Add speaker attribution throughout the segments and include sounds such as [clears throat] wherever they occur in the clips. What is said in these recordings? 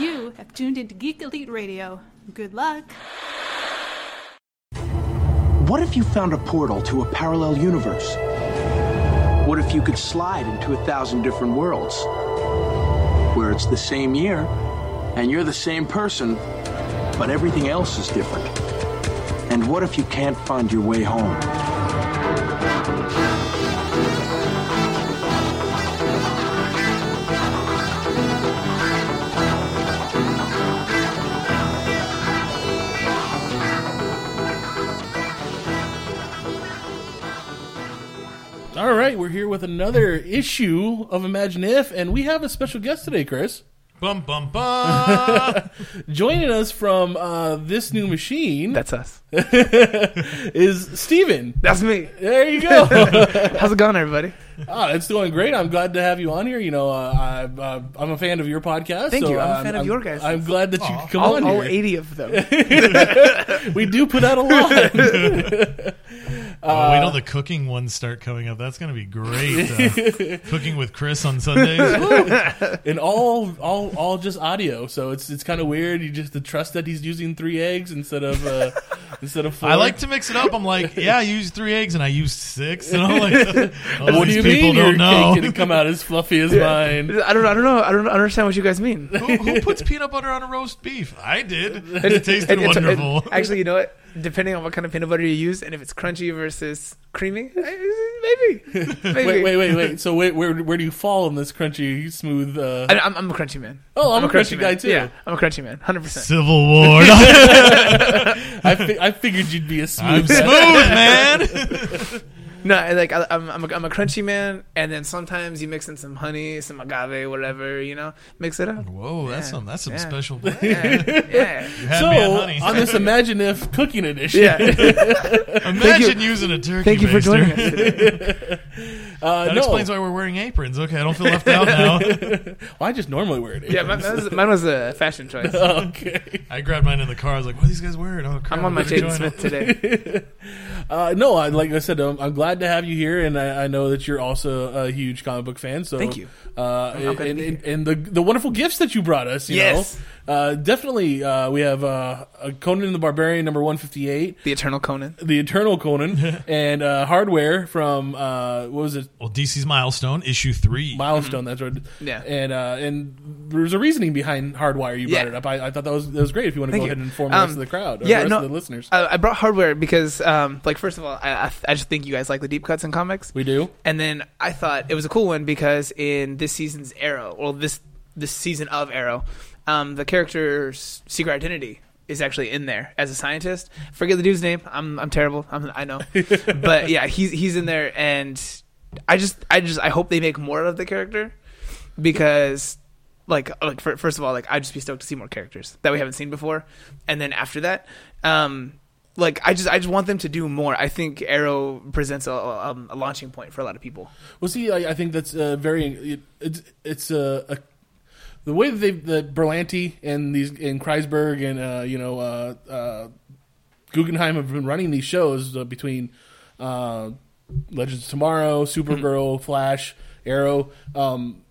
Speaker 1: You have tuned into Geek Elite Radio. Good luck.
Speaker 2: What if you found a portal to a parallel universe? What if you could slide into a thousand different worlds? Where it's the same year, and you're the same person, but everything else is different. And what if you can't find your way home?
Speaker 3: All right, we're here with another issue of Imagine If, and we have a special guest today, Chris.
Speaker 4: Bum bum bum. [laughs]
Speaker 3: Joining us from uh, this new machine
Speaker 5: That's us. [laughs]
Speaker 3: is Steven.
Speaker 5: That's me.
Speaker 3: There you go. [laughs]
Speaker 5: How's it going, everybody?
Speaker 3: oh, it's going great. I'm glad to have you on here. You know, uh, I, uh, I'm a fan of your podcast.
Speaker 5: Thank
Speaker 3: so,
Speaker 5: you. I'm a
Speaker 3: uh,
Speaker 5: fan of your guys'.
Speaker 3: I'm glad that you could come
Speaker 5: All,
Speaker 3: on
Speaker 5: all
Speaker 3: here.
Speaker 5: 80 of them.
Speaker 3: We do put out a lot.
Speaker 4: Oh, wait till the cooking ones start coming up. That's going to be great. Uh, [laughs] cooking with Chris on Sundays. [laughs]
Speaker 3: and all all all just audio so it's it's kind of weird you just to trust that he's using three eggs instead of uh [laughs] instead of four
Speaker 4: I like to mix it up. I'm like, yeah, I used three eggs and I used six. And I'm like, all
Speaker 3: what do you
Speaker 4: people
Speaker 3: mean your
Speaker 4: don't know.
Speaker 3: cake didn't come out as fluffy as mine
Speaker 5: I don't. I don't know. I don't understand what you guys mean.
Speaker 4: who, who puts peanut butter on a roast beef? I did. It,
Speaker 5: It-
Speaker 4: tasted
Speaker 5: it- it's- it-
Speaker 4: wonderful.
Speaker 5: actually, you know what? Depending on what kind of peanut butter you use, and if it's crunchy versus creamy, maybe, [laughs] maybe.
Speaker 3: wait wait wait wait so wait, where where do you fall in this crunchy smooth uh
Speaker 5: I, I'm, I'm a crunchy man.
Speaker 3: Oh, I'm a crunchy guy, too.
Speaker 5: Yeah, I'm a crunchy man. Hundred percent.
Speaker 4: Civil War. [laughs] [laughs]
Speaker 3: I, fi- I figured you'd be a
Speaker 4: I'm
Speaker 3: smooth
Speaker 4: smooth, man.
Speaker 5: No, like I, I'm, I'm a, I'm a crunchy man, and then sometimes you mix in some honey, some agave, whatever, you know, mix it up.
Speaker 4: Whoa, that's
Speaker 5: Yeah,
Speaker 4: some that's some
Speaker 5: yeah.
Speaker 4: special. [laughs] You
Speaker 5: Yeah, yeah.
Speaker 4: had
Speaker 3: so
Speaker 4: honey.
Speaker 3: on this [laughs] imagine if cooking edition
Speaker 5: yeah. [laughs]
Speaker 4: Imagine using a turkey.
Speaker 5: Thank you for
Speaker 4: baster.
Speaker 5: joining us today.
Speaker 3: uh,
Speaker 4: That
Speaker 3: no.
Speaker 4: explains why we're wearing aprons. Okay, I don't feel left out now.
Speaker 3: well, I just normally wear it
Speaker 5: Yeah, mine, mine was, mine was a fashion choice.
Speaker 3: okay
Speaker 4: I grabbed mine in the car. I was like, "What are these guys wearing?" Oh, crap,
Speaker 5: I'm on my
Speaker 4: better
Speaker 5: Jaden Smith today.
Speaker 3: Uh, no, I, like I said, um, I'm glad to have you here, and I, I know that you're also a huge comic book fan. So
Speaker 5: Thank you.
Speaker 3: Uh,
Speaker 5: glad
Speaker 3: and, and, and the the wonderful gifts that you brought us. You
Speaker 5: Yes.
Speaker 3: know, uh, definitely. Uh, we have uh, uh, Conan the Barbarian number 158,
Speaker 5: The Eternal Conan.
Speaker 3: the Eternal Conan, [laughs] and uh, Hardware from uh, what was it?
Speaker 4: Well, DC's milestone issue three.
Speaker 3: Milestone. That's right.
Speaker 5: Yeah.
Speaker 3: And uh, and there's a reasoning behind Hardware. You brought
Speaker 5: Yeah.
Speaker 3: it up. I, I thought that was that was great. If you want to
Speaker 5: Thank
Speaker 3: go
Speaker 5: you.
Speaker 3: ahead and inform the
Speaker 5: Um,
Speaker 3: rest of the crowd, or
Speaker 5: yeah,
Speaker 3: the rest
Speaker 5: no,
Speaker 3: of the listeners.
Speaker 5: I, I brought hardware because, um, like, first of all, I, I, I just think you guys like the deep cuts in comics,
Speaker 3: we do.
Speaker 5: and then I thought it was a cool one because in this season's Arrow, well, this this season of Arrow, um, the character's secret identity is actually in there as a scientist. Forget the dude's name. I'm I'm terrible. I'm, I know, [laughs] but yeah, he's he's in there, and I just I just I hope they make more of the character because like like fir- first of all like I'd just be stoked to see more characters that we haven't seen before, and then after that, um, like I just I just want them to do more. I think Arrow presents a, um, a launching point for a lot of people.
Speaker 3: Well, see, I, I think that's uh, very. It, it's it's a, a the way that they the Berlanti and these and Kreisberg and uh, you know uh, uh, Guggenheim have been running these shows uh, between uh, Legends of Tomorrow, Supergirl, Flash, Arrow. Um,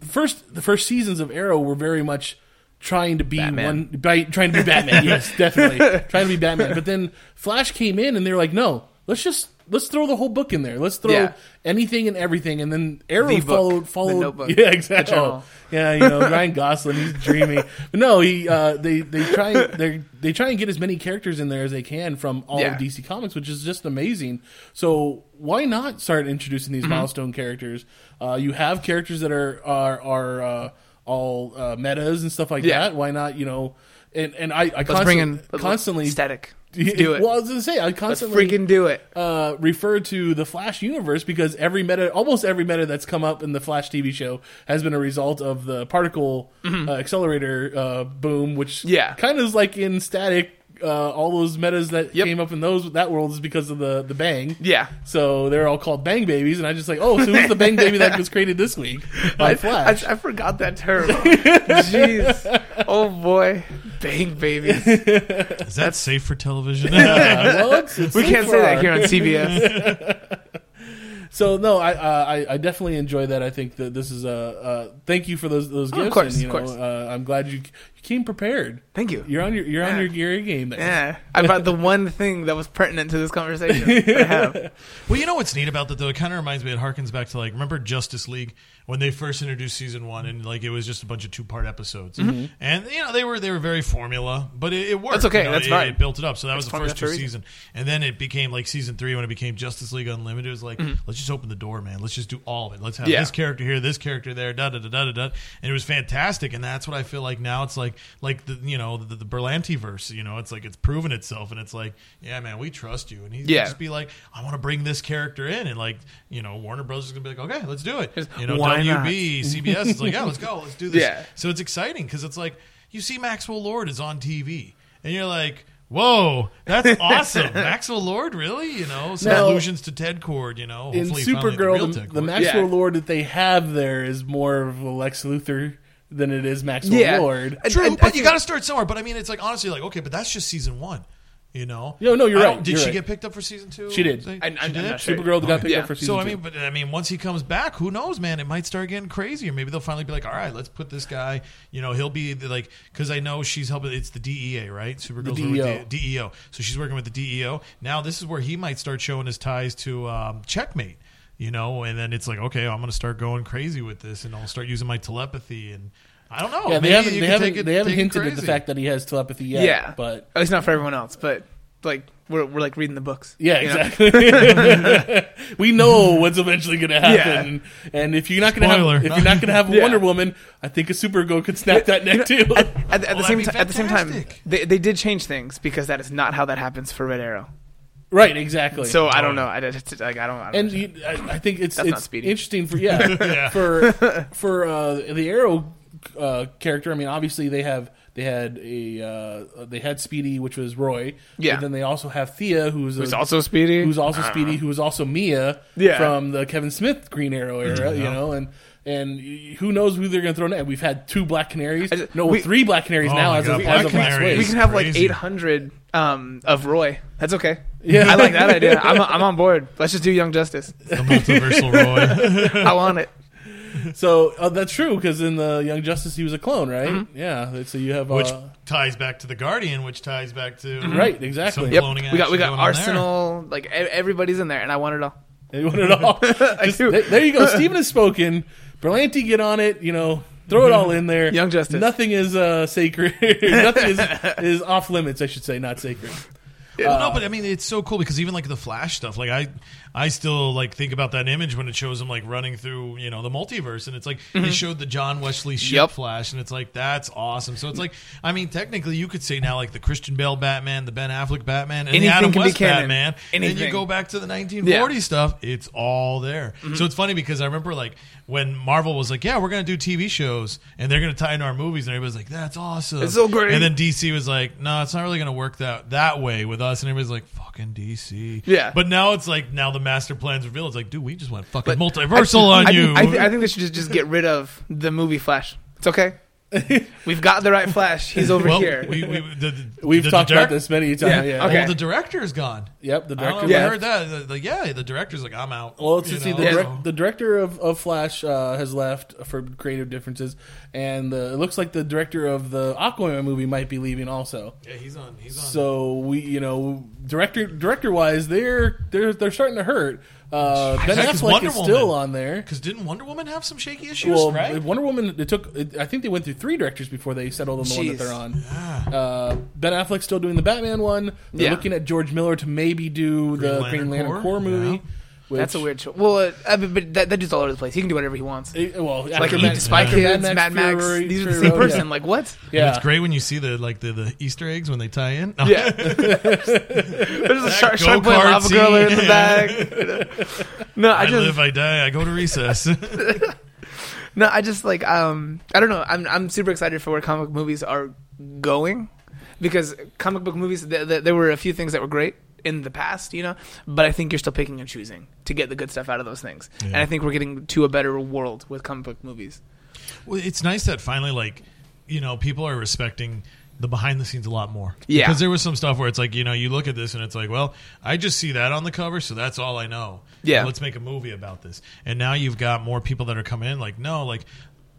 Speaker 3: the first the first seasons of Arrow were very much trying to be
Speaker 5: Batman.
Speaker 3: one by, trying to be Batman. yes, [laughs] definitely trying to be Batman. But then Flash came in and they were like, no, let's just let's throw the whole book in there. Let's throw
Speaker 5: Yeah.
Speaker 3: anything and everything. And then Arrow
Speaker 5: The book,
Speaker 3: followed
Speaker 5: the
Speaker 3: followed. [laughs] Yeah, exactly. Oh, yeah, you know Ryan Gosling, he's dreamy. But no, he uh, they they try they they try and get as many characters in there as they can from all
Speaker 5: Yeah.
Speaker 3: of DC Comics, which is just amazing. So why not start introducing
Speaker 5: Mm-hmm.
Speaker 3: these milestone characters? Uh, you have characters that are are are uh, all uh, metas and stuff like
Speaker 5: Yeah.
Speaker 3: that. Why not? You know, and and I, I
Speaker 5: bring in
Speaker 3: constantly
Speaker 5: Static. Let's do it.
Speaker 3: Well, I was gonna say I
Speaker 5: Let's
Speaker 3: constantly
Speaker 5: freaking do it.
Speaker 3: uh, refer to the Flash universe because every meta, almost every meta that's come up in the Flash TV show has been a result of the particle uh, accelerator uh, boom, which
Speaker 5: Mm-hmm. Yeah.
Speaker 3: kind of is like in Static. Uh, all those metas that
Speaker 5: Yep.
Speaker 3: came up in those that world is because of the the bang.
Speaker 5: Yeah.
Speaker 3: So they're all called bang babies, and I just like, oh, so who's the bang baby that was created this week [laughs] by
Speaker 5: I,
Speaker 3: Flash?
Speaker 5: I, I forgot that term. [laughs] Jeez. Oh boy. Bang babies. [laughs]
Speaker 4: Is that safe for television?
Speaker 3: Uh, [laughs] well, it's- it's
Speaker 5: We
Speaker 3: safe
Speaker 5: can't
Speaker 3: for
Speaker 5: say that here on CBS. [laughs]
Speaker 3: so no, I, uh, I I definitely enjoy that. I think that this is a uh, thank you for those those
Speaker 5: Oh,
Speaker 3: gifts.
Speaker 5: of course,
Speaker 3: and, you
Speaker 5: of
Speaker 3: know,
Speaker 5: course.
Speaker 3: Uh, I'm glad you you came prepared.
Speaker 5: Thank you.
Speaker 3: You're on your you're on your gear game. There.
Speaker 5: Yeah, [laughs] I brought the one thing that was pertinent to this conversation. I [laughs] have.
Speaker 4: Well, you know what's neat about that though? It kind of reminds me. It harkens back to like remember Justice League when they first introduced season one, and like it was just a bunch of two part episodes, and you know they were they were very formula, but it, it worked.
Speaker 5: Mm-hmm. That's okay,
Speaker 4: you know,
Speaker 5: that's
Speaker 4: it,
Speaker 5: fine.
Speaker 4: It built it up, so that was the first two season, and then it became like season three when it became Justice League Unlimited. It was like
Speaker 5: Mm-hmm.
Speaker 4: let's just open the door, man. Let's just do all of it. Let's have
Speaker 5: Yeah.
Speaker 4: this character here, this character there, da da da da da da, and it was fantastic. And that's what I feel like now. It's like like the you know the, the Berlanti verse. You know, it's like it's proven itself, and it's like yeah, man, we trust you, and he's
Speaker 5: Yeah.
Speaker 4: just be like, I want to bring this character in, and like you know, Warner Brothers is gonna be like, okay, let's do it. You know,
Speaker 5: why not?
Speaker 4: WB, CBS is like, yeah, let's go, [laughs] let's do this.
Speaker 5: Yeah.
Speaker 4: So it's exciting because it's like you see Maxwell Lord is on TV, and you're like. Whoa, that's [laughs] awesome! Maxwell Lord, really? You know, some
Speaker 3: Now-
Speaker 4: allusions to Ted Kord. You know,
Speaker 3: In
Speaker 4: hopefully finally
Speaker 3: Supergirl,
Speaker 4: real
Speaker 3: the, the Maxwell
Speaker 5: Yeah.
Speaker 3: Lord that they have there is more of a Lex Luthor than it is Maxwell
Speaker 5: Yeah.
Speaker 3: Lord.
Speaker 5: I-
Speaker 4: True,
Speaker 5: I- I
Speaker 4: but you
Speaker 5: think-
Speaker 4: got to start somewhere. But I mean, it's like honestly, like okay, but that's just season one. You know?
Speaker 3: No, no, you're
Speaker 4: I
Speaker 3: right,
Speaker 4: don't- Did
Speaker 3: you're
Speaker 4: she
Speaker 3: right.
Speaker 4: get picked up for season two?
Speaker 3: She did.
Speaker 4: Say-
Speaker 5: I- I'm-
Speaker 4: she
Speaker 5: I'm
Speaker 4: did?
Speaker 5: not sure.
Speaker 3: Supergirl got picked
Speaker 5: Yeah.
Speaker 3: up for season
Speaker 4: So I
Speaker 3: two.
Speaker 4: mean, but I mean, once he comes back, who knows, man? It might start getting crazier. Maybe they'll finally be like, "All right, let's put this guy." You know, he'll be the, like, because I know she's helping. It's the DEA, right? Supergirl's
Speaker 3: The
Speaker 4: working
Speaker 3: DEO.
Speaker 4: with the DEO. So she's working with the DEO. Now this is where he might start showing his ties to um, Checkmate. You know, and then it's like, okay, I'm going to start going crazy with this, and I'll start using my telepathy, and I don't know.
Speaker 3: yeah, they haven't they haven't
Speaker 4: it-
Speaker 3: they haven't hinted at the fact that he has telepathy yet.
Speaker 5: Yeah,
Speaker 3: but
Speaker 5: at least not for everyone else. But like we're we're like reading the books.
Speaker 3: Yeah,
Speaker 5: you know?
Speaker 3: exactly. [laughs] we know what's eventually going to happen, and if you're not going to have if you're not going to have a [laughs]
Speaker 5: Yeah.
Speaker 3: Wonder Woman, I think a Supergirl could snap that [laughs] neck too.
Speaker 5: At, at the
Speaker 4: Well,
Speaker 5: same
Speaker 4: that'd
Speaker 5: time, at the same time, they they did change things because that is not how that happens for Red Arrow.
Speaker 3: Right, exactly.
Speaker 5: So I don't know. I, just, like I don't. I don't
Speaker 3: and you, I, I think it's
Speaker 5: That's not
Speaker 3: it's
Speaker 5: Speedy.
Speaker 3: interesting for yeah, [laughs]
Speaker 4: Yeah.
Speaker 3: for [laughs] for uh, the Arrow uh, character. I mean, obviously they have they had a uh, they had Speedy, which was Roy.
Speaker 5: Yeah.
Speaker 3: But then they also have Thea, who's
Speaker 5: Who's
Speaker 3: a,
Speaker 5: also Speedy.
Speaker 3: who's also
Speaker 5: I don't
Speaker 3: Speedy,
Speaker 5: know.
Speaker 3: who was also Mia
Speaker 5: Yeah.
Speaker 3: from the Kevin Smith Green Arrow era, you know, and and who knows who they're going to throw next? We've had two Black Canaries,
Speaker 5: just-
Speaker 3: no,
Speaker 5: we-
Speaker 3: three Black Canaries
Speaker 4: Oh
Speaker 3: now
Speaker 4: my
Speaker 3: as
Speaker 4: God,
Speaker 3: of,
Speaker 4: Black
Speaker 3: as of last
Speaker 4: Canaries.
Speaker 3: week.
Speaker 5: We can have like
Speaker 4: Crazy.
Speaker 5: 800 um, of Roy. That's okay.
Speaker 3: Yeah.
Speaker 5: I like that idea. I'm, I'm on board. Let's just do Young Justice.
Speaker 4: the multiversal Roy. [laughs]
Speaker 5: I want it.
Speaker 3: So uh, that's true because in the Young Justice he was a clone, right?
Speaker 5: Mm-hmm.
Speaker 3: Yeah. So you have
Speaker 4: which
Speaker 3: uh,
Speaker 4: ties back to the Guardian, which ties back to
Speaker 3: right, exactly.
Speaker 4: Some
Speaker 5: Yep.
Speaker 4: Cloning
Speaker 5: We got we got
Speaker 4: going on there.
Speaker 5: Arsenal. Like e- everybody's in there, and I want it all.
Speaker 3: They want it all. [laughs] Just-
Speaker 5: do.
Speaker 3: there, there you go. [laughs] Steven has spoken. Berlanti, get on it. You know, throw it all in there.
Speaker 5: Young Justice.
Speaker 3: Nothing is uh, sacred. Nothing is is off limits. I should say, not sacred.
Speaker 4: Well, no, but I mean, it's so cool because even like the Flash stuff, like I, I still like think about that image when it shows him like running through, you know, the multiverse, and it's like they mm-hmm. showed the John Wesley Shipp
Speaker 5: Yep.
Speaker 4: Flash, and it's like that's awesome. So it's like, I mean, technically, you could say now like the Christian Bale Batman, the Ben Affleck Batman, and
Speaker 5: Anything
Speaker 4: the Adam
Speaker 5: can be
Speaker 4: West. Batman, and
Speaker 5: Anything.
Speaker 4: you go back to the 1940 stuff, it's all there. Mm-hmm. So it's funny because I remember like when Marvel was like, yeah, we're gonna do TV shows, and they're gonna tie into our movies, and everybody's like, that's awesome,
Speaker 5: It's so great.
Speaker 4: and then DC was like, no, it's not really going to work that that way with us. And everybody's like, fucking DC.
Speaker 5: Yeah.
Speaker 4: But now it's like, now the master plan's revealed. It's like, dude, we just went fucking
Speaker 5: But
Speaker 4: multiversal
Speaker 5: I,
Speaker 4: on
Speaker 5: I
Speaker 4: you.
Speaker 5: I, thi- I think they should just, just get rid of the movie Flash. It's okay. [laughs] We've got the right Flash. He's over
Speaker 4: well,
Speaker 5: here.
Speaker 4: we, we, the, the,
Speaker 3: We've
Speaker 4: the
Speaker 3: talked
Speaker 4: direct-
Speaker 3: about this many times.
Speaker 5: Yeah,
Speaker 3: Yeah.
Speaker 5: okay.
Speaker 4: Well, the director's gone.
Speaker 3: Yep. The
Speaker 4: I don't know
Speaker 3: director.
Speaker 4: if
Speaker 5: Yeah.
Speaker 4: heard that. The, the- yeah, the director's like, I'm out.
Speaker 3: Well, it's
Speaker 4: You
Speaker 3: just see,
Speaker 4: know,
Speaker 3: the,
Speaker 5: Yeah.
Speaker 3: direct, the director of, of Flash uh, has left for creative differences, and uh, it looks like the director of the Aquaman movie might be leaving also.
Speaker 4: Yeah, he's on. He's on.
Speaker 3: So we, you know, director director wise, they're they're they're starting to hurt. Uh, ben
Speaker 4: Yeah, 'cause
Speaker 3: Affleck
Speaker 4: Wonder
Speaker 3: is still
Speaker 4: Woman-
Speaker 3: on there.
Speaker 4: Because didn't Wonder Woman have some shaky issues,
Speaker 3: Well,
Speaker 4: right?
Speaker 3: Wonder Woman. It took. It, I think they went through three directors before they settled on the one that they're on. Uh, ben Affleck's still doing the Batman one. They're
Speaker 5: Yeah.
Speaker 3: looking at George Miller to maybe do the
Speaker 4: Lantern
Speaker 3: Green Lantern
Speaker 4: Corps?
Speaker 3: Corps movie.
Speaker 4: Yeah.
Speaker 3: Which-
Speaker 5: That's a weird choice. Well, uh, I mean, but that, that dude's all over the place. He can do whatever he wants.
Speaker 3: Eh, well,
Speaker 5: Like
Speaker 3: after
Speaker 5: Eat
Speaker 3: Mad-
Speaker 5: the Spy
Speaker 3: after
Speaker 5: Kids, Mad Max.
Speaker 3: Fury-
Speaker 5: these are the same
Speaker 3: Road,
Speaker 5: person.
Speaker 3: yeah.
Speaker 5: Like what?
Speaker 3: Yeah,
Speaker 4: It's great when you see the like the, the Easter eggs when they tie in.
Speaker 5: Yeah. [laughs] There's a shark, shark boy
Speaker 4: go-kart
Speaker 5: lava girl in the back. no, I
Speaker 4: I
Speaker 5: just
Speaker 4: live, I die, I go to recess. [laughs]
Speaker 5: no, I just like um I don't know. I'm I'm super excited for where comic book movies are going because comic book movies th- th- there were a few things that were great in the past, you know, but I think you're still picking and choosing to get the good stuff out of those things. And I think we're getting to a better world with comic book movies.
Speaker 4: Well, it's nice that finally, like, you know, people are respecting the behind the scenes a lot more.
Speaker 5: Yeah.
Speaker 4: because there was some stuff where it's like you know you look at this and it's like, well, I just see that on the cover, so that's all I know.
Speaker 5: Yeah.
Speaker 4: let's make a movie about this. And now you've got more people that are coming in. Like, no, like.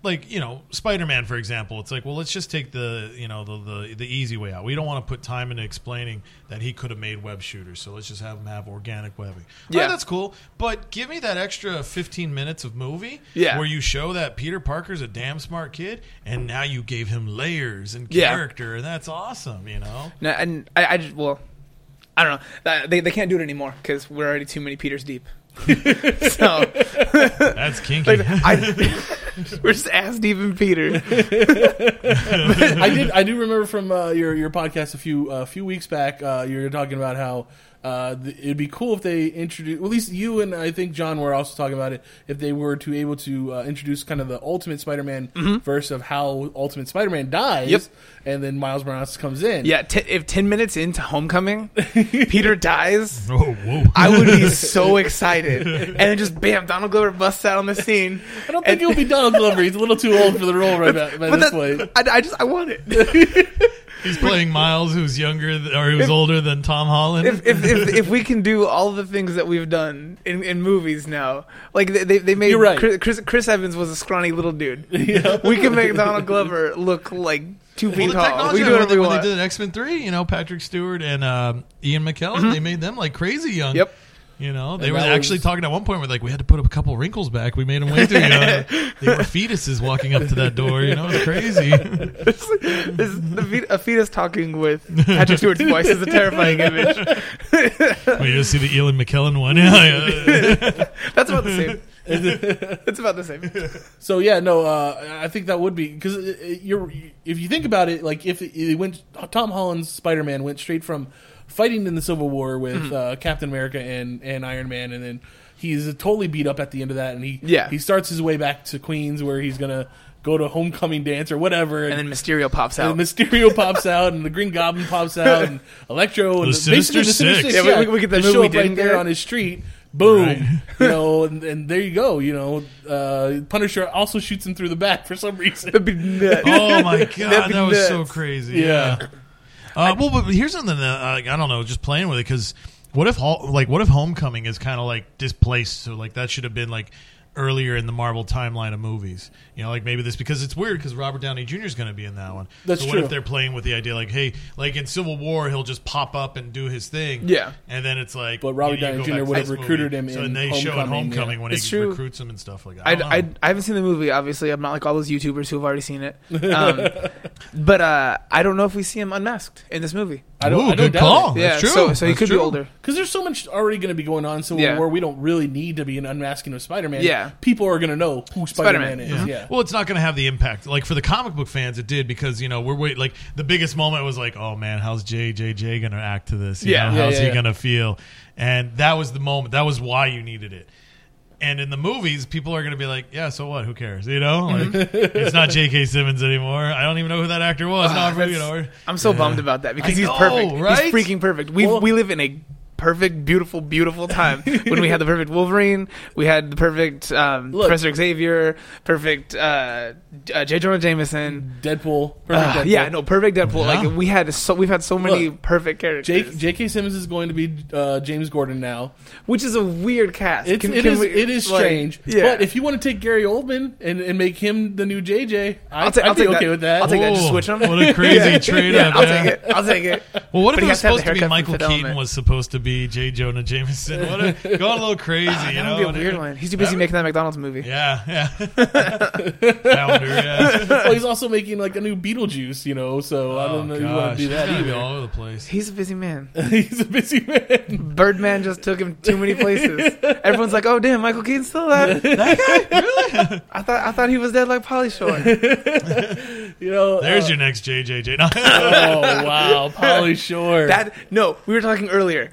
Speaker 4: Like you know, Spider Man, for example, it's like, well, let's just take the you know the, the the easy way out. We don't want to put time into explaining that he could have made web shooters, so let's just have him have organic webbing. Yeah,
Speaker 5: Yeah.
Speaker 4: that's cool. But give me that extra fifteen minutes of movie,
Speaker 5: Yeah.
Speaker 4: where you show that Peter Parker's a damn smart kid, and now you gave him layers and
Speaker 5: Yeah.
Speaker 4: character, and that's awesome. You know,
Speaker 5: No, and I, I just well, I don't know. Uh, they they can't do it anymore because we're already too many Peters deep. [laughs] so
Speaker 4: that's kinky.
Speaker 5: like, I, [laughs] [laughs] we're just ass deep in Peter. [laughs]
Speaker 3: I did. I do remember from uh, your your podcast a few a few weeks back. Uh, you were talking about how uh, th- it'd be cool if they introduce. Well, at least you and I think John were also talking about it. If they were to able to uh, introduce kind of the Ultimate Spider-Man verse of how Ultimate Spider-Man dies,
Speaker 5: Mm-hmm. Yep.
Speaker 3: and then Miles Morales comes in.
Speaker 5: Yeah, t- if ten minutes into Homecoming, [laughs] Peter dies.
Speaker 4: oh, whoa.
Speaker 5: I would be [laughs] so excited, and then just bam, Donald Glover busts out on the scene.
Speaker 3: I don't think it would be Donald Glover. He's a little too old for the role right now, by
Speaker 5: But
Speaker 3: this
Speaker 5: that,
Speaker 3: point.
Speaker 5: I, I just I want it. [laughs]
Speaker 4: He's playing Miles, who's younger th- or who's older than Tom Holland.
Speaker 5: if, if, if, if we can do all the things that we've done in, in movies now, like they they, they made
Speaker 3: You're right.
Speaker 5: Chris, Chris Chris Evans was a scrawny little dude. [laughs] We can make Donald Glover look like two
Speaker 4: well,
Speaker 5: feet
Speaker 4: the
Speaker 5: tall.
Speaker 4: technology
Speaker 5: We can do
Speaker 4: when
Speaker 5: whatever
Speaker 4: they,
Speaker 5: we
Speaker 4: when they
Speaker 5: want.
Speaker 4: did X Men Three, you know, Patrick Stewart and um, Ian McKellen, they made them like crazy young.
Speaker 5: Mm-hmm. Yep.
Speaker 4: You know, they
Speaker 3: And
Speaker 4: were actually
Speaker 3: was-
Speaker 4: talking at one point. We're like, we had to put up a couple wrinkles back. We made them way too young. [laughs] they were fetuses walking up to that door. You know, it's crazy. [laughs]
Speaker 5: This, the a fetus talking with Patrick Stewart's voice is a terrifying image. [laughs]
Speaker 4: Well, you just see the Ian McKellen one. Yeah, yeah.
Speaker 5: That's about the same. it's about the same.
Speaker 3: So yeah, no, uh, I think that would be because you're if you think about it, like if it, it went Tom Holland's Spider Man went straight from fighting in the Civil War with
Speaker 5: Mm-hmm.
Speaker 3: uh, Captain America and and Iron Man, and then he's totally beat up at the end of that, and he
Speaker 5: Yeah.
Speaker 3: he starts his way back to Queens where he's gonna go to homecoming dance or whatever,
Speaker 5: And then Mysterio pops out.
Speaker 3: and Mysterio [laughs] pops out, and the Green Goblin pops out, and [laughs] Electro, and
Speaker 4: The Sinister
Speaker 3: basically the Sinister
Speaker 4: Six.
Speaker 3: Six.
Speaker 5: Yeah, we- we get the movie
Speaker 3: show up right there
Speaker 5: get.
Speaker 3: on his street. Boom,
Speaker 4: Right. [laughs]
Speaker 3: you know, and, and there you go. You know, uh, Punisher also shoots him through the back for some reason.
Speaker 5: That'd be nuts.
Speaker 4: Oh my
Speaker 5: That'd
Speaker 4: god,
Speaker 5: be
Speaker 4: that was so crazy.
Speaker 3: Yeah.
Speaker 4: Yeah. Uh, well, but here's something that uh, I don't know, just playing with it because what if like what if Homecoming is kind of like displaced? So like that should have been like earlier in the Marvel timeline of movies. You know, like maybe this because it's weird because Robert Downey Jr. is going to be in that one.
Speaker 3: That's
Speaker 4: so what
Speaker 3: true.
Speaker 4: if they're playing with the idea like, hey, like in Civil War, he'll just pop up and do his thing.
Speaker 5: Yeah.
Speaker 4: and then it's like,
Speaker 3: But Robert
Speaker 4: you know, you
Speaker 3: Downey Jr. would have recruited
Speaker 4: movie.
Speaker 3: him
Speaker 4: So
Speaker 3: in
Speaker 4: and they show in
Speaker 3: Homecoming,
Speaker 4: Homecoming
Speaker 3: yeah.
Speaker 4: when
Speaker 5: It's
Speaker 4: he
Speaker 5: true.
Speaker 4: recruits him and stuff like that.
Speaker 5: I,
Speaker 4: I,
Speaker 5: I. I haven't seen the movie. Obviously, I'm not like all those YouTubers who have already seen it. Um, [laughs] but uh, I don't know if we see him unmasked in this movie.
Speaker 3: I don't,
Speaker 4: Ooh,
Speaker 3: I don't
Speaker 4: good call.
Speaker 3: it.
Speaker 5: yeah,
Speaker 4: That's true.
Speaker 5: so so he
Speaker 4: That's
Speaker 5: could
Speaker 4: true.
Speaker 5: be older.
Speaker 3: Because there's so much already going to be going on in Civil
Speaker 5: Yeah.
Speaker 3: War, we don't really need to be an unmasking of Spider-Man.
Speaker 5: Yeah.
Speaker 3: People are going to know who Spider-Man,
Speaker 5: Spider-Man,
Speaker 3: is.
Speaker 4: Yeah.
Speaker 3: Yeah,
Speaker 4: Well, it's not going to have the impact. Like for the comic book fans, it did because you know we're wait like the biggest moment was like, oh man, how's JJJ going to act to this? You
Speaker 5: Yeah.
Speaker 4: know,
Speaker 3: Yeah,
Speaker 4: how's
Speaker 3: yeah,
Speaker 4: he
Speaker 3: yeah.
Speaker 4: going to feel? And that was the moment. That was why you needed it. And in the movies, people are going to be like, "Yeah, so what? Who cares?" You know, like
Speaker 5: Mm-hmm. [laughs]
Speaker 4: it's not J.K. Simmons anymore. I don't even know who that actor was.
Speaker 5: Ah,
Speaker 4: no, you
Speaker 5: that's-
Speaker 4: know,
Speaker 5: I'm so bummed about that because
Speaker 4: I
Speaker 5: he's
Speaker 4: know,
Speaker 5: perfect.
Speaker 4: right?
Speaker 5: He's freaking perfect. We
Speaker 3: Well-
Speaker 5: we live in a perfect, beautiful, beautiful time [laughs] when we had the perfect Wolverine, we had the perfect um,
Speaker 3: Look.
Speaker 5: Professor Xavier, perfect uh, uh, J. Jonah Jameson.
Speaker 3: Deadpool. Perfect
Speaker 5: Uh,
Speaker 3: Deadpool.
Speaker 5: yeah, no, perfect Deadpool.
Speaker 4: Yeah.
Speaker 5: Like we had so we've had so many
Speaker 3: Look,
Speaker 5: perfect characters,
Speaker 3: Jake, J.K. Simmons is going to be uh, James Gordon now.
Speaker 5: which is a weird cast.
Speaker 3: It's,
Speaker 5: Can-
Speaker 3: it
Speaker 5: can
Speaker 3: is
Speaker 5: we-
Speaker 3: it is
Speaker 5: like,
Speaker 3: strange.
Speaker 5: yeah.
Speaker 3: But if you want to take Gary Oldman and, and make him the new JJ, I,
Speaker 5: I'll, ta-
Speaker 3: I'd
Speaker 5: I'll
Speaker 3: be
Speaker 5: take
Speaker 3: okay
Speaker 5: that.
Speaker 3: with that.
Speaker 5: I'll take that. Just
Speaker 4: Whoa,
Speaker 5: switch them.
Speaker 4: what a crazy [laughs]
Speaker 5: yeah.
Speaker 4: trade
Speaker 5: Yeah,
Speaker 4: up,
Speaker 5: I'll take it. I'll take it.
Speaker 4: Well, what
Speaker 5: But
Speaker 4: if
Speaker 5: he
Speaker 4: it was
Speaker 5: has to have the
Speaker 4: supposed to be
Speaker 5: haircut from
Speaker 4: Michael
Speaker 5: Fifth
Speaker 4: Keaton
Speaker 5: Element.
Speaker 4: was supposed to be J. Jonah Jameson? What a, going a little crazy, [laughs]
Speaker 5: Ah,
Speaker 4: you
Speaker 5: that
Speaker 4: know?
Speaker 5: would be a weird one. He's too busy
Speaker 4: That
Speaker 5: making that McDonald's movie.
Speaker 4: Yeah, yeah. [laughs] Founder, yeah.
Speaker 3: well, he's also making like a new Beetlejuice, you know. So I don't know if you want
Speaker 4: Oh, gosh.
Speaker 3: to do that
Speaker 4: He's gonna be all over the place.
Speaker 5: He's a busy man. [laughs]
Speaker 3: he's a busy man.
Speaker 5: Birdman just took him too many places. Everyone's like, "Oh damn, Michael Keaton's still alive." that guy, really? I thought I thought he was dead like Pauly Shore.
Speaker 3: You know.
Speaker 4: There's
Speaker 3: uh,
Speaker 4: your next JJJ. No.
Speaker 3: Oh wow, Pauly Shore.
Speaker 5: that no, we were talking earlier.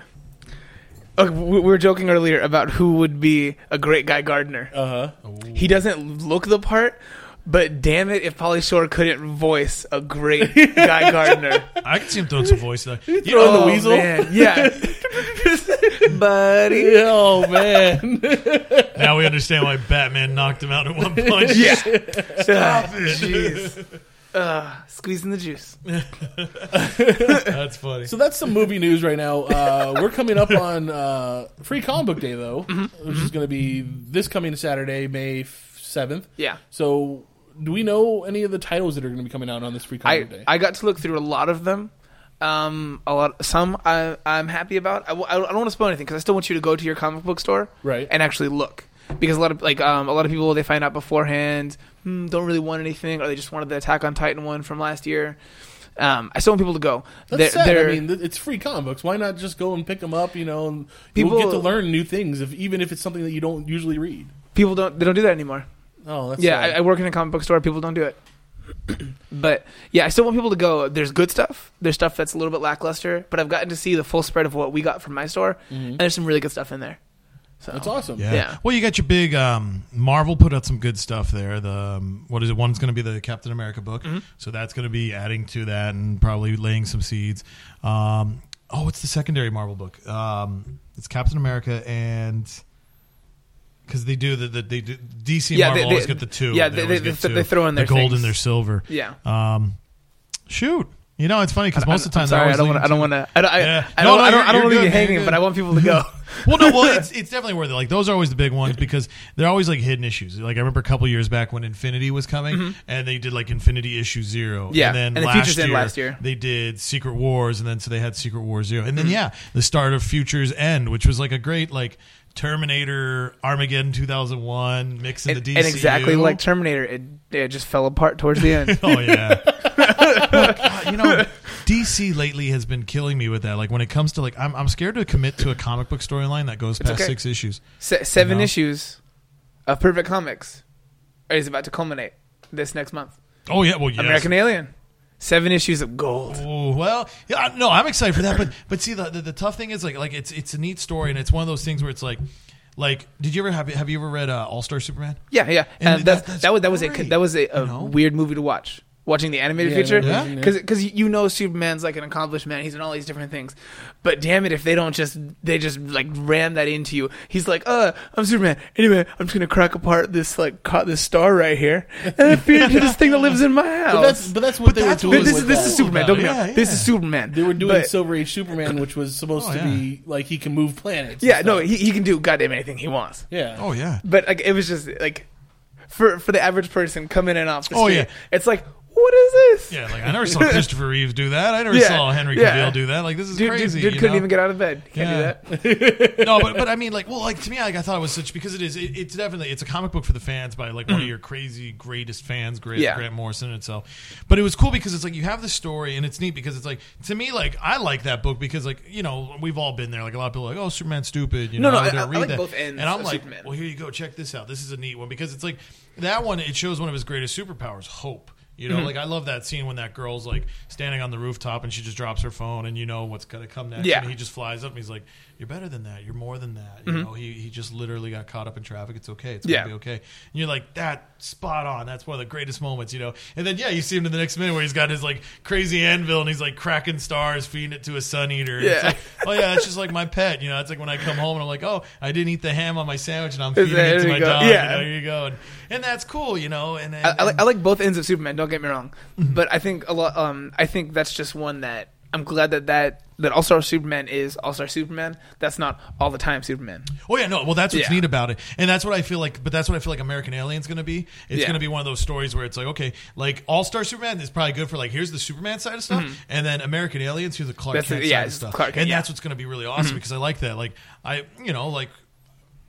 Speaker 5: Okay, we we were joking earlier about who would be a great Guy Gardner.
Speaker 3: uh huh.
Speaker 5: He doesn't look the part, but damn it, if Pauly Shore couldn't voice a great [laughs] Guy Gardner.
Speaker 4: I can see him throwing some voice there. You
Speaker 3: throwing
Speaker 4: know,
Speaker 3: the
Speaker 5: Oh,
Speaker 3: weasel?
Speaker 5: man, yeah, [laughs] buddy.
Speaker 3: Oh man. [laughs]
Speaker 4: now we understand why Batman knocked him out in one punch.
Speaker 5: Yeah.
Speaker 4: Stop it.
Speaker 5: Jeez. Uh, squeezing the juice. [laughs]
Speaker 4: That's funny.
Speaker 3: So that's some movie news right now. Uh, we're coming up on uh, Free Comic Book Day, though,
Speaker 5: Mm-hmm.
Speaker 3: which is going to be this coming Saturday, May seventh.
Speaker 5: Yeah.
Speaker 3: So, do we know any of the titles that are going to be coming out on this Free Comic
Speaker 5: I,
Speaker 3: Book Day?
Speaker 5: I got to look through a lot of them. Um, a lot, some I, I'm happy about. I, w- I don't want to spoil anything because I still want you to go to your comic book store,
Speaker 3: Right.
Speaker 5: and actually look. Because a lot of like um, a lot of people they find out beforehand hmm, don't really want anything, or they just wanted the Attack on Titan one from last year. Um, I still want people to go.
Speaker 3: That's
Speaker 5: They're-
Speaker 3: sad.
Speaker 5: they're-
Speaker 3: I mean, it's free comic books. Why not just go and pick them up? You know, and
Speaker 5: People-
Speaker 3: get to learn new things, if even if it's something that you don't usually read.
Speaker 5: people don't they don't do that anymore.
Speaker 3: Oh, that's
Speaker 5: yeah, I. I work in a comic book store. People don't do it. [clears throat] but yeah, I still want people to go. There's good stuff. There's stuff that's a little bit lackluster, but I've gotten to see the full spread of what we got from my store, and there's some really good stuff in there. So
Speaker 3: that's awesome.
Speaker 4: Yeah.
Speaker 5: Yeah.
Speaker 4: Well, you got your big um, Marvel put out some good stuff there. The um, what is it? One's going to be the Captain America book,
Speaker 5: Mm-hmm.
Speaker 4: so that's going to be adding to that and probably laying some seeds. Um, oh, it's the secondary Marvel book. Um, it's Captain America and because they do the, the they do, DC and
Speaker 5: Yeah,
Speaker 4: Marvel
Speaker 5: they-
Speaker 4: always
Speaker 5: they-
Speaker 4: get the two.
Speaker 5: yeah, they-
Speaker 4: always
Speaker 5: they-
Speaker 4: get
Speaker 5: they-
Speaker 4: two.
Speaker 5: they throw in
Speaker 4: the
Speaker 5: their
Speaker 4: gold
Speaker 5: things.
Speaker 4: and their silver.
Speaker 5: Yeah.
Speaker 4: Um, shoot, you know it's funny because most of the time
Speaker 5: sorry, I don't want. I don't want to. I don't. I,
Speaker 4: Yeah.
Speaker 5: I
Speaker 4: No,
Speaker 5: don't.
Speaker 4: no,
Speaker 5: I don't. I don't want to be hanging, but I want people to [laughs] go.
Speaker 4: well, no, well, [laughs] it's, it's definitely worth it. Like those are always the big ones because they're always like hidden issues. Like I remember a couple years back when Infinity was coming, and they did like Infinity issue zero.
Speaker 5: Mm-hmm. Yeah,
Speaker 4: and then
Speaker 5: and
Speaker 4: last
Speaker 5: Futures
Speaker 4: year,
Speaker 5: last year.
Speaker 4: they did Secret Wars, and then so they had Secret War zero, and then
Speaker 5: Mm-hmm.
Speaker 4: yeah, the start of Futures End, which was like a great like Terminator Armageddon two thousand one mix in
Speaker 5: And,
Speaker 4: the DCU.
Speaker 5: and exactly like Terminator, it, it just fell apart towards the end. [laughs]
Speaker 4: Oh yeah. You know, DC lately has been killing me with that. Like when it comes to like, I'm I'm scared to commit to a comic book storyline that goes past
Speaker 5: okay.
Speaker 4: six issues.
Speaker 5: Se- seven
Speaker 4: No.
Speaker 5: issues of Perfect Comics is about to culminate this next month.
Speaker 4: Oh yeah, well yes.
Speaker 5: American Alien, seven issues of gold.
Speaker 4: Oh, well, yeah, no, I'm excited for that. But but see, the, the the tough thing is like like it's it's a neat story, and it's one of those things where it's like. Like, did you ever have have you ever read uh, All Star Superman?
Speaker 5: Yeah, yeah.
Speaker 4: And
Speaker 5: And that,
Speaker 4: that-
Speaker 5: that, was that was a that was a, a
Speaker 4: you know?
Speaker 5: weird movie to watch. Watching the animated
Speaker 3: Yeah,
Speaker 5: feature,
Speaker 3: yeah,
Speaker 4: yeah.
Speaker 5: because you know Superman's like an accomplished man. He's in all these different things, but damn it, if they don't just they just like ram that into you. He's like, uh, I'm Superman. Anyway, I'm just gonna crack apart this like ca- this star right here and feed it to this thing that lives in my house.
Speaker 3: But that's but that's what
Speaker 4: But
Speaker 3: they
Speaker 4: that's
Speaker 3: were doing.
Speaker 5: this
Speaker 3: with
Speaker 5: is this
Speaker 3: that.
Speaker 5: is Superman. Don't get me
Speaker 4: Yeah.
Speaker 5: This is Superman.
Speaker 3: They were doing
Speaker 5: But-
Speaker 3: Silver Age Superman, which was supposed
Speaker 4: Oh,
Speaker 3: to
Speaker 4: yeah.
Speaker 3: be like he can move planets.
Speaker 5: Yeah, no, he, he can do goddamn anything he wants.
Speaker 3: yeah.
Speaker 4: Oh yeah.
Speaker 5: But like it was just like for for the average person coming in off the
Speaker 4: Oh, yeah.
Speaker 5: it's like what is this?
Speaker 4: Yeah, like I never saw [laughs] Christopher Reeves do that. I never
Speaker 5: Yeah,
Speaker 4: saw Henry
Speaker 5: yeah.
Speaker 4: Cavill do that. Like this is
Speaker 5: Dude,
Speaker 4: crazy.
Speaker 5: dude, dude couldn't
Speaker 4: know?
Speaker 5: even get out of bed. Can't
Speaker 4: Yeah.
Speaker 5: do that. [laughs] [laughs]
Speaker 4: no, but but I mean, like, well, like to me, like I thought it was such because it is. It, it's definitely it's a comic book for the fans by like one of your crazy greatest fans, Grant,
Speaker 5: Mm. Yeah.
Speaker 4: Grant Morrison itself. But it was cool because it's like you have the story and it's neat because it's like to me, like I like that book because like you know we've all been there. Like a lot of people are like, oh, Superman's stupid. You
Speaker 5: No,
Speaker 4: know,
Speaker 5: no, I- I- I
Speaker 4: read
Speaker 5: like
Speaker 4: that.
Speaker 5: both ends
Speaker 4: And I'm like,
Speaker 5: Superman.
Speaker 4: well, here you go, check this out. This is a neat one because it's like that one. It shows one of his greatest superpowers, hope. You
Speaker 5: Mm-hmm.
Speaker 4: know, like I love that scene when that girl's like standing on the rooftop and she just drops her phone and you know what's gonna come next.
Speaker 5: Yeah.
Speaker 4: And he just flies up and he's like, "You're better than that. You're more than that." You know, he he just literally got caught up in traffic. It's okay. It's gonna
Speaker 5: Mm-hmm. Yeah.
Speaker 4: be okay. And you're like, "That spot on. That's one of the greatest moments." You know. And then yeah, you see him in the next minute where he's got his like crazy anvil and he's like cracking stars, feeding it to a sun eater. And It's
Speaker 5: Yeah.
Speaker 4: like, oh yeah, it's just like my pet. You know, it's like when I come home and I'm like, "Oh, I didn't eat the ham on my sandwich and I'm feeding
Speaker 5: There
Speaker 4: it to my
Speaker 5: go.
Speaker 4: dog."
Speaker 5: Yeah.
Speaker 4: You know, here you go. And, and that's cool. You know. And, and,
Speaker 5: I, I, like, I like both ends of Superman. Don't get me wrong,
Speaker 4: Mm-hmm.
Speaker 5: but I think a lot. Um, I think that's just one that I'm glad that that that All Star Superman is All Star Superman. That's not all the time Superman.
Speaker 4: Oh yeah, no. Well, that's what's
Speaker 5: Yeah.
Speaker 4: neat about it, and that's what I feel like. But that's what I feel like American Alien's going to be. It's
Speaker 5: Yeah.
Speaker 4: going to be one of those stories where it's like, okay, like All Star Superman is probably good for like here's the Superman side of stuff, and then American Aliens here's the Clark
Speaker 5: Mm-hmm. That's
Speaker 4: Kent
Speaker 5: yeah,
Speaker 4: side of
Speaker 5: it's
Speaker 4: stuff,
Speaker 5: Clark Kent,
Speaker 4: and
Speaker 5: yeah. Mm-hmm.
Speaker 4: that's what's going to be really awesome because I like that. Like I, you know, like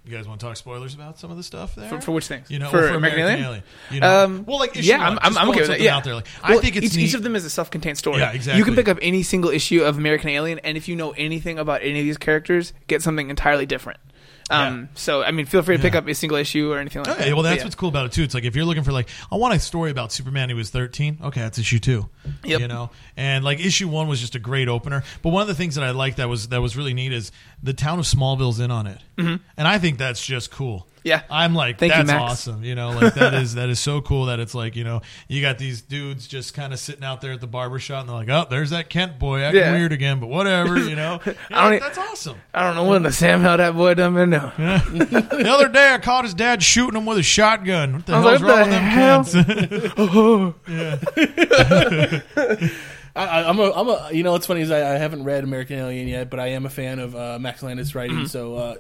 Speaker 4: you guys want to talk spoilers about some of the stuff there
Speaker 5: For, for which things?
Speaker 4: You know,
Speaker 5: for,
Speaker 4: for
Speaker 5: American,
Speaker 4: American
Speaker 5: Alien.
Speaker 4: Alien, you know?
Speaker 5: Um,
Speaker 4: Well, like, issue
Speaker 5: yeah,
Speaker 4: one,
Speaker 5: I'm, I'm, okay with that. Yeah,
Speaker 4: out there, like, I think it's
Speaker 5: each, each of them is a self-contained story.
Speaker 4: Yeah, exactly.
Speaker 5: You can pick up any single issue of American Alien, and if you know anything about any of these characters, get something entirely different. Um, So, I mean, feel free to pick
Speaker 4: Yeah.
Speaker 5: up a single issue or anything like
Speaker 4: Okay,
Speaker 5: that.
Speaker 4: well, that's
Speaker 5: yeah.
Speaker 4: what's cool about it too. It's like if you're looking for like, I want a story about Superman who was 13. Okay, that's issue two.
Speaker 5: Yep.
Speaker 4: You know, and like issue one was just a great opener. But one of the things that I like that was that was really neat is the town of Smallville's in on it, mm-hmm. and I think that's just cool.
Speaker 5: Yeah.
Speaker 4: I'm like,
Speaker 5: Thank
Speaker 4: that's
Speaker 5: Max.
Speaker 4: awesome. You know, like that is that is so cool that it's like, you know, you got these dudes just kind of sitting out there at the barbershop and they're like, oh, there's that Kent boy acting
Speaker 5: Yeah.
Speaker 4: weird again, but whatever, you know. [laughs]
Speaker 5: I don't
Speaker 4: that's awesome.
Speaker 5: I don't know when the Sam hell that boy done been doing.
Speaker 4: The other day, I caught his dad shooting him with a shotgun. What the hell's
Speaker 5: like,
Speaker 4: wrong
Speaker 5: what
Speaker 4: with
Speaker 5: the
Speaker 4: them kids?
Speaker 3: I, I- I'm a, I'm a, you know, what's funny is I, I haven't read American Alien yet, but I am a fan of uh, Max Landis writing.
Speaker 5: Mm-hmm.
Speaker 3: So, uh,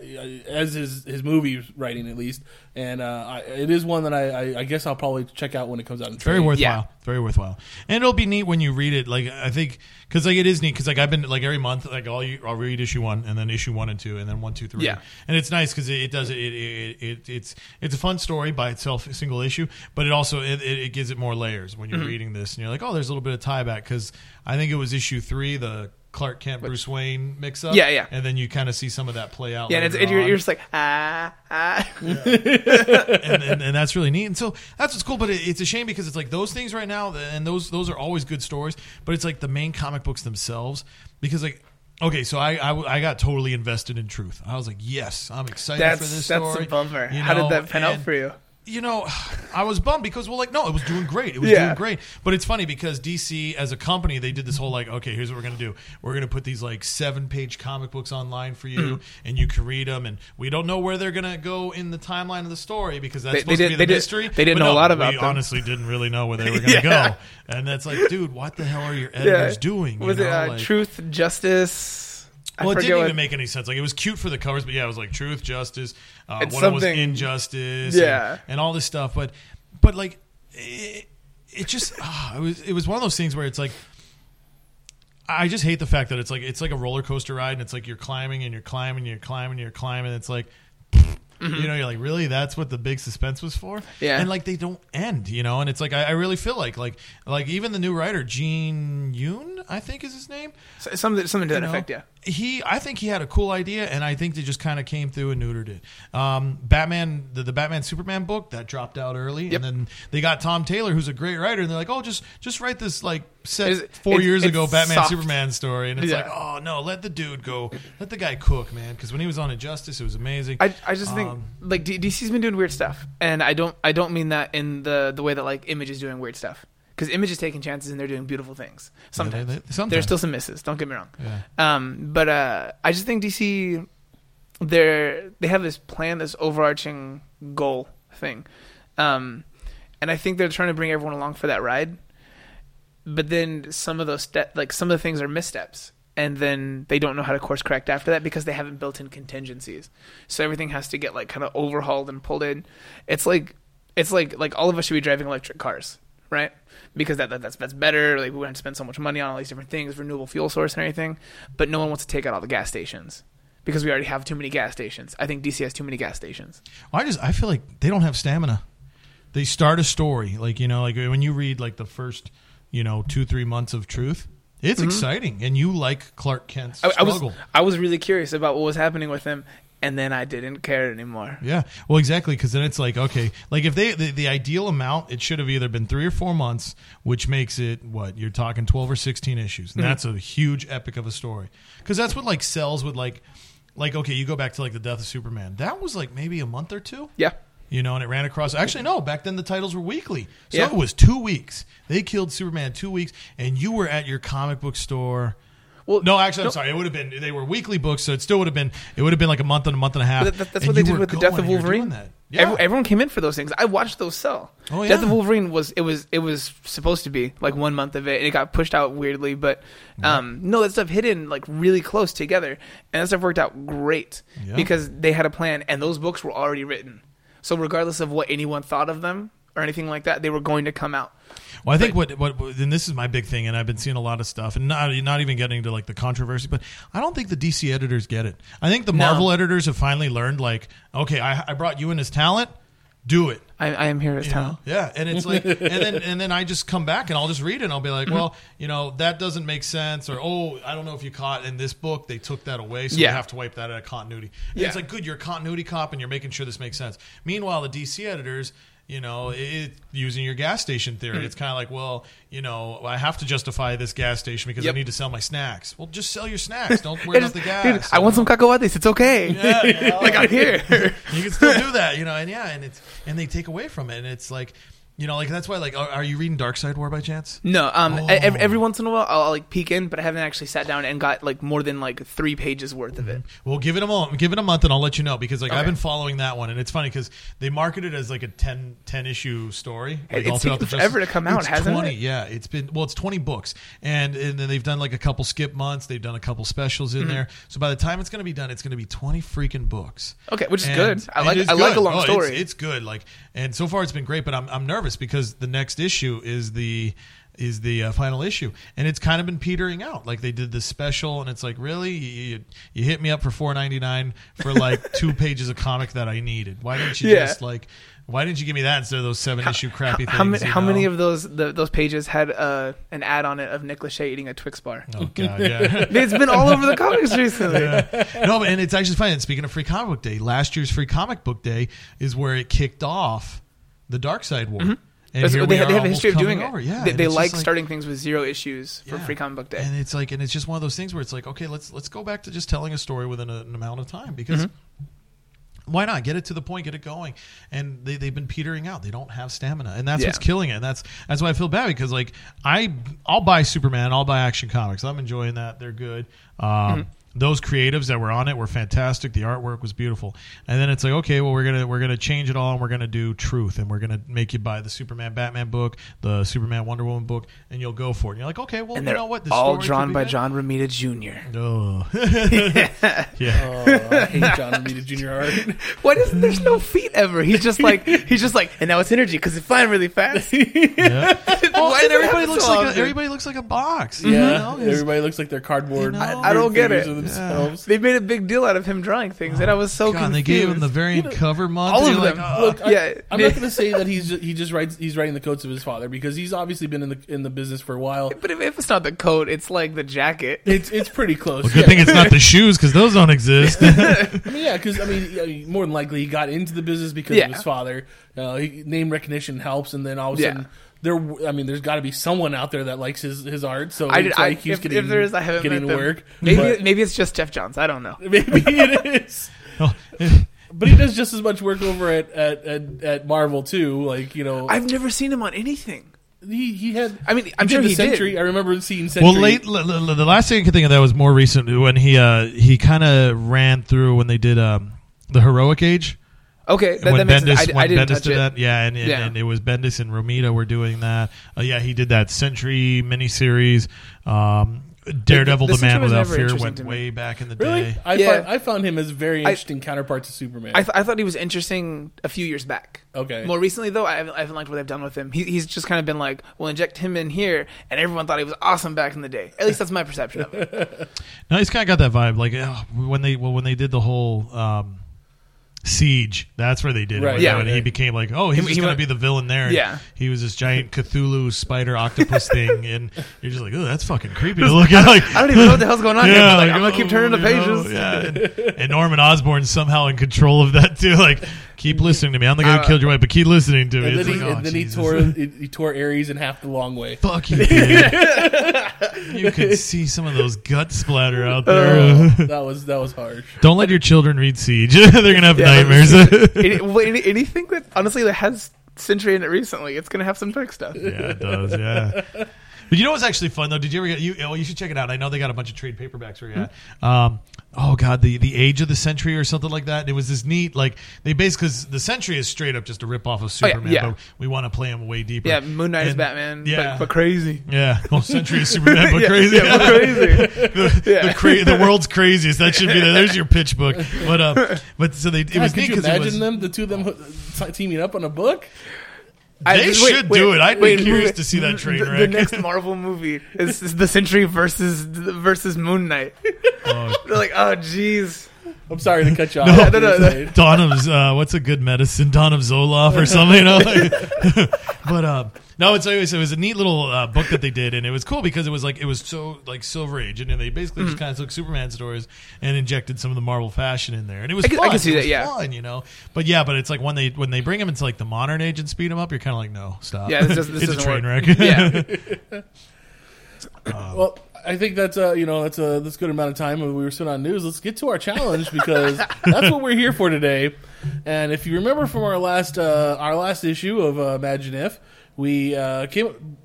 Speaker 3: as his his movie writing at least, and uh, I, it is one that I, I, I guess I'll probably check out when it comes out. In
Speaker 4: Very
Speaker 3: trade.
Speaker 4: worthwhile.
Speaker 5: Yeah.
Speaker 4: Very worthwhile. And it'll be neat when you read it. Like I think because like it is neat because like I've been like every month like I'll I'll read issue one and then issue one and two and then one two three.
Speaker 5: Yeah.
Speaker 4: And it's nice because it, it does it, it, it, it it's it's a fun story by itself, a single issue, but it also it, it, it gives it more layers when you're
Speaker 5: Mm-hmm.
Speaker 4: reading this and you're like oh there's a little bit of tie back because I think it was issue three the. Clark Kent, Bruce Wayne mix up.
Speaker 5: Yeah, yeah.
Speaker 4: And then you kind of see some of that play out.
Speaker 5: Yeah, and, it's,
Speaker 4: later
Speaker 5: and you're, you're just like ah ah. [laughs]
Speaker 4: and, and, and that's really neat. And so that's what's cool. But it, it's a shame because it's like those things right now, and those those are always good stories. But it's like the main comic books themselves because like. Okay, so I, I, I got totally invested in Truth. I was like, yes, I'm excited
Speaker 5: That's
Speaker 4: for this
Speaker 5: that's
Speaker 4: story.
Speaker 5: a bummer.
Speaker 4: You
Speaker 5: How did that pan out for you?
Speaker 4: You know, [sighs] I was bummed because well, like no, it was doing great. It was
Speaker 5: Yeah.
Speaker 4: doing great. But it's funny because DC as a company, they did this whole like, okay, here's what we're gonna do. We're gonna put these like seven page comic books online for you,
Speaker 5: Mm-hmm.
Speaker 4: and you can read them. And we don't know where they're gonna go in the timeline of the story because that's
Speaker 5: They-
Speaker 4: supposed
Speaker 5: they
Speaker 4: to be the
Speaker 5: they did-
Speaker 4: mystery.
Speaker 5: they didn't
Speaker 4: But
Speaker 5: know a lot about
Speaker 4: we
Speaker 5: them.
Speaker 4: honestly didn't really know where they [laughs] were gonna
Speaker 5: Yeah.
Speaker 4: go. And that's like, dude, what the hell are your editors doing? You
Speaker 5: Was it uh,
Speaker 4: like-
Speaker 5: Truth, Justice?
Speaker 4: Well, it didn't
Speaker 5: what-
Speaker 4: even make any sense. Like it was cute for the covers, but yeah, it was like truth, justice. Uh, one was injustice,
Speaker 5: Yeah.
Speaker 4: and, and all this stuff. But, but like, it, it just [sighs] ah, it was it was one of those things where it's like. I just hate the fact that it's like it's like a roller coaster ride, and it's like you're climbing and you're climbing, and you're climbing, and you're climbing. And it's like, you know, you're like, really? That's what the big suspense was for?
Speaker 5: Mm-hmm. Yeah.
Speaker 4: And like they don't end, you know. And it's like I, I really feel like like like even the new writer Gene Yoon, I think is his name
Speaker 5: something something to that effect? Yeah.
Speaker 4: He, I think he had a cool idea, and I think they just kind of came through and neutered it. Um, Batman, the, the Batman Superman book that dropped out early,
Speaker 5: Yep.
Speaker 4: and then they got Tom Taylor, who's a great writer, and they're like, "Oh, just just write this like set
Speaker 5: It's-
Speaker 4: four
Speaker 5: it's-
Speaker 4: years
Speaker 5: it's
Speaker 4: ago Batman
Speaker 5: soft.
Speaker 4: Superman story," and it's
Speaker 5: Yeah.
Speaker 4: like, "Oh no, let the dude go, let the guy cook, man," because when he was on Injustice, it was amazing.
Speaker 5: I, I just think
Speaker 4: Um,
Speaker 5: like DC's been doing weird stuff, and I don't I don't mean that in the the way that like Image is doing weird stuff because Image is taking chances and they're doing beautiful things. Sometimes,
Speaker 4: they- sometimes.
Speaker 5: there's still some misses. Don't get me wrong.
Speaker 4: Yeah.
Speaker 5: Um, but uh, I just think DC they're they have this plan, this overarching goal thing, um, and I think they're trying to bring everyone along for that ride. But then some of those ste- like some of the things are missteps, and then they don't know how to course correct after that because they haven't built in contingencies. So everything has to get like kind of overhauled and pulled in. It's like it's like like all of us should be driving electric cars, right? Because that, that that's that's better. Like we to spend so much money on all these different things, renewable fuel source and everything, but no one wants to take out all the gas stations because we already have too many gas stations. I think DC has too many gas stations.
Speaker 4: I just I feel like they don't have stamina. They start a story like you know like when you read like the first you know two three months of Truth, it's exciting, and you like Clark Kent's
Speaker 5: Mm-hmm. I, I was. I was really curious about what was happening with him, and then I didn't care anymore.
Speaker 4: Yeah, well, exactly, because then it's like okay, like if they the, the ideal amount, it should have either been three or four months, which makes it what you're talking twelve or sixteen issues, and mm-hmm. that's a huge epic of a story, because that's what like sells with like, like okay, you go back to like the death of Superman, that was like maybe a month or two,
Speaker 5: Yeah.
Speaker 4: you know, and it ran across. Actually, no, back then the titles were weekly, so
Speaker 5: Yeah.
Speaker 4: it was two weeks. They killed Superman two weeks, and you were at your comic book store.
Speaker 5: Well,
Speaker 4: No, actually, I'm
Speaker 5: no-
Speaker 4: sorry. It would have been they were weekly books, so it still would have been it would have been like a month and a month and a half.
Speaker 5: That, that's what they did with the Death of
Speaker 4: and you were
Speaker 5: Wolverine.
Speaker 4: Yeah.
Speaker 5: Every- everyone came in for those things. I watched those sell.
Speaker 4: Oh, yeah.
Speaker 5: Death of Wolverine was it was it was supposed to be like one month of it, and it got pushed out weirdly. But um, no, that stuff hit in like really close together, and that stuff worked out great
Speaker 4: Yeah.
Speaker 5: because they had a plan, and those books were already written. So regardless of what anyone thought of them or anything like that, they were going to come out.
Speaker 4: Well, I think what, what and this is my big thing, and I've been seeing a lot of stuff, and not not even getting to like the controversy, but I don't think the DC editors get it. I think the
Speaker 5: No.
Speaker 4: Marvel editors have finally learned, like, okay, I, I brought you in as talent, do it.
Speaker 5: I, I am here as
Speaker 4: You know?
Speaker 5: talent.
Speaker 4: Yeah, and it's like, and then and then I just come back and I'll just read it and I'll be
Speaker 5: Mm-hmm.
Speaker 4: like, well, you know, that doesn't make sense, or oh, I don't know if you caught in this book they took that away, so
Speaker 5: Yeah.
Speaker 4: we have to wipe that out of continuity. And
Speaker 5: Yeah.
Speaker 4: It's like, good, you're a continuity cop and you're making sure this makes sense. Meanwhile, the DC editors. You know, it, using your gas station theory, mm-hmm. it's kind of like, well, you know, I have to justify this gas station because
Speaker 5: Yep.
Speaker 4: I need to sell my snacks. Well, just sell your snacks. [laughs] Don't worry about the gas.
Speaker 5: Dude, I want some cacahuates. It's okay.
Speaker 4: Yeah, you [laughs] know,
Speaker 5: like I'm [laughs] here.
Speaker 4: you can still do that, you know, and yeah, and it's and they take away from it, and it's like, you know, like that's why, like, are, are you reading Darkseid War by chance?
Speaker 5: No, um,
Speaker 4: Oh.
Speaker 5: every, every once in a while I'll, I'll like peek in, but I haven't actually sat down and got like more than like three pages worth of it.
Speaker 4: Well, give it a month. Give it a month, and I'll let you know because like I've been following that one, and it's funny because they market it as like a 10, 10 issue story. Like,
Speaker 5: It's
Speaker 4: all throughout
Speaker 5: taken
Speaker 4: the
Speaker 5: forever to come out,
Speaker 4: It's
Speaker 5: hasn't
Speaker 4: twenty,
Speaker 5: it?
Speaker 4: Yeah, it's been well, it's twenty books, and and then they've done like a couple skip months. They've done a couple specials
Speaker 5: Mm-hmm.
Speaker 4: in there. So by the time it's going to be done, it's going to be twenty freaking books.
Speaker 5: Okay, which is
Speaker 4: And
Speaker 5: good. I like I like a long
Speaker 4: Oh, it's-
Speaker 5: story.
Speaker 4: It's, good. Like, and so far it's been great. But I'm I'm nervous because the next issue is the is the uh, final issue, and it's kind of been petering out. Like they did this special, and it's like, really, you, you, you hit me up for four ninety nine for like [laughs] two pages of comic that I needed. Why didn't you
Speaker 5: Yeah.
Speaker 4: just like? Why didn't you give me that instead of those seven issue crappy things?
Speaker 5: how, many,
Speaker 4: you
Speaker 5: how many of those the, those pages had uh, an ad on it of Nick Lachey eating a Twix bar?
Speaker 4: Oh god, yeah. [laughs]
Speaker 5: It's been all over the comics recently.
Speaker 4: no, but, and it's actually funny. And speaking of Free Comic Book Day, last year's Free Comic Book Day is where it kicked off the Darkseid War. And
Speaker 5: Mm-hmm. they, have,
Speaker 4: are
Speaker 5: they have a history of doing
Speaker 4: over.
Speaker 5: it.
Speaker 4: Yeah,
Speaker 5: they, they like
Speaker 4: like-
Speaker 5: starting things with zero issues for
Speaker 4: Yeah.
Speaker 5: Free Comic Book Day.
Speaker 4: And it's like, and it's just one of those things where it's like, okay, let's let's go back to just telling a story within a, an amount of time because.
Speaker 5: Mm-hmm.
Speaker 4: Why not get it to the point, get it going? And they, they've been petering out. They don't have stamina, and that's
Speaker 5: Yeah.
Speaker 4: what's killing it. And that's that's why I feel bad because like I I'll buy Superman, I'll buy Action Comics. I'm enjoying that. They're good. Um,
Speaker 5: Mm-hmm.
Speaker 4: Those creatives that were on it were fantastic. The artwork was beautiful. And then it's like, okay, well we're gonna we're gonna change it all, and we're gonna do truth, and we're gonna make you buy the Superman Batman book, the Superman Wonder Woman book, and you'll go for it. And you're like, okay, well
Speaker 5: and
Speaker 4: you know what? The
Speaker 5: all drawn by
Speaker 4: good.
Speaker 5: John Romita Jr. [laughs]
Speaker 4: Oh. [laughs] yeah.
Speaker 3: Oh, I hate John Romita Jr. art. [laughs]
Speaker 5: Why doesn't there's no feet ever? He's just like he's just like, and now it's energy because it's flying really fast.
Speaker 4: yeah. Well, and everybody looks
Speaker 5: so
Speaker 4: like a, everybody looks like a box.
Speaker 3: Yeah,
Speaker 4: You know?
Speaker 3: Everybody looks like they're cardboard.
Speaker 4: You know?
Speaker 5: I- I don't get it.
Speaker 3: Of themselves.
Speaker 5: They made a big deal out of him drawing things, and I was so
Speaker 4: God, and
Speaker 5: confused.
Speaker 4: they gave him the variant cover month.
Speaker 5: all
Speaker 4: and
Speaker 5: of
Speaker 4: you're
Speaker 5: them.
Speaker 4: Like, oh.
Speaker 3: Look, I,
Speaker 5: Yeah.
Speaker 3: I'm not going to say that he's ju- he just writes he's writing the coats of his father because he's obviously been in the in the business for a while.
Speaker 5: but if, if it's not the coat, it's like the jacket.
Speaker 3: It's it's pretty close.
Speaker 4: Well, good
Speaker 3: yeah.
Speaker 4: thing it's not the [laughs] shoes because those don't exist. [laughs]
Speaker 3: I mean, [laughs] yeah, because I mean, yeah, more than likely he got into the business because
Speaker 5: Yeah.
Speaker 3: of his father. Uh, he, name recognition helps, and then all of a
Speaker 5: Yeah.
Speaker 3: sudden. There, I mean, there's got to be someone out there that likes his, his art. So
Speaker 5: I,
Speaker 3: it's
Speaker 5: I,
Speaker 3: like he's
Speaker 5: if,
Speaker 3: getting,
Speaker 5: if there is, I haven't
Speaker 3: getting
Speaker 5: met them.
Speaker 3: work.
Speaker 5: Maybe
Speaker 3: but-
Speaker 5: maybe it's just Geoff Johns. I don't know. [laughs]
Speaker 3: maybe it [laughs] is. [laughs] But he does just as much work over at, at, at, at Marvel too. Like you know,
Speaker 5: I've never seen him on anything.
Speaker 3: he he had.
Speaker 5: I mean, I'm
Speaker 3: he
Speaker 5: sure
Speaker 3: did
Speaker 5: he
Speaker 3: the
Speaker 5: did.
Speaker 3: Sentry. I remember seeing Sentry.
Speaker 4: well, late l- l- the last thing I could think of that was more recent when he uh, he kind of ran through when they did um, the heroic age.
Speaker 5: Okay, that,
Speaker 4: when
Speaker 5: that makes
Speaker 4: Bendis,
Speaker 5: sense. I,
Speaker 4: when
Speaker 5: I didn't
Speaker 4: Bendis
Speaker 5: touch
Speaker 4: did
Speaker 5: it.
Speaker 4: that, yeah, and, and,
Speaker 5: Yeah.
Speaker 4: and it was Bendis and Romita were doing that. Uh, yeah, he did that Sentry miniseries. Um, Daredevil,
Speaker 5: The-
Speaker 4: the,
Speaker 5: the
Speaker 4: Man
Speaker 5: Sentry was
Speaker 4: Without Fear, went way back in the
Speaker 3: really,
Speaker 4: day.
Speaker 3: I
Speaker 5: Yeah.
Speaker 3: found, I found him as a very interesting counterpart to Superman.
Speaker 5: I, th- I thought he was interesting a few years back.
Speaker 3: okay,
Speaker 5: More recently, though, I haven't, I haven't liked what they've done with him. He, he's just kind of been like, "We'll inject him in here," and everyone thought he was awesome back in the day. At least that's my perception of it. [laughs]
Speaker 4: No, he's kind of got that vibe. Like oh, when they well when they did the whole um, siege, that's where they did
Speaker 3: Right,
Speaker 4: it.
Speaker 5: yeah.
Speaker 4: and he became like, oh, he's
Speaker 5: He- he
Speaker 4: gonna
Speaker 5: went-
Speaker 4: be the villain there.
Speaker 5: Yeah.
Speaker 4: he was this giant [laughs] Cthulhu spider octopus [laughs] thing, and you're just like, oh, that's fucking creepy to look at. Like,
Speaker 5: I don't even know what the hell's going on here. [laughs] But like,
Speaker 4: like,
Speaker 5: I'm gonna keep
Speaker 4: oh,
Speaker 5: turning the
Speaker 4: you know,
Speaker 5: pages.
Speaker 4: yeah, and, and Norman Osborn's somehow in control of that too. Like, keep listening to me. I'm the guy who
Speaker 5: Uh,
Speaker 4: killed your wife, but keep listening to me.
Speaker 3: and then, he,
Speaker 4: like, oh,
Speaker 3: and then he tore he, tore Ares in half the long way.
Speaker 4: Fuck you, you could see some of those guts splatter out there.
Speaker 3: that was that was harsh.
Speaker 4: Don't let your children read Siege. They're gonna have
Speaker 5: Yeah.
Speaker 4: Nightmares.
Speaker 5: Any, [laughs] any, anything that honestly that has Sentry in it recently, it's gonna have some trick stuff.
Speaker 4: yeah, it does. Yeah. But you know what's actually fun though? Did you ever get you? Well, you should check it out. I know they got a bunch of trade paperbacks where you're at. Um, oh god, the the Age of the Sentry or something like that. It was this neat like they basically because the Sentry is straight up just a rip off of
Speaker 5: Oh, yeah,
Speaker 4: Superman,
Speaker 5: yeah.
Speaker 4: but we want to play him way deeper.
Speaker 5: Yeah, Moon Knight is Batman,
Speaker 4: yeah.
Speaker 5: but, but crazy.
Speaker 4: Yeah, well, [laughs] Sentry is Superman, but
Speaker 5: Yeah,
Speaker 4: crazy.
Speaker 5: yeah, but crazy. [laughs]
Speaker 4: the, the, cra- the world's craziest. That should be there. There's your pitch book. But uh, [laughs] but so they it was neat
Speaker 3: you
Speaker 4: because
Speaker 3: imagine
Speaker 4: was.
Speaker 3: them, the two of them teaming up on a book?
Speaker 5: I-
Speaker 4: They
Speaker 5: wait,
Speaker 4: should
Speaker 5: wait,
Speaker 4: do it. I'd
Speaker 5: wait,
Speaker 4: be curious to see that train
Speaker 5: the, the next Marvel movie is, is the Sentry versus versus Moon Knight.
Speaker 4: Oh, [laughs]
Speaker 5: They're like, oh, jeez.
Speaker 3: I'm sorry to cut you [laughs] off.
Speaker 5: No, no, no, no.
Speaker 4: Dawn of uh, what's a good medicine? Dawn of Zoloft or something. You know, like, [laughs] but uh, no, it's it was, it was a neat little uh, book that they did, and it was cool because it was like it was so like Silver Age, and they basically
Speaker 5: Mm-hmm.
Speaker 4: just kind of took Superman stories and injected some of the Marvel fashion in there, and it was
Speaker 5: I can- I
Speaker 4: fun.
Speaker 5: can see
Speaker 4: It
Speaker 5: that,
Speaker 4: was
Speaker 5: yeah.
Speaker 4: fun, you know. But yeah, but it's like when they when they bring them into like the modern age and speed them up, you're kind of like, no, stop.
Speaker 5: Yeah, this doesn't- this [laughs]
Speaker 4: it's a
Speaker 5: doesn't
Speaker 4: train
Speaker 5: work.
Speaker 4: wreck.
Speaker 5: Yeah.
Speaker 3: Well, I think that's a you know that's a that's a good amount of time. We were sitting on news. Let's get to our challenge because [laughs] that's what we're here for today. And if you remember from our last uh, our last issue of uh, Imagine If, we uh, came.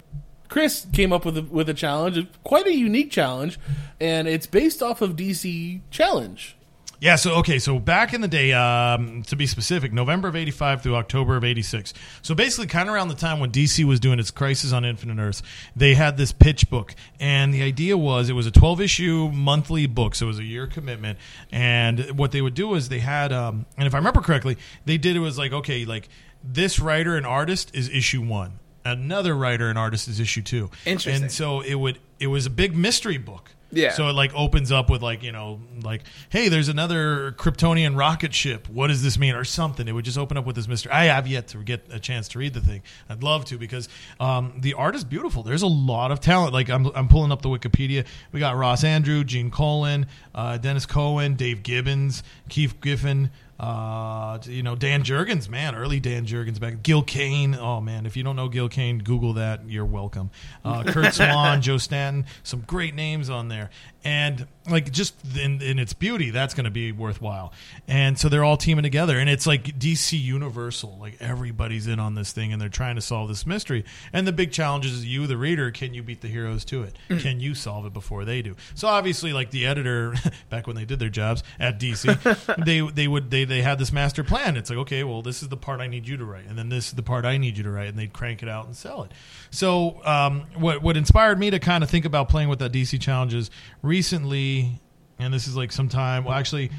Speaker 3: Chris came up with a, with a challenge, quite a unique challenge, and it's based off of DC Challenge.
Speaker 4: Yeah, so okay, so back in the day, um, to be specific, November of '85 through October of '86. So basically, kind of around the time when DC was doing its Crisis on Infinite Earths, they had this pitch book, and the idea was it was a 12 issue monthly book, so it was a year commitment. And what they would do is they had, um, and if I remember correctly, they did it was like okay, like this writer and artist is issue one, another writer and artist is issue two.
Speaker 5: Interesting.
Speaker 4: And so it would it was a big mystery book.
Speaker 5: Yeah.
Speaker 4: So it like opens up with like you know like hey there's another Kryptonian rocket ship. What does this mean or something? It would just open up with this mystery. I have yet to get a chance to read the thing. I'd love to because um, the art is beautiful. There's a lot of talent. Like I'm I'm pulling up the Wikipedia. We got Ross Andru, Gene Colan, uh, Denys Cowan, Dave Gibbons, Keith Giffen. Uh, you know Dan Jurgens, man, early Dan Jurgens back. Gil Kane, oh man, if you don't know Gil Kane, Google that. You're welcome. Uh, Curt [laughs] Swan, Joe Staton, some great names on there, and like just in, in its beauty, that's going to be worthwhile. And so they're all teaming together, and it's like DC Universal, like everybody's in on this thing, and they're trying to solve this mystery. And the big challenge is you, the reader, can you beat the heroes to it? Can you solve it before they do? So obviously, like the editor [laughs] back when they did their jobs at DC, [laughs] they they would they they had this master plan. It's like okay, well this is the part I need you to write, and then this is the part I need you to write, and they'd crank it out and sell it. So um, what what inspired me to kind of think about playing with that DC challenge challenges recently, and this is like sometime well actually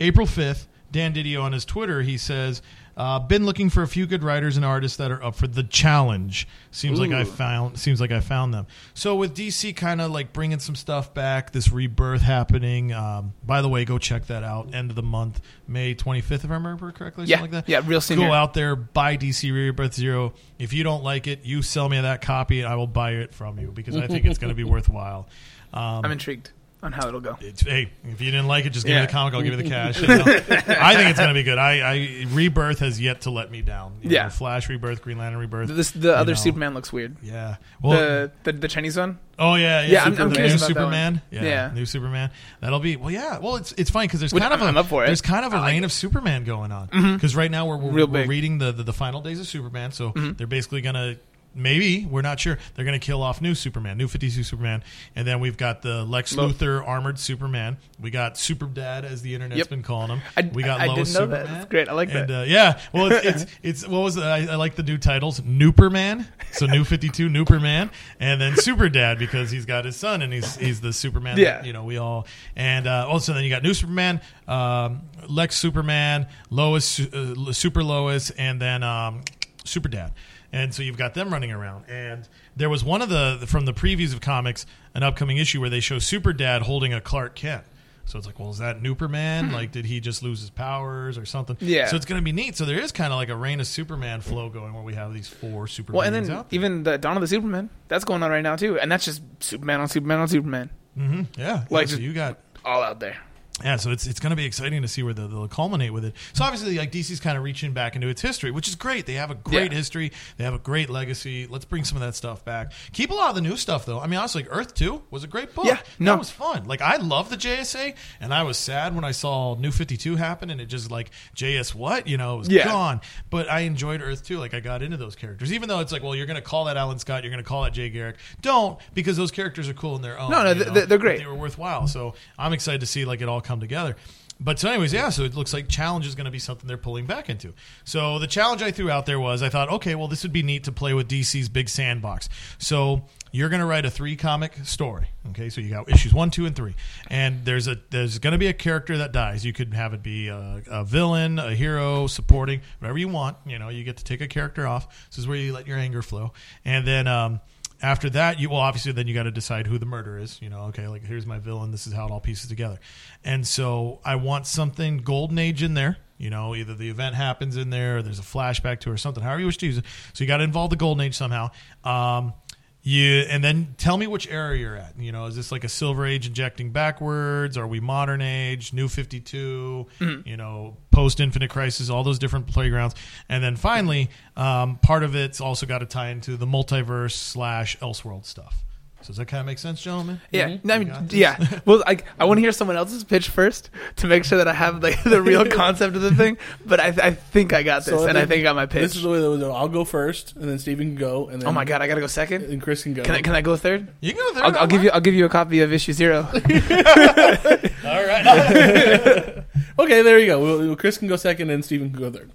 Speaker 4: April fifth. Dan DiDio on his Twitter, he says, uh, "Been looking for a few good writers and artists that are up for the challenge. Seems like I found. Seems like I found them. So with DC kind of like bringing some stuff back, this rebirth happening. Um, by the way, go check that out. End of the month, May twenty fifth, if I remember correctly.
Speaker 5: Yeah.
Speaker 4: something like that.
Speaker 5: Yeah, real senior.
Speaker 4: Go out there, buy DC Rebirth Zero. If you don't like it, you sell me that copy, and I will buy it from you because I think it's going to be [laughs] worthwhile. Um,
Speaker 5: I'm intrigued on how it'll go.
Speaker 4: it's, hey, if you didn't like it, just give
Speaker 5: Yeah.
Speaker 4: me the comic. I'll give you the cash. [laughs] You know? I think it's going to be good. I, I Rebirth has yet to let me down. You
Speaker 5: Yeah.
Speaker 4: know, Flash Rebirth, Green Lantern Rebirth.
Speaker 5: This the other
Speaker 4: know.
Speaker 5: Superman looks weird.
Speaker 4: yeah. Well.
Speaker 5: the, the the Chinese one.
Speaker 4: oh yeah. Yeah.
Speaker 5: Yeah, I'm- I'm
Speaker 4: the
Speaker 5: curious
Speaker 4: new
Speaker 5: about that
Speaker 4: Superman.
Speaker 5: one.
Speaker 4: Yeah,
Speaker 5: Yeah.
Speaker 4: New Superman. That'll be. Well, yeah. Well, it's it's funny because there's
Speaker 5: Which
Speaker 4: kind of a
Speaker 5: I'm up for it.
Speaker 4: there's kind of a reign of Superman going on because right now we're we're, we're.
Speaker 5: Mm-hmm.
Speaker 4: reading the, the the final days of Superman, so they're basically gonna. Maybe we're not sure. They're going to kill off new Superman, new Fifty Two Superman, and then we've got the Lex
Speaker 5: Lo-
Speaker 4: Luthor armored Superman. We got Super Dad, as the internet's
Speaker 5: Yep.
Speaker 4: been calling him.
Speaker 5: I-
Speaker 4: we got
Speaker 5: I
Speaker 4: Lois
Speaker 5: didn't know that.
Speaker 4: Superman.
Speaker 5: That's great. I like
Speaker 4: and,
Speaker 5: that.
Speaker 4: Uh, yeah, well, it's, it's [laughs] it's what was? I, I like the new titles: Nooperman, so New Fifty Two Nooperman, and then Super Dad because he's got his son and he's he's the Superman.
Speaker 5: Yeah.
Speaker 4: that, you know we all and uh, also then you got New Superman, um, Lex Superman, Lois, uh, Super Lois, and then um, Super Dad. And so you've got them running around. And there was one of the from the previews of comics, an upcoming issue where they show Super Dad holding a Clark Kent. So it's like, well, is that Nooperman? Like, did he just lose his powers or something?
Speaker 5: Yeah.
Speaker 4: So it's going to be neat. So there is kind of like a reign of Superman flow going where we have these four super
Speaker 5: Well, and then
Speaker 4: out there.
Speaker 5: even the Dawn of the Superman that's going on right now too, and that's just Superman on Superman on Superman,
Speaker 4: Mm-hmm. Yeah.
Speaker 5: like
Speaker 4: yeah, so you got
Speaker 5: all out there.
Speaker 4: Yeah, so it's it's going to be exciting to see where they'll, they'll culminate with it. So obviously, like DC's kind of reaching back into its history, which is great. They have a great
Speaker 5: Yeah.
Speaker 4: history. They have a great legacy. Let's bring some of that stuff back. Keep a lot of the new stuff though. I mean, honestly, like Earth Two was a great book.
Speaker 5: Yeah, no.
Speaker 4: that was fun. Like I love the JSA, and I was sad when I saw New Fifty Two happen, and it just like JS what you know it was
Speaker 5: Yeah.
Speaker 4: gone. But I enjoyed Earth Two. Like I got into those characters, even though it's like, well, you're going to call that Alan Scott, you're going to call that Jay Garrick. Don't because those characters are cool in their own.
Speaker 5: No, no, th- th- they're great.
Speaker 4: They were worthwhile. So I'm excited to see like it all come together. But so, anyways, yeah. So it looks like challenge is going to be something they're pulling back into. So the challenge I threw out there was I thought, okay, well, this would be neat to play with DC's big sandbox. So you're going to write a three comic story. Okay, so you got issues one, two, and three, and there's a there's going to be a character that dies. You could have it be a, a villain, a hero, supporting, whatever you want. You know, you get to take a character off. This is where you let your anger flow, and then. um after that, you well obviously then you got to decide who the murderer is. You know, okay, like here's my villain. This is how it all pieces together. And so I want something golden age in there. You know, either the event happens in there, or there's a flashback to, it or something. However you wish to use it. So you got to involve the golden age somehow. Um, you and then tell me which era you're at. You know, is this like a silver age injecting backwards? Are we modern age, new 52? You know, post Infinite Crisis, all those different playgrounds, and then finally, um, part of it's also got to tie into the multiverse slash Elseworld stuff. So does that kind of make sense, gentlemen?
Speaker 5: Yeah,
Speaker 3: Mm-hmm.
Speaker 5: I mean, yeah. Well, I, I want to hear someone else's pitch first to make sure that I have like the real [laughs] concept of the thing. But I, I think I got this,
Speaker 3: So
Speaker 5: and I think I got my pitch.
Speaker 3: This is the way that we'll do it. I'll go first, and then Steven can go, and then
Speaker 5: oh my god, I gotta go second.
Speaker 3: and Chris can go.
Speaker 5: Can I, can I go third?
Speaker 4: You can go there.
Speaker 5: I'll, I'll give you I'll give you a copy of issue zero. [laughs] [laughs]
Speaker 4: All right.
Speaker 3: Okay, there you go. We'll, we'll- Chris can go second, and Steven can go third.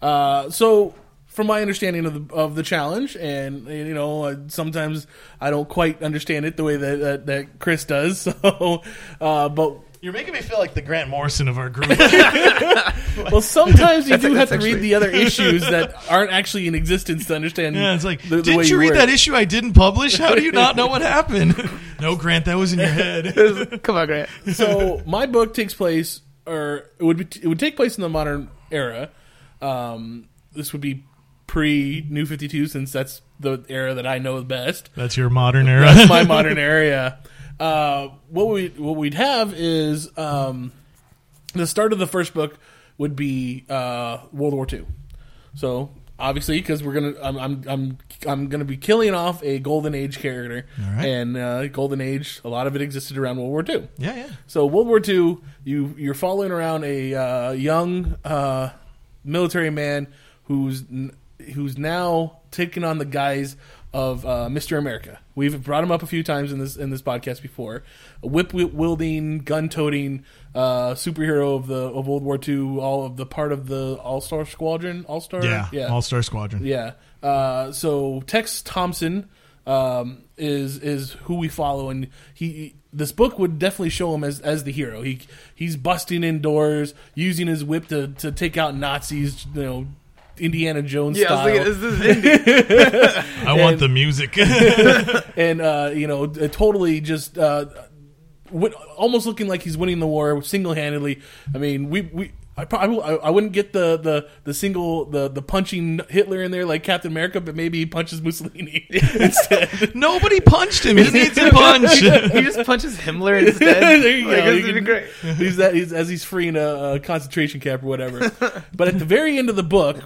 Speaker 3: Uh, so, from my understanding of the of the challenge, and you know, uh, sometimes I don't quite understand it the way that that, that Chris does. [laughs] So, uh, but
Speaker 4: You're making me feel like the Grant Morrison of our group. [laughs] [laughs]
Speaker 3: well, sometimes you
Speaker 5: That's-
Speaker 3: do have
Speaker 5: that's
Speaker 3: to read the other issues that aren't actually in existence to understand.
Speaker 4: Yeah, it's like,
Speaker 3: the, the
Speaker 4: didn't
Speaker 3: way
Speaker 4: you read
Speaker 3: work.
Speaker 4: that issue I didn't publish? How do you not know what happened? no, Grant, that was in your head.
Speaker 5: Come on, Grant.
Speaker 3: so my book takes place, or it would be, it would take place in the modern era. Um, this would be pre New Fifty Two, since that's the era that I know best.
Speaker 4: That's your modern era.
Speaker 3: That's my [laughs] modern area. Uh, what we what we'd have is um, the start of the first book would be uh, World War II. So obviously, because we're gonna, I'm, I'm, I'm, I'm gonna be killing off a Golden Age character,
Speaker 4: right.
Speaker 3: and uh, Golden Age, a lot of it existed around World War II.
Speaker 4: yeah, yeah.
Speaker 3: So World War II, you you're following around a uh, young uh, military man who's n- who's now taking on the guise of uh, Mr. America. We've brought him up a few times in this in this podcast before. A whip wielding, gun toting uh, superhero of the of World War II. All of the part of the All Star Squadron. All Star.
Speaker 4: Yeah,
Speaker 3: yeah.
Speaker 4: All Star Squadron.
Speaker 3: Yeah. Uh, so Tex Thompson um, is is who we follow, and he this book would definitely show him as as the hero. He he's busting indoors, using his whip to to take out Nazis. You know, Indiana Jones
Speaker 5: Yeah, I
Speaker 3: style.
Speaker 5: was thinking, is this indie? [laughs] [laughs]
Speaker 4: I want the music. [laughs]
Speaker 3: and uh, you know, uh, totally just uh, win- almost looking like he's winning the war single handedly. I mean, we we. I, probably, I I wouldn't get the, the, the single the, the punching Hitler in there like Captain America, but maybe he punches Mussolini instead.
Speaker 4: Nobody punched him. He needs a punch.
Speaker 5: he just punches Himmler instead.
Speaker 3: there you
Speaker 5: Like,
Speaker 3: go. You can-
Speaker 5: great.
Speaker 3: He's that he's, as he's freeing a, a concentration camp or whatever. but at the very end of the book,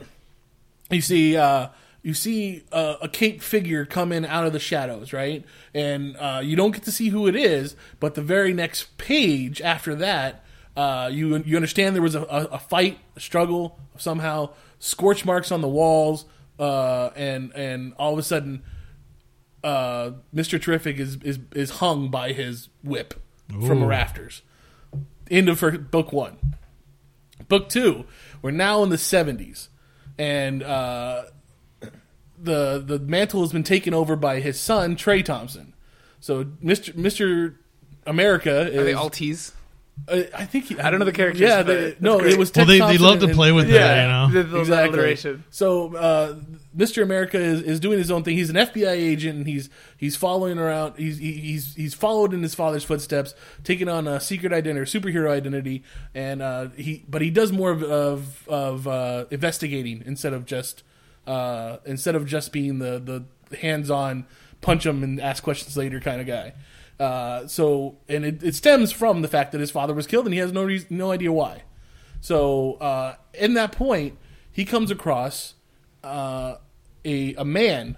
Speaker 3: you see uh, you see uh, a cape figure come in out of the shadows, right? And uh, you don't get to see who it is, but the very next page after that, uh, you you understand there was a, a, a fight, a struggle somehow, scorch marks on the walls, uh, and and all of a sudden, uh, Mister Terrific is, is is hung by his whip from the rafters. End of book one. Book two, we're now in the seventies, and uh, the the mantle has been taken over by his son Trey Thompson. So Mister Mister America is.
Speaker 5: Are they all T's?
Speaker 3: uh, I think he,
Speaker 5: I don't know the characters,
Speaker 3: Yeah, they, no,
Speaker 5: great.
Speaker 3: it was.
Speaker 4: well,
Speaker 3: Tex
Speaker 4: they, they love to play with that, you know.
Speaker 5: the, the
Speaker 3: exactly.
Speaker 5: alliteration.
Speaker 3: So uh, Mr. America is, is doing his own thing. He's an FBI agent, and he's he's following around. He's he- he's he's followed in his father's footsteps, taking on a secret identity, or superhero identity, and uh, he but he does more of of, of uh, investigating instead of just uh, instead of just being the the hands on punch him and ask questions later kind of guy. Uh, so and it, it stems from the fact that his father was killed and he has no reason, no idea why. So uh, in that point, he comes across uh, a a man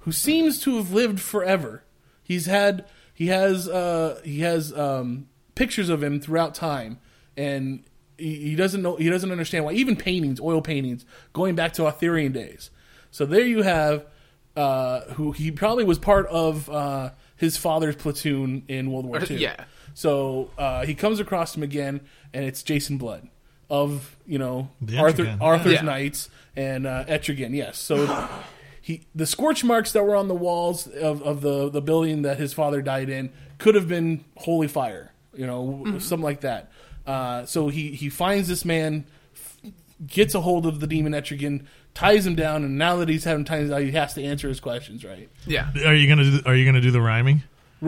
Speaker 3: who seems to have lived forever. He's had he has uh, he has um, pictures of him throughout time, and he, he doesn't know he doesn't understand why. Even paintings, oil paintings, going back to Arthurian days. So there you have uh, who he probably was part of uh, his father's platoon in World War II.
Speaker 5: Yeah.
Speaker 3: So uh, he comes across him again, and it's Jason Blood of you know
Speaker 4: The
Speaker 3: Arthur
Speaker 4: Etrigan.
Speaker 3: Arthur's
Speaker 5: Yeah.
Speaker 3: Knights and uh, Etrigan. Yes, so he the scorch marks that were on the walls of, of the the building that his father died in could have been holy fire, you know, something like that. Uh, so he he finds this man, gets a hold of the demon Etrigan, ties him down, and now that he's having time, he has to answer his questions, right?
Speaker 5: Yeah.
Speaker 4: Are you gonna do, Are you gonna do the rhyming?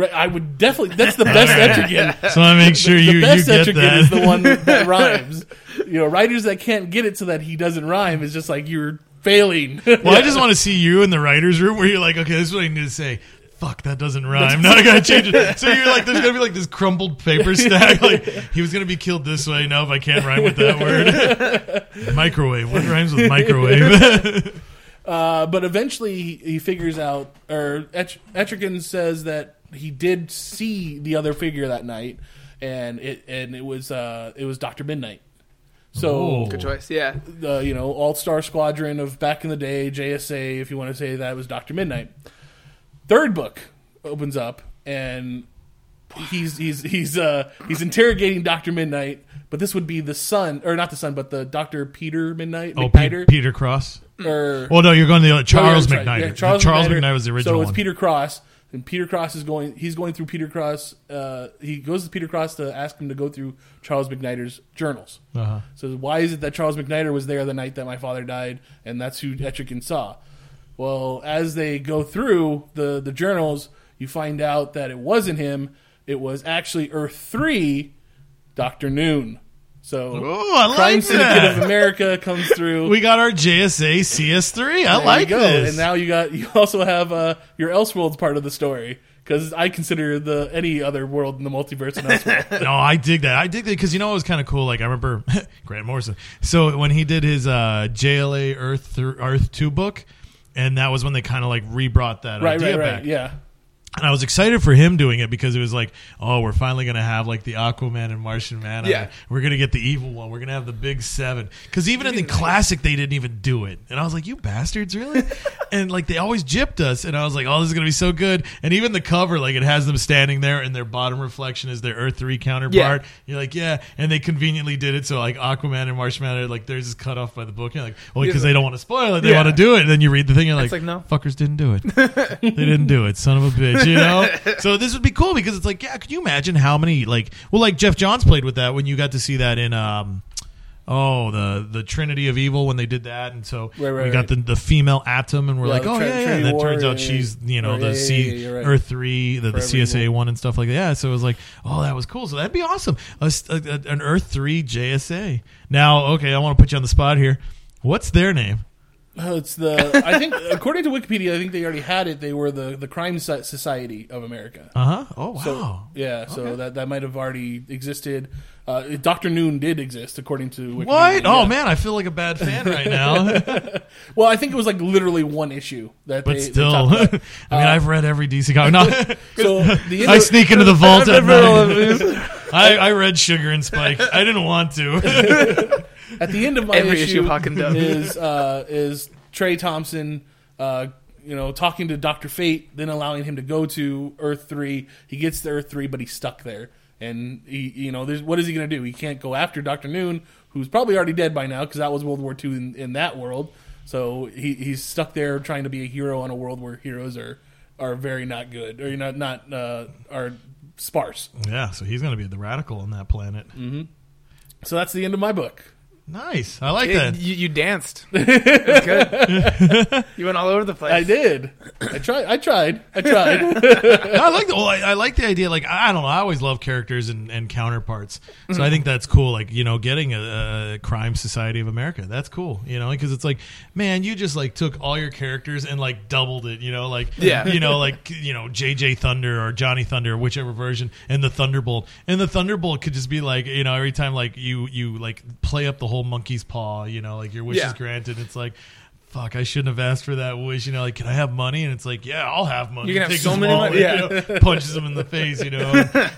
Speaker 3: I would definitely. That's the [laughs] best Etrigan. [laughs]
Speaker 4: So I make sure
Speaker 3: the
Speaker 4: you you
Speaker 3: best
Speaker 4: get
Speaker 3: Etrigan
Speaker 4: that.
Speaker 3: is the one that [laughs] rhymes. You know, writers that can't get it so that he doesn't rhyme is just like you're failing.
Speaker 4: Well, I just want to see you in the writers' room where you're like, okay, this is what I need to say. Fuck, that doesn't rhyme. Now I gotta change it. So you're like, there's gonna be like this crumbled paper stack. Like he was gonna be killed this way. Now if I can't rhyme with that word, microwave. What rhymes with microwave?
Speaker 3: Uh, but eventually he, he figures out, or Et- Etrigan says that he did see the other figure that night, and it and it was uh, it was Doctor Midnight. So
Speaker 4: Oh.
Speaker 5: Good choice. Yeah.
Speaker 3: the you know All Star Squadron of back in the day, JSA, if you want to say that was Doctor Midnight. Third book opens up, and he's he's he's uh he's interrogating Doctor Midnight, but this would be the son, or not the son, but the Doctor Peter Midnight,
Speaker 4: oh,
Speaker 3: McNider,
Speaker 4: Pe- Peter Cross.
Speaker 3: or
Speaker 4: Well, no, you're going to the other, Charles
Speaker 3: Oh, yeah, that's Yeah, Charles,
Speaker 4: Charles
Speaker 3: McKnight.
Speaker 4: McKnight was the original
Speaker 3: So it's
Speaker 4: one.
Speaker 3: Peter Cross, and Peter Cross is going. He's going through Peter Cross. Uh, he goes to Peter Cross to ask him to go through Charles McNider's journals.
Speaker 4: Uh-huh.
Speaker 3: So why is it that Charles McKnighter was there the night that my father died, and that's who Etrigan saw? Well, as they go through the the journals, you find out that it wasn't him. It was actually Earth Three, Doctor Noon. So
Speaker 4: Oh, I
Speaker 3: Crime
Speaker 4: like
Speaker 3: Syndicate
Speaker 4: that.
Speaker 3: of America comes through. [laughs]
Speaker 4: We got our JSA CS3. I
Speaker 3: There
Speaker 4: like
Speaker 3: you go.
Speaker 4: this.
Speaker 3: And now you got [laughs] you also have uh, your Elseworlds part of the story because I consider the any other world in the multiverse an Elseworld. [laughs]
Speaker 4: no, I dig that. I dig that because you know it was kind of cool. Like I remember Grant Morrison. So when he did his uh, JLA Earth th- Earth Two book, and that was when they kind of like rebrought that
Speaker 3: right,
Speaker 4: idea
Speaker 3: right, right.
Speaker 4: back.
Speaker 3: Yeah.
Speaker 4: And I was excited for him doing it because it was like, oh, we're finally gonna have like the Aquaman and Martian Manhunter.
Speaker 5: Yeah.
Speaker 4: we're gonna get the evil one. We're gonna have the big seven. Because even in the classic, they didn't even do it. And I was like, you bastards, really? [laughs] and like they always gypped us. And I was like, oh, this is gonna be so good. And even the cover, like it has them standing there, and their bottom reflection is their Earth three counterpart. You're like, yeah. And they conveniently did it so like Aquaman and Martian Manhunter, like theirs is cut off by the book. You're like, oh, well, because they don't want to spoil it, they
Speaker 5: Yeah.
Speaker 4: want to do it. And then you read the thing, you're like,
Speaker 5: like, no.
Speaker 4: fuckers didn't do it. [laughs] they didn't do it, son of a bitch. You know. [laughs] so this would be cool because it's like, yeah, could you imagine how many like, well, like Geoff Johns played with that when you got to see that in, um, oh, the the Trinity of Evil when they did that, and so
Speaker 3: Right, right,
Speaker 4: we got
Speaker 3: right.
Speaker 4: the the female Atom, and we're
Speaker 3: Yeah,
Speaker 4: like, oh
Speaker 3: Trin-
Speaker 4: yeah, yeah. And it turns out
Speaker 3: yeah,
Speaker 4: she's you know
Speaker 3: Right,
Speaker 4: the C
Speaker 3: yeah, yeah, you're right.
Speaker 4: Earth three, the, the
Speaker 3: Forever
Speaker 4: CSA
Speaker 3: Evil.
Speaker 4: one and stuff like that. Yeah, so it was like, oh, that was cool. So that'd be awesome. A s- a- a- an Earth three JSA. Now, okay, I want to put you on the spot here. What's their name?
Speaker 3: Oh, it's the. I think [laughs] according to Wikipedia, I think they already had it. They were the the Crime Society of America.
Speaker 4: Uh huh. Oh wow.
Speaker 3: So yeah, so that that might have already existed. Uh, Doctor Noon did exist according to Wikipedia.
Speaker 4: What? Oh
Speaker 3: yeah.
Speaker 4: man, I feel like a bad fan right [laughs] now. [laughs]
Speaker 3: Well, I think it was like literally one issue that
Speaker 4: but
Speaker 3: they, they
Speaker 4: still,
Speaker 3: talked
Speaker 4: I mean,
Speaker 3: about.
Speaker 4: I've read every DC comic. No,
Speaker 3: So the
Speaker 4: I sneak into the vault at
Speaker 5: all of
Speaker 4: night. I, I read Sugar and Spike. I didn't want to.
Speaker 3: At the end of my
Speaker 5: Every issue
Speaker 3: issue,
Speaker 5: of Hawk and Dove.
Speaker 3: is uh, is Trey Thompson, uh, you know, talking to Doctor Fate, then allowing him to go to Earth three. He gets to Earth three, but he's stuck there, and he, you know, there's, what is he going to do? He can't go after Doctor Noon, who's probably already dead by now because that was World War II in, in that world. So he, he's stuck there trying to be a hero on a world where heroes are are very not good or not not uh, are sparse.
Speaker 4: yeah, so he's going to be the radical on that planet.
Speaker 3: So that's the end of my book.
Speaker 4: Nice. I like
Speaker 5: It-
Speaker 4: that.
Speaker 5: you, you danced. [laughs] It was good. you went all over the place.
Speaker 3: I did. I tried. I tried. I tried. [laughs]
Speaker 4: I like the well, I, I like the idea. Like I don't know, I always love characters and, and counterparts. So I mm-hmm. think that's cool. Like you know, getting a, a crime society of America. That's cool. You know, because it's like, man, you just like took all your characters and like doubled it. You know, like
Speaker 5: Yeah.
Speaker 4: you know, like you know, JJ Thunder or Johnny Thunder, whichever version, and the Thunderbolt. And the Thunderbolt could just be like, you know, every time like you you like play up the whole monkey's paw. You know, like your wish
Speaker 5: Yeah.
Speaker 4: is granted. It's like. Fuck! I shouldn't have asked for that wish. You know, like, can I have money? And it's like, yeah, I'll have money.
Speaker 5: You can have
Speaker 4: Takes
Speaker 5: so many
Speaker 4: wallet,
Speaker 5: money, yeah.
Speaker 4: you [laughs] know, punches him in the face. You know,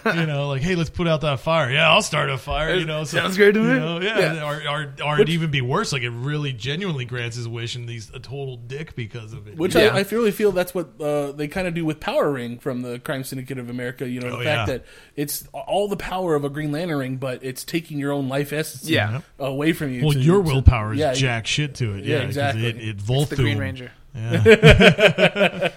Speaker 4: and, you know, like, hey, let's put out that fire. Yeah, I'll start a fire. You know, so,
Speaker 5: Sounds great to
Speaker 4: you
Speaker 5: me.
Speaker 4: know, yeah, or or, or it'd even be worse. Like, it really genuinely grants his wish, and he's a total dick because of it.
Speaker 3: Which
Speaker 5: Yeah.
Speaker 3: I, I really feel that's what uh, they kind of do with Power Ring from the Crime Syndicate of America. You know, the
Speaker 4: Oh,
Speaker 3: fact
Speaker 4: yeah.
Speaker 3: that it's all the power of a Green Lantern ring, but it's taking your own life essence
Speaker 5: Yeah.
Speaker 3: away from you.
Speaker 4: well,
Speaker 3: to-
Speaker 4: your
Speaker 3: to-
Speaker 4: willpower is
Speaker 3: yeah,
Speaker 4: jack shit to it.
Speaker 3: Yeah,
Speaker 4: Yeah, 'cause
Speaker 3: exactly.
Speaker 4: It, it
Speaker 5: It's
Speaker 4: Volthoom.
Speaker 5: the Green Ranger.
Speaker 4: Yeah. [laughs]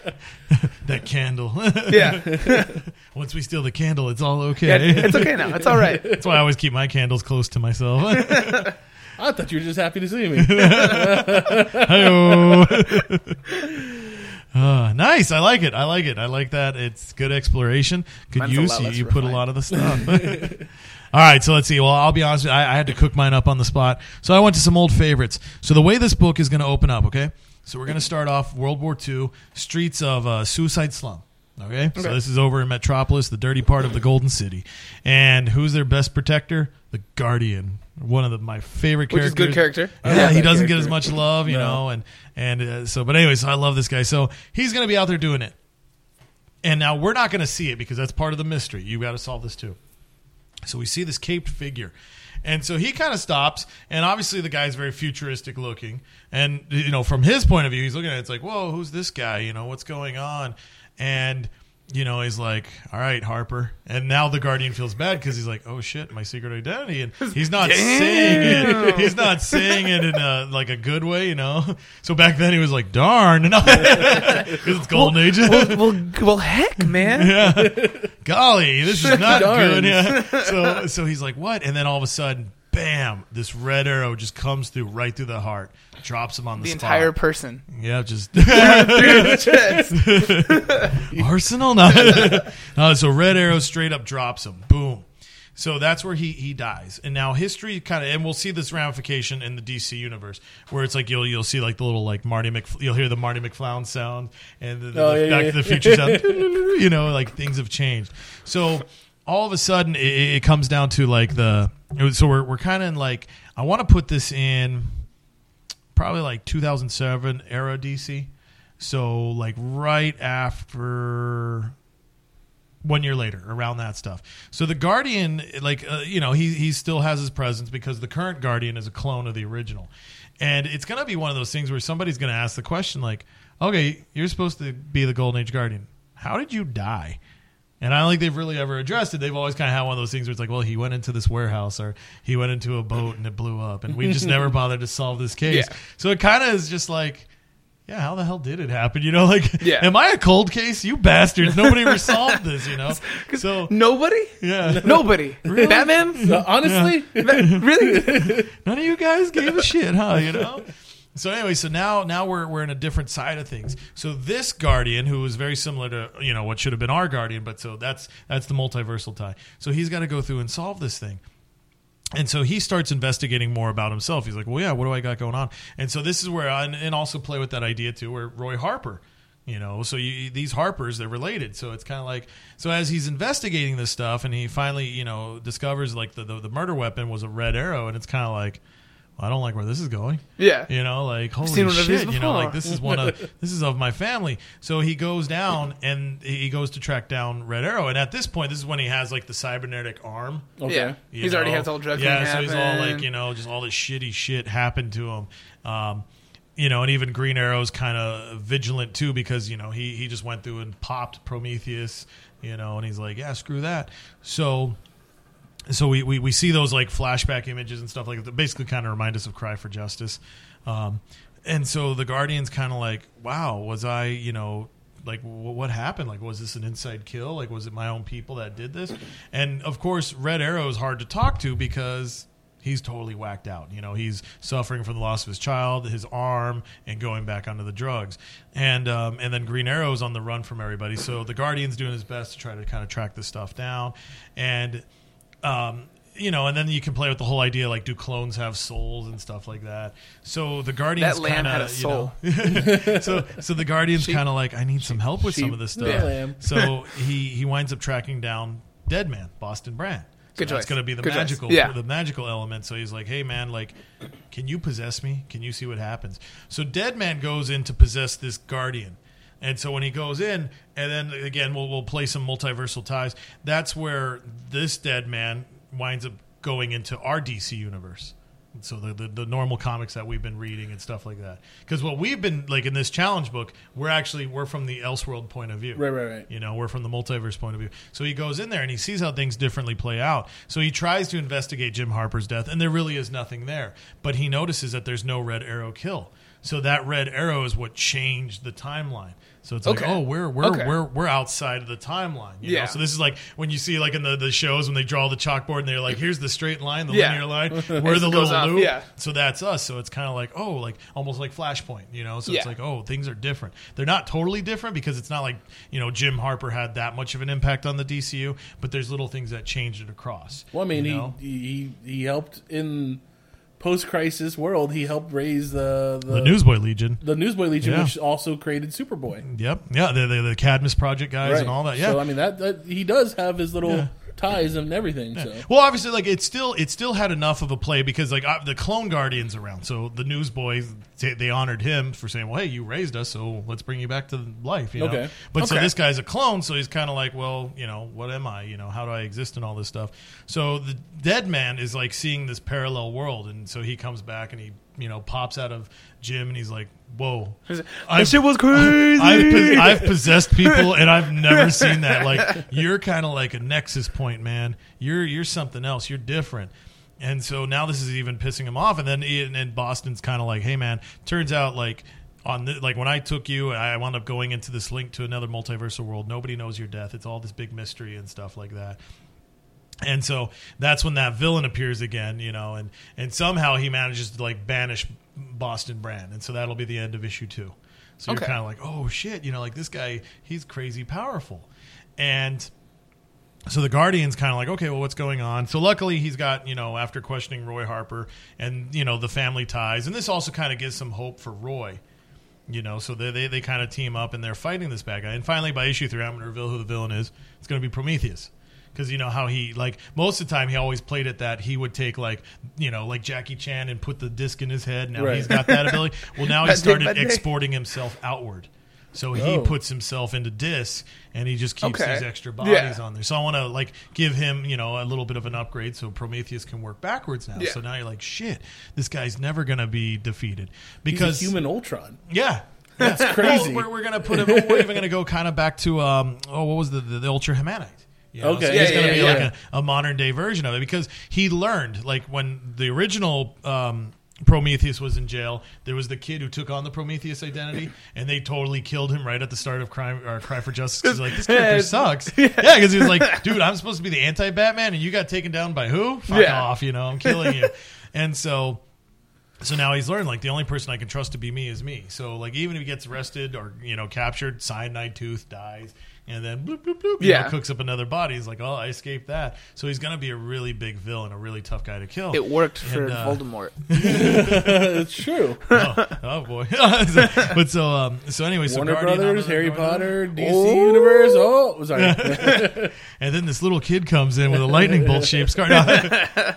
Speaker 4: that candle. [laughs]
Speaker 5: Yeah. [laughs]
Speaker 4: Once we steal the candle, it's all okay.
Speaker 5: yeah. It's okay now. It's all right.
Speaker 4: That's why I always keep my candles close to myself.
Speaker 3: I thought you were just happy to see me.
Speaker 4: Hi-yo. Uh, nice. I like it. I like it. I like that. It's good exploration. Good
Speaker 5: Mine's
Speaker 4: use. You, you put a lot of the stuff. All right, so let's see. Well, I'll be honest. With you, I, I had to cook mine up on the spot, so I went to some old favorites. So the way this book is going to open up, okay? So we're going to start off World War II, streets of uh, Suicide Slum. Okay? so this is over in Metropolis, the dirty part of the Golden City, and who's their best protector? The Guardian, one of the, my favorite
Speaker 5: Which is
Speaker 4: characters.
Speaker 5: good character.
Speaker 4: Yeah, he doesn't get as much love, you
Speaker 3: No.
Speaker 4: know, and and uh, so. But anyways, I love this guy. So he's going to be out there doing it, and now we're not going to see it because that's part of the mystery. You got to solve this too. So we see this caped figure. And so he kind of stops, and obviously the guy's very futuristic looking. And you know, from his point of view, he's looking at it, it's like, whoa, who's this guy? You know, what's going on? And you know, he's like, all right, Harper. And now the Guardian feels bad because he's like, oh shit, my secret identity. And [laughs] he's not saying it. He's not saying it in a like a good way, you know. So back then he was like, darn, [laughs] because it's golden age.
Speaker 5: well, well, well, heck, man. [laughs]
Speaker 4: yeah. Golly, this is not
Speaker 3: Darn.
Speaker 4: good. Yeah. So so he's like, what? And then all of a sudden, bam, this red arrow just comes through right through the heart, drops him on the,
Speaker 5: The
Speaker 4: spot.
Speaker 5: entire person.
Speaker 4: Yeah, just
Speaker 5: Through the chest.
Speaker 4: Arsenal. No. [laughs] Uh, so red arrow straight up drops him. Boom. So that's where he he dies. And now history kind of, and we'll see this ramification in the DC universe, where it's like you'll you'll see like the little like Marty Mc, you'll hear the Marty McFlown sound and the, the,
Speaker 3: Oh,
Speaker 4: the
Speaker 3: yeah,
Speaker 4: Back
Speaker 3: yeah.
Speaker 4: to the Future sound. [laughs] you know, like things have changed. So all of a sudden, it, it comes down to like the. So we're we're kind of in like I want to put this in probably like 2007 era DC. So like right after one year later, around that stuff. So the Guardian, like uh, you know, he he still has his presence because the current Guardian is a clone of the original, and it's gonna be one of those things where somebody's gonna ask the question like, okay, you're supposed to be the Golden Age Guardian. How did you die? And I don't think they've really ever addressed it. They've always kind of had one of those things where it's like, well, he went into this warehouse or he went into a boat and it blew up, and we just never [laughs] bothered to solve this case.
Speaker 5: Yeah.
Speaker 4: So it kind of is just like, yeah, how the hell did it happen? You know, like,
Speaker 5: Yeah.
Speaker 4: am I a cold case? You bastards! Nobody ever solved this. You know, [laughs] so
Speaker 5: Nobody?
Speaker 4: yeah, [laughs]
Speaker 5: Nobody. Batman?
Speaker 3: Uh, honestly,
Speaker 5: really?
Speaker 4: none of you guys gave a shit, huh? You know. So anyway, so now now we're we're in a different side of things. So this guardian, who is very similar to you know what should have been our guardian, but so that's that's the multiversal tie. So he's got to go through and solve this thing. And so he starts investigating more about himself. He's like, "Well, yeah, what do I got going on?" And so this is where, I, and, also play with that idea too, where Roy Harper, you know, so you, these Harpers they're related. So it's kind of like, so as he's investigating this stuff, and he finally, you know, discovers like the the, the murder weapon was a red arrow, and it's kind of like, I don't like where this is going.
Speaker 5: Yeah.
Speaker 4: You know, like holy
Speaker 5: seen one of these
Speaker 4: shit, you know,
Speaker 5: before.
Speaker 4: like this is one of this is of my family. So he goes down and he goes to track down Red Arrow, and at this point, this is when he has like the cybernetic arm.
Speaker 3: okay.
Speaker 5: Yeah.
Speaker 4: you
Speaker 5: He's already
Speaker 4: know?
Speaker 5: had all drugs.
Speaker 4: Yeah,
Speaker 5: thing
Speaker 4: so he's all like you know, just all this shitty shit happened to him. Um, you know, and even Green Arrow's kind of vigilant too because you know he he just went through and popped Prometheus, you know, and he's like, yeah, screw that. So so we, we, we see those like flashback images and stuff like that basically kind of remind us of cry for justice. Um, and so the guardian's kind of like wow was i you know like w- what happened? Like was this an inside kill? Like was it my own people that did this? And of course red arrow is hard to talk to because he's totally whacked out. You know he's suffering from the loss of his child his arm and going back onto the drugs. And um, and then green arrow is on the run from everybody. So the guardian's doing his best to try to kind of track this stuff down. And um, you know, and then you can play with the whole idea like, do clones have souls and stuff like that? So the Guardians
Speaker 5: That lamb
Speaker 4: kind
Speaker 5: had
Speaker 4: of,
Speaker 5: a
Speaker 4: you know, [laughs] so so the Guardians kind of like, I need some help with some of this stuff.
Speaker 3: yeah.
Speaker 4: So he he winds up tracking down Deadman, Boston Brand. So
Speaker 5: Good
Speaker 4: that's going to be the
Speaker 5: Good choice.
Speaker 4: magical,
Speaker 5: Yeah.
Speaker 4: the magical element. So he's like, "Hey, man, like, can you possess me? Can you see what happens?" So Deadman goes in to possess this Guardian, and so when he goes in, and then again, we'll we'll play some multiversal ties. That's where this Deadman winds up going into our DC universe. So the, the the normal comics that we've been reading and stuff like that. Because what we've been like in this challenge book, we're actually we're from the Elseworld point of view.
Speaker 3: Right, right, right.
Speaker 4: You know, we're from the multiverse point of view. So he goes in there and he sees how things differently play out. So he tries to investigate Jim Harper's death, and there really is nothing there. But he notices that there's no Red Arrow kill. So that red arrow is what changed the timeline. So it's like, oh, we're we're
Speaker 5: Okay.
Speaker 4: we're we're outside of the timeline. You
Speaker 5: Yeah.
Speaker 4: Know? So this is like when you see like in the, the shows when they draw the chalkboard and they're like, here's the straight line, the
Speaker 5: Yeah.
Speaker 4: linear line, [laughs] we're the little
Speaker 5: up,
Speaker 4: loop.
Speaker 5: yeah.
Speaker 4: So that's us. So it's kind of like, oh, like almost like Flashpoint, you know? So it's like, oh, things are different. They're not totally different because it's not like, you know, Jim Harper had that much of an impact on the DCU, but there's little things that changed it across.
Speaker 3: Well, I mean,
Speaker 4: you know?
Speaker 3: he, he he helped in post-crisis world. He helped raise the the,
Speaker 4: the Newsboy Legion.
Speaker 3: the Newsboy Legion,
Speaker 4: Yeah.
Speaker 3: which also created Superboy.
Speaker 4: Yep. Yeah, the, the, the Cadmus Project guys
Speaker 3: Right.
Speaker 4: and all that. Yeah.
Speaker 3: So I mean, that, that he does have his little
Speaker 4: Yeah.
Speaker 3: Ties and everything. So
Speaker 4: Well, obviously, like it still it still had enough of a play because like uh, the Clone Guardians around, so the Newsboys they, they honored him for saying, "Well, hey, you raised us, so let's bring you back to life." You know?
Speaker 3: Okay.
Speaker 4: But so this guy's a clone, so he's kind of like, "Well, you know, what am I? You know, how do I exist and all this stuff?" So the dead man is like seeing this parallel world, and so he comes back and he you know pops out of Jim and he's like, "Whoa."
Speaker 5: That shit was crazy.
Speaker 4: I've, I've possessed people, and I've never [laughs] seen that. Like you're kind of like a nexus point, man. You're you're something else. You're different. And so now this is even pissing him off. And then Ian and Boston's kind of like, hey, man. Turns out like on the, like when I took you, I wound up going into this link to another multiversal world. Nobody knows your death. It's all this big mystery and stuff like that. And so that's when that villain appears again, you know, and and somehow he manages to like banish Boston Brand, and so that'll be the end of issue two. So
Speaker 5: Okay.
Speaker 4: you're kind of like, oh shit, you know, like this guy, he's crazy powerful, and so the Guardian's kind of like, okay, well, what's going on? So luckily, he's got you know, after questioning Roy Harper and you know the family ties, and this also kind of gives some hope for Roy. You know, so they they, they kind of team up and they're fighting this bad guy. And finally, by issue three, I'm going to reveal who the villain is. It's going to be Prometheus. Because you know how he like most of the time he always played it that he would take like you know like Jackie Chan and put the disc in his head. Now
Speaker 3: Right.
Speaker 4: he's got that ability. [laughs] Well, now he started exporting himself outward. So he
Speaker 3: Oh.
Speaker 4: puts himself into discs and he just keeps
Speaker 5: Okay.
Speaker 4: these extra bodies
Speaker 5: Yeah.
Speaker 4: on there. So I want to like give him, you know, a little bit of an upgrade so Prometheus can work backwards now.
Speaker 5: Yeah.
Speaker 4: So now you're like, shit, this guy's never going to be defeated
Speaker 3: he's
Speaker 4: because
Speaker 3: a human Ultron.
Speaker 4: yeah.
Speaker 3: That's [laughs] crazy.
Speaker 4: Well, we're, we're gonna put him. We're even gonna go kind of back to um. Oh, what was the the, the Ultra Humanite? You know,
Speaker 3: Okay.
Speaker 4: so
Speaker 3: Yeah,
Speaker 4: he's gonna
Speaker 5: yeah,
Speaker 4: be
Speaker 5: yeah,
Speaker 4: like a, a modern day version of it because he learned like when the original um, Prometheus was in jail, there was the kid who took on the Prometheus identity, and they totally killed him right at the start of Crime or Cry for Justice. Because like this [laughs] character sucks. [laughs] Yeah, because he was like, dude, I'm supposed to be the anti Batman, and you got taken down by who? Fuck
Speaker 5: Yeah.
Speaker 4: off, you know, I'm killing you. [laughs] and so so now he's learned like the only person I can trust to be me is me. So like even if he gets arrested or you know captured, cyanide tooth dies, and then bloop bloop bloop,
Speaker 5: Yeah.
Speaker 4: know, cooks up another body. He's like, oh, I escaped that. So he's gonna be a really big villain, a really tough guy to kill.
Speaker 5: It worked for
Speaker 4: And, uh,
Speaker 5: Voldemort. [laughs]
Speaker 3: it's true.
Speaker 4: oh, oh, boy. [laughs] But so um so anyway, so
Speaker 3: Warner
Speaker 4: Guardian,
Speaker 3: Brothers, Harry
Speaker 4: going on.
Speaker 3: Potter, DC
Speaker 5: Oh.
Speaker 3: Universe. Oh, sorry. [laughs]
Speaker 4: and then this little kid comes in with a lightning bolt shaped scar. No,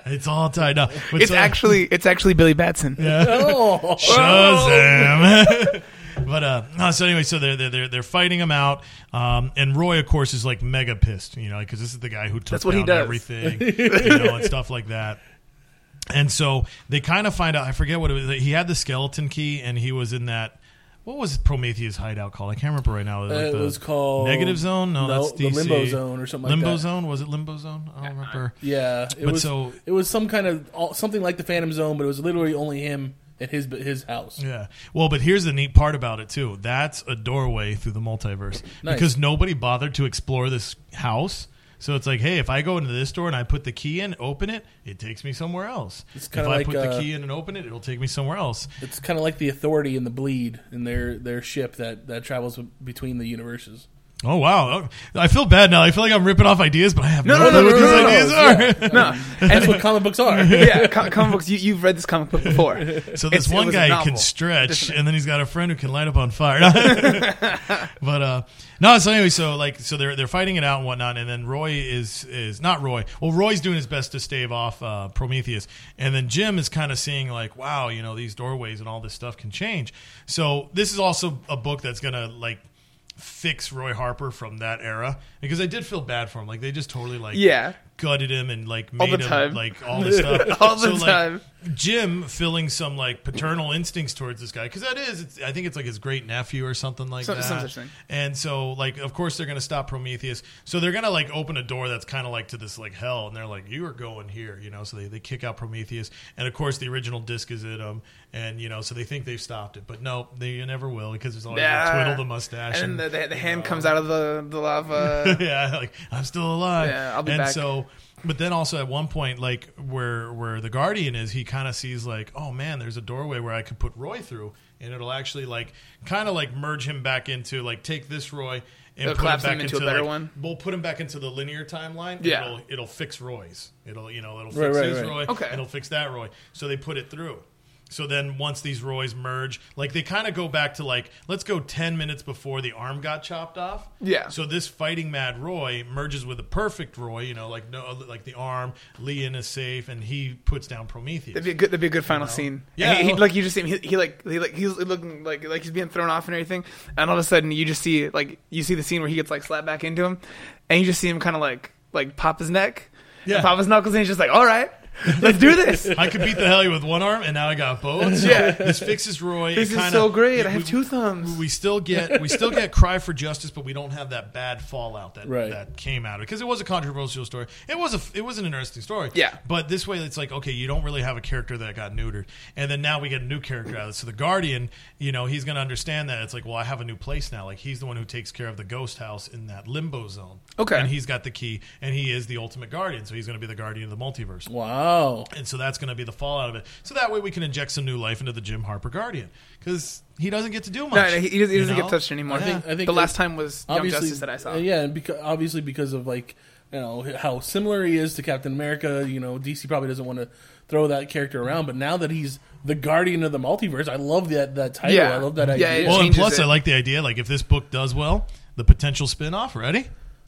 Speaker 4: it's all tied up. But
Speaker 5: It's
Speaker 4: so-
Speaker 5: actually it's actually Billy Batson.
Speaker 3: oh,
Speaker 4: Shazam! But uh, no, so anyway, so they're they're they're, fighting him out, um, and Roy, of course, is like mega pissed, you know, because this is the guy who took
Speaker 5: That's what he
Speaker 4: down
Speaker 5: does.
Speaker 4: everything, you know, and stuff like that. And so they kind of find out. I forget what it was. He had the skeleton key, and he was in that. What was Prometheus hideout called? I can't remember right now. Like
Speaker 3: it
Speaker 4: the
Speaker 3: was called
Speaker 4: Negative Zone. No, that's
Speaker 3: the Limbo Zone or something like
Speaker 4: Limbo
Speaker 3: that.
Speaker 4: Zone was it Limbo Zone? I don't remember.
Speaker 3: Yeah, it
Speaker 4: But
Speaker 3: was.
Speaker 4: so-
Speaker 3: it was some kind of something like the Phantom Zone, but it was literally only him at his his house.
Speaker 4: Yeah. Well, but here's the neat part about it too. That's a doorway through the multiverse
Speaker 3: Nice.
Speaker 4: because nobody bothered to explore this house. So it's like, hey, if I go into this door and I put the key in, open it, it takes me somewhere else.
Speaker 3: It's
Speaker 4: If I
Speaker 3: like,
Speaker 4: put the
Speaker 3: uh,
Speaker 4: key in and open it, it'll take me somewhere else.
Speaker 3: It's kind of like the Authority and the Bleed in their their ship that that travels between the universes.
Speaker 4: Oh wow, I feel bad now. I feel like I'm ripping off ideas, but I have no,
Speaker 5: No, no, no,
Speaker 4: what these ideas are.
Speaker 5: No, [laughs]
Speaker 3: That's what comic books are. [laughs]
Speaker 5: yeah, com- comic books. You, you've read this comic book before. [laughs]
Speaker 4: So this one guy can stretch, and then he's got a friend who can light up on fire. but uh, no. So anyway, so like, so they're they're fighting it out and whatnot, and then Roy is is not Roy. Well, Roy's doing his best to stave off uh, Prometheus, and then Jim is kind of seeing like, wow, you know, these doorways and all this stuff can change. So this is also a book that's gonna like fix Roy Harper from that era because I did feel bad for him. Like they just totally like
Speaker 5: Yeah.
Speaker 4: Gutted him and like made
Speaker 5: the
Speaker 4: him
Speaker 5: time.
Speaker 4: like all this stuff. [laughs]
Speaker 5: All the
Speaker 4: so, like,
Speaker 5: time.
Speaker 4: Jim feeling some like paternal instincts towards this guy because that is, it's, I think it's like his great nephew or something like
Speaker 5: Some-
Speaker 4: that.
Speaker 5: some such thing.
Speaker 4: And so, like, of course, they're going to stop Prometheus. So they're going to like open a door that's kind of like to this like hell, and they're like, "You are going here," you know. So they, they kick out Prometheus, and of course, the original disc is in them, and you know, so they think they've stopped it, but no, they never will because there's always like, twiddle the mustache,
Speaker 5: and then the, the, the hand
Speaker 4: know.
Speaker 5: comes out of the the lava. [laughs]
Speaker 4: yeah, like I'm still alive.
Speaker 5: Yeah, I'll be
Speaker 4: and
Speaker 5: back.
Speaker 4: so, but then also at one point, like where where the Guardian is, he kind of sees like, oh man, there's a doorway where I could put Roy through, and it'll actually like kind of like merge him back into like take this Roy. And
Speaker 5: It'll
Speaker 4: put him
Speaker 5: collapse him
Speaker 4: back
Speaker 5: into a better
Speaker 4: like,
Speaker 5: one?
Speaker 4: We'll put him back into the linear timeline.
Speaker 5: Yeah.
Speaker 4: it'll, it'll fix Roy's. It'll you know it'll fix
Speaker 3: Right, right,
Speaker 4: his
Speaker 3: right.
Speaker 4: Roy.
Speaker 5: Okay.
Speaker 4: It'll fix that Roy. So they put it through. So then once these Roys merge, like they kind of go back to like let's go ten minutes before the arm got chopped off.
Speaker 5: Yeah.
Speaker 4: So this fighting mad Roy merges with a perfect Roy, you know, like no, like the arm. Leon is safe, and he puts down Prometheus.
Speaker 5: That'd be a good. That'd be a good final scene.
Speaker 4: Yeah,
Speaker 5: he, he- like you just see him. He, he like he like he's looking like like he's being thrown off and everything, and all of a sudden you just see like you see the scene where he gets like slapped back into him, and you just see him kind of like like pop his neck,
Speaker 4: Yeah.
Speaker 5: and pop his knuckles, and he's just like, all right, [laughs] let's do this.
Speaker 4: I could beat the hell out of you with one arm, and now I got both. So
Speaker 5: Yeah.
Speaker 4: this fixes Roy.
Speaker 5: This
Speaker 4: It
Speaker 5: is
Speaker 4: kinda-
Speaker 5: so great. I
Speaker 4: we-
Speaker 5: have two thumbs.
Speaker 4: We still get we still get cry for justice, but we don't have that bad fallout that
Speaker 3: Right.
Speaker 4: that came out of it because it was a controversial story. It was a it was an interesting story.
Speaker 5: Yeah.
Speaker 4: but this way it's like okay, you don't really have a character that got neutered, and then now we get a new character out of it. So the Guardian, you know, he's going to understand that it's like, well, I have a new place now. Like he's the one who takes care of the ghost house in that limbo zone.
Speaker 5: Okay.
Speaker 4: and he's got the key, and he is the ultimate guardian. So he's going to be the guardian of the multiverse.
Speaker 3: Wow.
Speaker 4: And so that's going to be the fallout of it. So that way we can inject some new life into the Jim Harper Guardian because he doesn't get to do much.
Speaker 5: No, no, he, he doesn't, he doesn't get touched anymore.
Speaker 3: I think- I think
Speaker 5: the last time was Young
Speaker 3: Obviously,
Speaker 5: Justice that I saw.
Speaker 3: uh, yeah, and because obviously because of like you know how similar he is to Captain America. You know, DC probably doesn't want to throw that character around. But now that he's the guardian of the multiverse, I love that that title.
Speaker 5: Yeah.
Speaker 3: I love that idea.
Speaker 5: it
Speaker 4: Well, and plus,
Speaker 5: it.
Speaker 4: I like the idea. Like, if this book does well, the potential spin-off. Ready?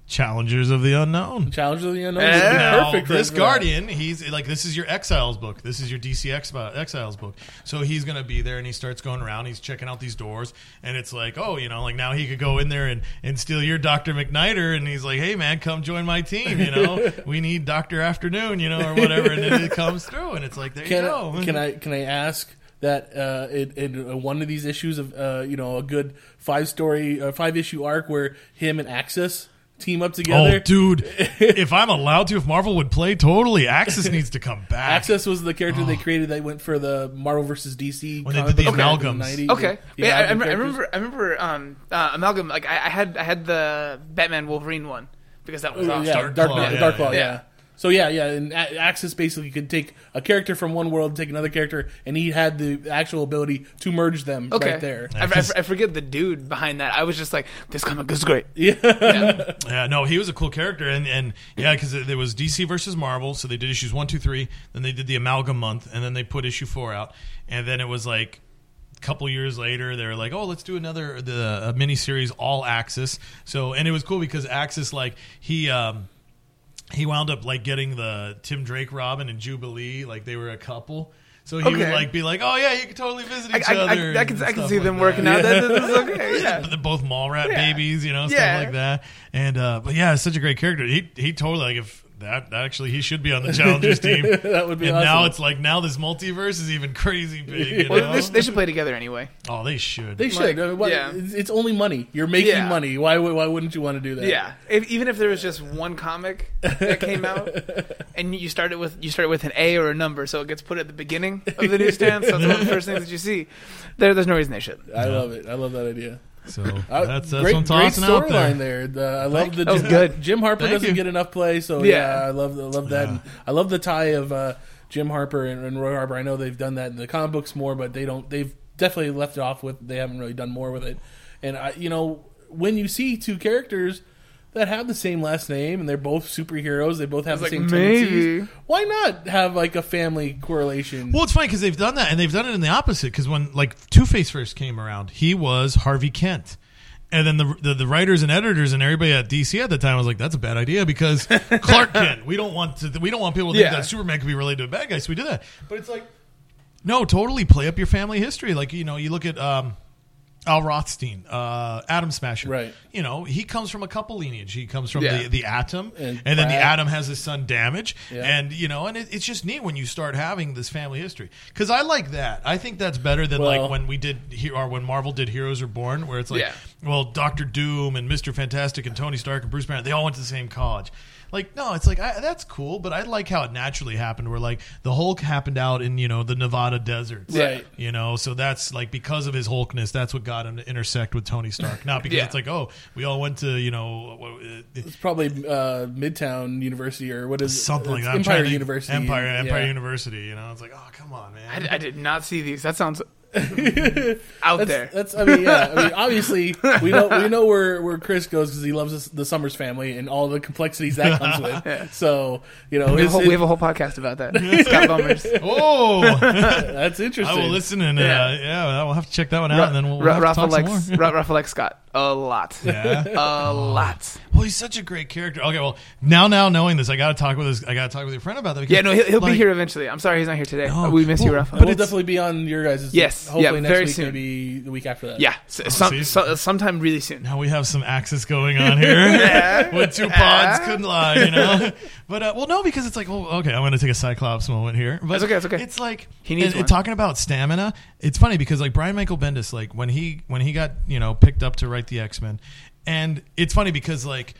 Speaker 4: Challengers of the Unknown.
Speaker 3: Challenge of the unknown. Would be
Speaker 4: Now,
Speaker 3: perfect for
Speaker 4: this
Speaker 3: that.
Speaker 4: Guardian, he's like, this is your Exiles book. This is your DC Ex- Exiles book. So he's going to be there, and he starts going around. He's checking out these doors, and it's like, oh, you know, like now he could go in there and, and steal your Doctor McNider, and he's like, hey man, come join my team. You know, [laughs] we need Doctor Afternoon, you know, or whatever, and then it [laughs] comes through, and it's like, there
Speaker 3: Can
Speaker 4: you
Speaker 3: I,
Speaker 4: go.
Speaker 3: can I can I ask that uh, in, in one of these issues of uh, you know a good five story uh, five issue arc where him and Access team up together?
Speaker 4: Oh, dude! [laughs] if I'm allowed to, if Marvel would play, totally. Access needs to come back.
Speaker 3: Access was the character they created that went for the Marvel versus DC
Speaker 4: When they did the
Speaker 3: book back in 90s.
Speaker 5: Okay,
Speaker 3: The
Speaker 5: yeah, I, I, remember- I remember. Um, uh, amalgam. Like I, I had, I had the Batman Wolverine one because that was
Speaker 3: Oh,
Speaker 5: awesome.
Speaker 3: yeah,
Speaker 4: Dark
Speaker 3: Dark,
Speaker 4: Claw,
Speaker 3: Knight-
Speaker 4: yeah,
Speaker 3: Dark Claw,
Speaker 4: yeah.
Speaker 3: yeah. So yeah, yeah, and A- Access basically could take a character from one world, take another character, and he had the actual ability to merge them
Speaker 5: Okay,
Speaker 3: right there.
Speaker 5: I, I, I [laughs] forget the dude behind that. I was just like, this comic is great.
Speaker 4: Yeah, no, he was a cool character, and and yeah, because there was DC versus Marvel, so they did issues one, two, three. Then they did the amalgam month, and then they put issue four out, and then it was like a couple years later they were like, oh, let's do another the a mini series all Access. So and it was cool because Access like he. um he wound up like getting the Tim Drake Robin and Jubilee, like they were a couple. So he would like be like, "Oh yeah, you could totally visit
Speaker 5: I,
Speaker 4: each
Speaker 5: I, I,
Speaker 4: other."
Speaker 5: I can, I can see
Speaker 4: like
Speaker 5: them
Speaker 4: that.
Speaker 5: working out. That, that is okay. [laughs] Yeah.
Speaker 4: But they're both mall rat
Speaker 5: Yeah.
Speaker 4: babies, you know, stuff like that. And uh, but yeah, it's such a great character. He he totally like if that, that actually he should be on the challengers team. [laughs]
Speaker 3: That would be
Speaker 4: and
Speaker 3: awesome.
Speaker 4: now it's like now this multiverse is even crazy big. You
Speaker 5: Well,
Speaker 4: know?
Speaker 5: they, should- they should play together anyway.
Speaker 4: oh, they should.
Speaker 3: They should.
Speaker 5: Like,
Speaker 3: I mean, what-
Speaker 5: yeah.
Speaker 3: it's, it's only money. You're making
Speaker 5: Yeah.
Speaker 3: money. Why? would- Why wouldn't you want to do that?
Speaker 5: Yeah, if, even if there was just one comic that came out, [laughs] and you start it with you start it with an A or a number, so it gets put at the beginning of the newsstand. so it's one of the first things that you see. There, there's no reason they should.
Speaker 3: I love it. I love that idea.
Speaker 4: So
Speaker 3: Uh,
Speaker 4: that's that's
Speaker 3: great,
Speaker 4: what I'm
Speaker 3: great
Speaker 4: tossing out there.
Speaker 3: storyline there. The- I love the
Speaker 5: That was
Speaker 3: Jim,
Speaker 5: good.
Speaker 3: Jim Harper
Speaker 4: Thank
Speaker 3: doesn't
Speaker 4: you.
Speaker 3: get enough play, so
Speaker 5: Yeah.
Speaker 3: yeah, I love I love that. And I love the tie of uh, Jim Harper and, and Roy Harper. I know they've done that in the comic books more, but they don't. They've definitely left it off with. They haven't really done more with it. And I, you know, when you see two characters that have the same last name and they're both superheroes, they both have the
Speaker 5: like,
Speaker 3: same
Speaker 5: maybe.
Speaker 3: tendencies. Why not have like a family correlation?
Speaker 4: Well, it's funny because they've done that, and they've done it in the opposite. Because when like Two Face first came around, he was Harvey Kent, and then the, the the writers and editors and everybody at DC at the time was like, "That's a bad idea because [laughs] Clark Kent. We don't want to. We don't want people to think
Speaker 5: Yeah.
Speaker 4: that Superman could be related to a bad guy, so we did that." But it's like, no, totally play up your family history. Like you know, you look at. um Al Rothstein, uh, Atom Smasher.
Speaker 3: Right.
Speaker 4: You know, he comes from a couple lineage. He comes from
Speaker 5: Yeah.
Speaker 4: the, the Atom,
Speaker 3: And
Speaker 4: and, then the Atom has his son Damage,
Speaker 3: Yeah.
Speaker 4: and you know, and it, it's just neat when you start having this family history. Because I like that. I think that's better than
Speaker 3: Well-
Speaker 4: like when we did or when Marvel did Heroes Reborn, where it's like,
Speaker 5: Yeah.
Speaker 4: well, Doctor Doom and Mister Fantastic and Tony Stark and Bruce Banner, they all went to the same college. Like no, it's like I, that's cool, but I like how it naturally happened. Where like the Hulk happened out in you know the Nevada deserts,
Speaker 3: Right.
Speaker 4: You know, so that's like because of his Hulkness, that's what got him to intersect with Tony Stark. Not because
Speaker 5: Yeah.
Speaker 4: it's like oh, we all went to you know what- uh,
Speaker 3: It's probably uh, Midtown University or what is it?
Speaker 4: something like
Speaker 3: It's
Speaker 4: that. I'm trying
Speaker 3: Empire
Speaker 4: to think-
Speaker 3: University.
Speaker 4: Empire, Empire
Speaker 3: Yeah.
Speaker 4: University. You know, it's like oh come on, man.
Speaker 5: I, I did not see these. That sounds [laughs] out
Speaker 3: That's,
Speaker 5: there.
Speaker 3: that's. I mean, yeah. I mean, [laughs] obviously, we know we know where where Chris goes because he loves this, the Summers family and all the complexities that comes with. [laughs] So you know,
Speaker 5: we, have a
Speaker 3: it's-
Speaker 5: whole, we have a whole podcast about that. Scott Bummers.
Speaker 4: oh,
Speaker 3: that's interesting.
Speaker 4: I will listen and
Speaker 5: Yeah.
Speaker 4: uh, yeah, we'll have to check that one out, and then we'll, we'll
Speaker 5: Ra-
Speaker 4: have to
Speaker 5: Rafa
Speaker 4: talk some
Speaker 5: likes
Speaker 4: more.
Speaker 5: Ra- Rafa likes Scott a lot.
Speaker 4: yeah.
Speaker 5: A lot.
Speaker 4: Well, he's such a great character. Okay, well, now now knowing this, I got to talk with his, I got to talk with your friend about that. Because,
Speaker 5: Yeah, no, he'll, he'll be here eventually. I'm sorry he's not here today.
Speaker 4: No.
Speaker 5: we miss you,
Speaker 4: Well,
Speaker 5: Rafa.
Speaker 4: but
Speaker 3: We'll definitely be on your guys'
Speaker 5: Yes.
Speaker 3: Hopefully
Speaker 5: Yeah,
Speaker 3: next
Speaker 5: very
Speaker 3: week,
Speaker 5: soon.
Speaker 3: maybe the week after that.
Speaker 5: yeah, s- some, so, sometime really soon.
Speaker 4: Now we have some access going on here. [laughs] [laughs] With two pods couldn't lie, you know. [laughs] But uh, well, no, because it's like, well, okay, I'm going to take a Cyclops moment here. But
Speaker 5: That's okay, that's okay.
Speaker 4: It's like
Speaker 5: He needs
Speaker 4: and- and talking about stamina. It's funny because like Brian Michael Bendis, like when he when he got you know picked up to write the X Men, and it's funny because like.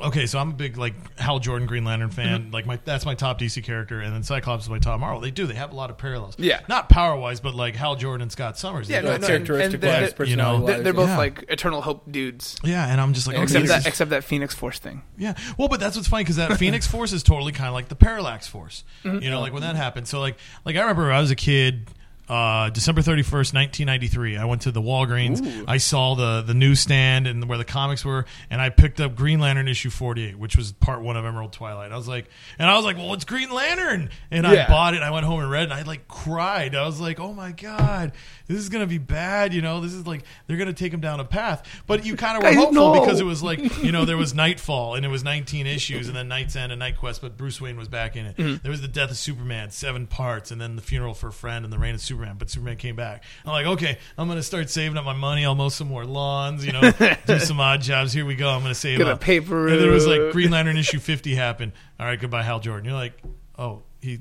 Speaker 4: Okay, so I'm a big like Hal Jordan Green Lantern fan.
Speaker 5: Mm-hmm.
Speaker 4: Like my that's my top DC character, and then Cyclops is my top Marvel. They do they have a lot of parallels.
Speaker 5: Yeah.
Speaker 4: not power wise, but like Hal Jordan and Scott Summers.
Speaker 5: Yeah, no, no,
Speaker 3: characteristic wise,
Speaker 5: they're-
Speaker 4: you know,
Speaker 5: They're, they're both
Speaker 4: Yeah.
Speaker 5: like eternal hope dudes.
Speaker 4: yeah, and I'm just like, okay,
Speaker 5: Except that
Speaker 4: is-
Speaker 5: except that Phoenix Force thing.
Speaker 4: Yeah. Well, but that's what's funny because that Phoenix [laughs] Force is totally kind of like the Parallax Force.
Speaker 5: Mm-hmm.
Speaker 4: You know, like when that happened. So like, like I remember I was a kid. Uh, December thirty first, nineteen ninety three. I went to the Walgreens. I saw the the newsstand and where the comics were, and I picked up Green Lantern issue forty eight, which was part one of Emerald Twilight. I was like, and I was like, well, it's Green Lantern, and I bought it. I went home and read, it, and I like cried. I was like, oh my god, this is gonna be bad. You know, this is like they're gonna take him down a path. But you kind of were hopeful
Speaker 5: know.
Speaker 4: because it was like [laughs] you know there was Knightfall and it was 19 issues and then Night's End and Knightquest, but Bruce Wayne was back in it.
Speaker 5: Mm-hmm.
Speaker 4: There was the Death of Superman, seven parts, and then the funeral for a friend and the reign of Superman. But Superman came back. I'm like, okay, I'm gonna start saving up my money. I'll mow some more lawns. You know, do [laughs] some odd jobs. Here we go. I'm gonna save
Speaker 5: Get a
Speaker 4: up.
Speaker 5: paper
Speaker 4: And there was like. Green Lantern [laughs] issue 50 happened. All right, goodbye, Hal Jordan. You're like, oh, he.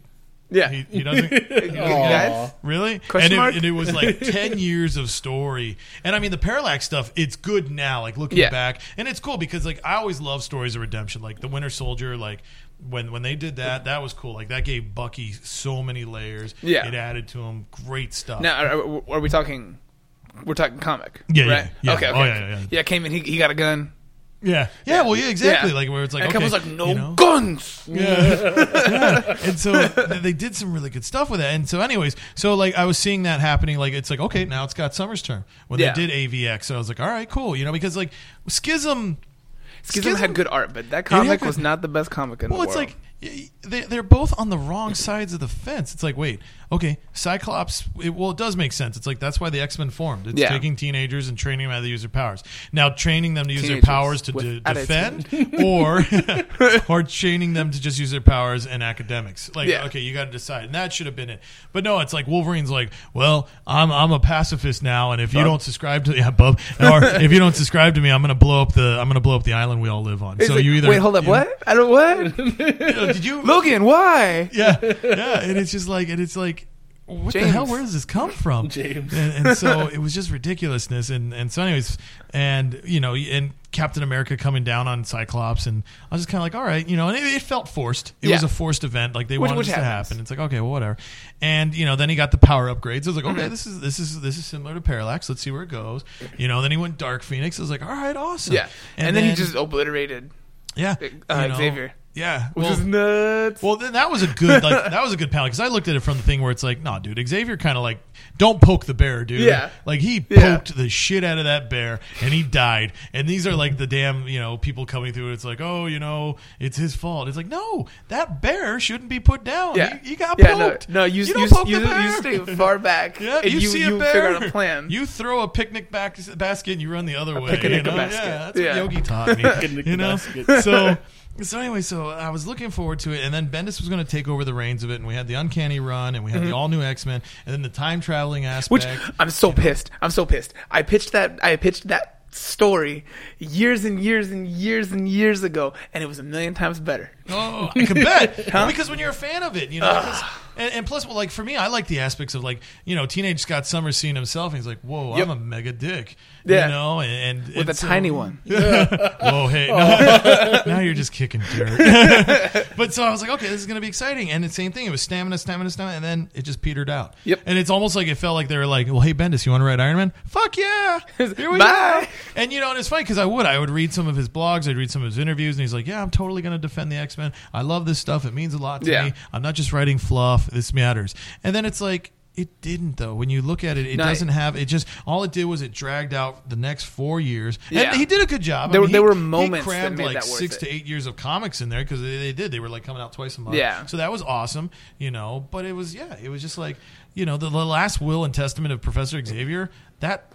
Speaker 5: Yeah.
Speaker 4: He, he doesn't. [laughs]
Speaker 5: Guys?
Speaker 4: Really? And? It, and it was like 10 years of story. And I mean, the Parallax stuff, it's good now, like looking
Speaker 5: Yeah.
Speaker 4: back. And it's cool because, like, I always love stories of redemption. Like, the Winter Soldier, like, when when they did that, that was cool. Like, that gave Bucky so many layers.
Speaker 5: Yeah.
Speaker 4: It added to him great stuff.
Speaker 5: Now, are, are we talking? We're talking comic.
Speaker 4: Yeah, yeah,
Speaker 5: right?
Speaker 4: yeah.
Speaker 5: Okay,
Speaker 4: Oh,
Speaker 5: okay.
Speaker 4: yeah, yeah, yeah.
Speaker 5: Yeah, came in. He, he got a gun.
Speaker 4: yeah. Yeah, well, yeah, exactly.
Speaker 5: Yeah.
Speaker 4: Like, where it's like,
Speaker 5: and
Speaker 4: okay,
Speaker 5: was like, no
Speaker 4: you know?
Speaker 5: guns.
Speaker 4: yeah. [laughs] And so they did some really good stuff with it. And so, anyways, so like I was seeing that happening. Like it's like okay, now it's got Summer's turn when
Speaker 5: Yeah.
Speaker 4: they did AVX. So I was like, all right, cool. You know, because like Schism.
Speaker 5: Schism had good art, but that comic
Speaker 4: good-
Speaker 5: was not the best comic in
Speaker 4: Well,
Speaker 5: the
Speaker 4: it's
Speaker 5: world.
Speaker 4: like y- they, they're both on the wrong sides of the fence. It's like, wait, okay, Cyclops. It, well, it does make sense. It's like that's why the X Men formed. It's
Speaker 5: Yeah.
Speaker 4: taking teenagers and training them how to use their powers. Now, training them to use their powers to de- defend, or [laughs] [laughs] or training them to just use their powers in academics. Like,
Speaker 5: Yeah.
Speaker 4: okay, you got to decide, and that should have been it. But no, it's like Wolverine's like, well, I'm I'm a pacifist now, and if you don't subscribe to [laughs] yeah, Bub, or if you don't subscribe to me, I'm gonna blow up the I'm gonna blow up the island we all live on.
Speaker 5: It's
Speaker 4: so
Speaker 5: like,
Speaker 4: you either
Speaker 5: wait, hold up,
Speaker 4: you know-
Speaker 5: what? I don't what?
Speaker 4: did you
Speaker 5: Logan, why?
Speaker 4: yeah, yeah, and it's just like, and it's like, what the hell? Where does this come from, [laughs]
Speaker 3: James.
Speaker 4: And, and so it was just ridiculousness, and and so anyways, and you know, and Captain America coming down on Cyclops, and I was just kind of like, all right, you know, and it, it felt forced. It was a forced event, like they
Speaker 5: Which-
Speaker 4: wanted
Speaker 5: which
Speaker 4: this to happen. It's like, okay, well, whatever. And you know, then he got the power upgrades. I was like, okay, this is this is this is similar to Parallax. Let's see where it goes. You know, then he went Dark Phoenix. I was like, all right, awesome.
Speaker 5: Yeah, and, then, he just obliterated,
Speaker 4: yeah,
Speaker 5: uh,
Speaker 4: you know,
Speaker 5: Xavier.
Speaker 4: Yeah,
Speaker 5: which
Speaker 4: well,
Speaker 5: is nuts.
Speaker 4: well, then that was a good like [laughs] that was a good panel because I looked at it from the thing where it's like, nah, dude, Xavier kind of like don't poke the bear, dude.
Speaker 5: Yeah.
Speaker 4: like he
Speaker 5: Yeah.
Speaker 4: poked the shit out of that bear and he died. And these are like the damn you know people coming through. It's like, oh, you know, it's his fault. It's like, no, that bear shouldn't be put down.
Speaker 5: yeah,
Speaker 4: he, he got
Speaker 5: yeah,
Speaker 4: poked.
Speaker 5: no, you
Speaker 4: you
Speaker 5: you,
Speaker 4: don't poke
Speaker 5: you,
Speaker 4: the bear.
Speaker 5: you stay [laughs] far back.
Speaker 4: Yeah,
Speaker 5: and
Speaker 4: you,
Speaker 5: you,
Speaker 4: see
Speaker 5: you
Speaker 4: a bear.
Speaker 5: figure out a plan.
Speaker 4: You throw a picnic back, basket and you run the other way.
Speaker 5: picnic
Speaker 4: you know?
Speaker 5: basket.
Speaker 4: Yeah, that's
Speaker 5: Yeah.
Speaker 4: what Yogi taught [laughs] me.
Speaker 3: Picnic
Speaker 4: you know,
Speaker 3: basket.
Speaker 4: so so anyway, so I was looking forward to it, and then Bendis was going to take over the reins of it, and we had the Uncanny Run, and we had the all new X Men, and then the time traveling aspect.
Speaker 5: Mm-hmm. Which I'm so pissed. I'm so pissed. I pitched that. I pitched that story years and years and years and years ago, and it was a million times better.
Speaker 4: Oh, I can bet. [laughs] Well, because when you're a fan of it, you know. And, and plus, well, like for me, I like the aspects of like you know, teenage Scott Summers seeing himself, and he's like, "Whoa,
Speaker 5: Yep.
Speaker 4: I'm a mega dick,"
Speaker 5: Yeah.
Speaker 4: you know, and, and
Speaker 5: With a
Speaker 4: so-
Speaker 5: tiny one. [laughs]
Speaker 4: Whoa, hey, no, [laughs] now you're just kicking dirt. [laughs] but so I was like, okay, this is gonna be exciting, and the same thing. It was stamina, stamina, stamina, and then it just petered out.
Speaker 5: Yep.
Speaker 4: And it's almost like it felt like they were like, well, hey, Bendis, you want to write Iron Man? Fuck yeah, here we
Speaker 5: Bye.
Speaker 4: go. And you know, and it's funny because I would, I would read some of his blogs, I'd read some of his interviews, and he's like, yeah, I'm totally gonna defend the X Men. I love this stuff. It means a lot to
Speaker 5: Yeah.
Speaker 4: me. I'm not just writing fluff. This matters. And then it's like. It didn't though. When you look at it, it
Speaker 5: No,
Speaker 4: doesn't have. It just all it did was it dragged out the next four years,
Speaker 5: Yeah.
Speaker 4: and he did a good job. I
Speaker 5: There were-
Speaker 4: mean,
Speaker 5: there
Speaker 4: he-
Speaker 5: were
Speaker 4: he
Speaker 5: moments that
Speaker 4: crammed
Speaker 5: made
Speaker 4: like six
Speaker 5: it.
Speaker 4: to eight years of comics in there because they, they did. They were like coming out twice a month.
Speaker 5: Yeah.
Speaker 4: So that was awesome, you know. But it was yeah, it was just like you know the, the last will and testament of Professor Xavier that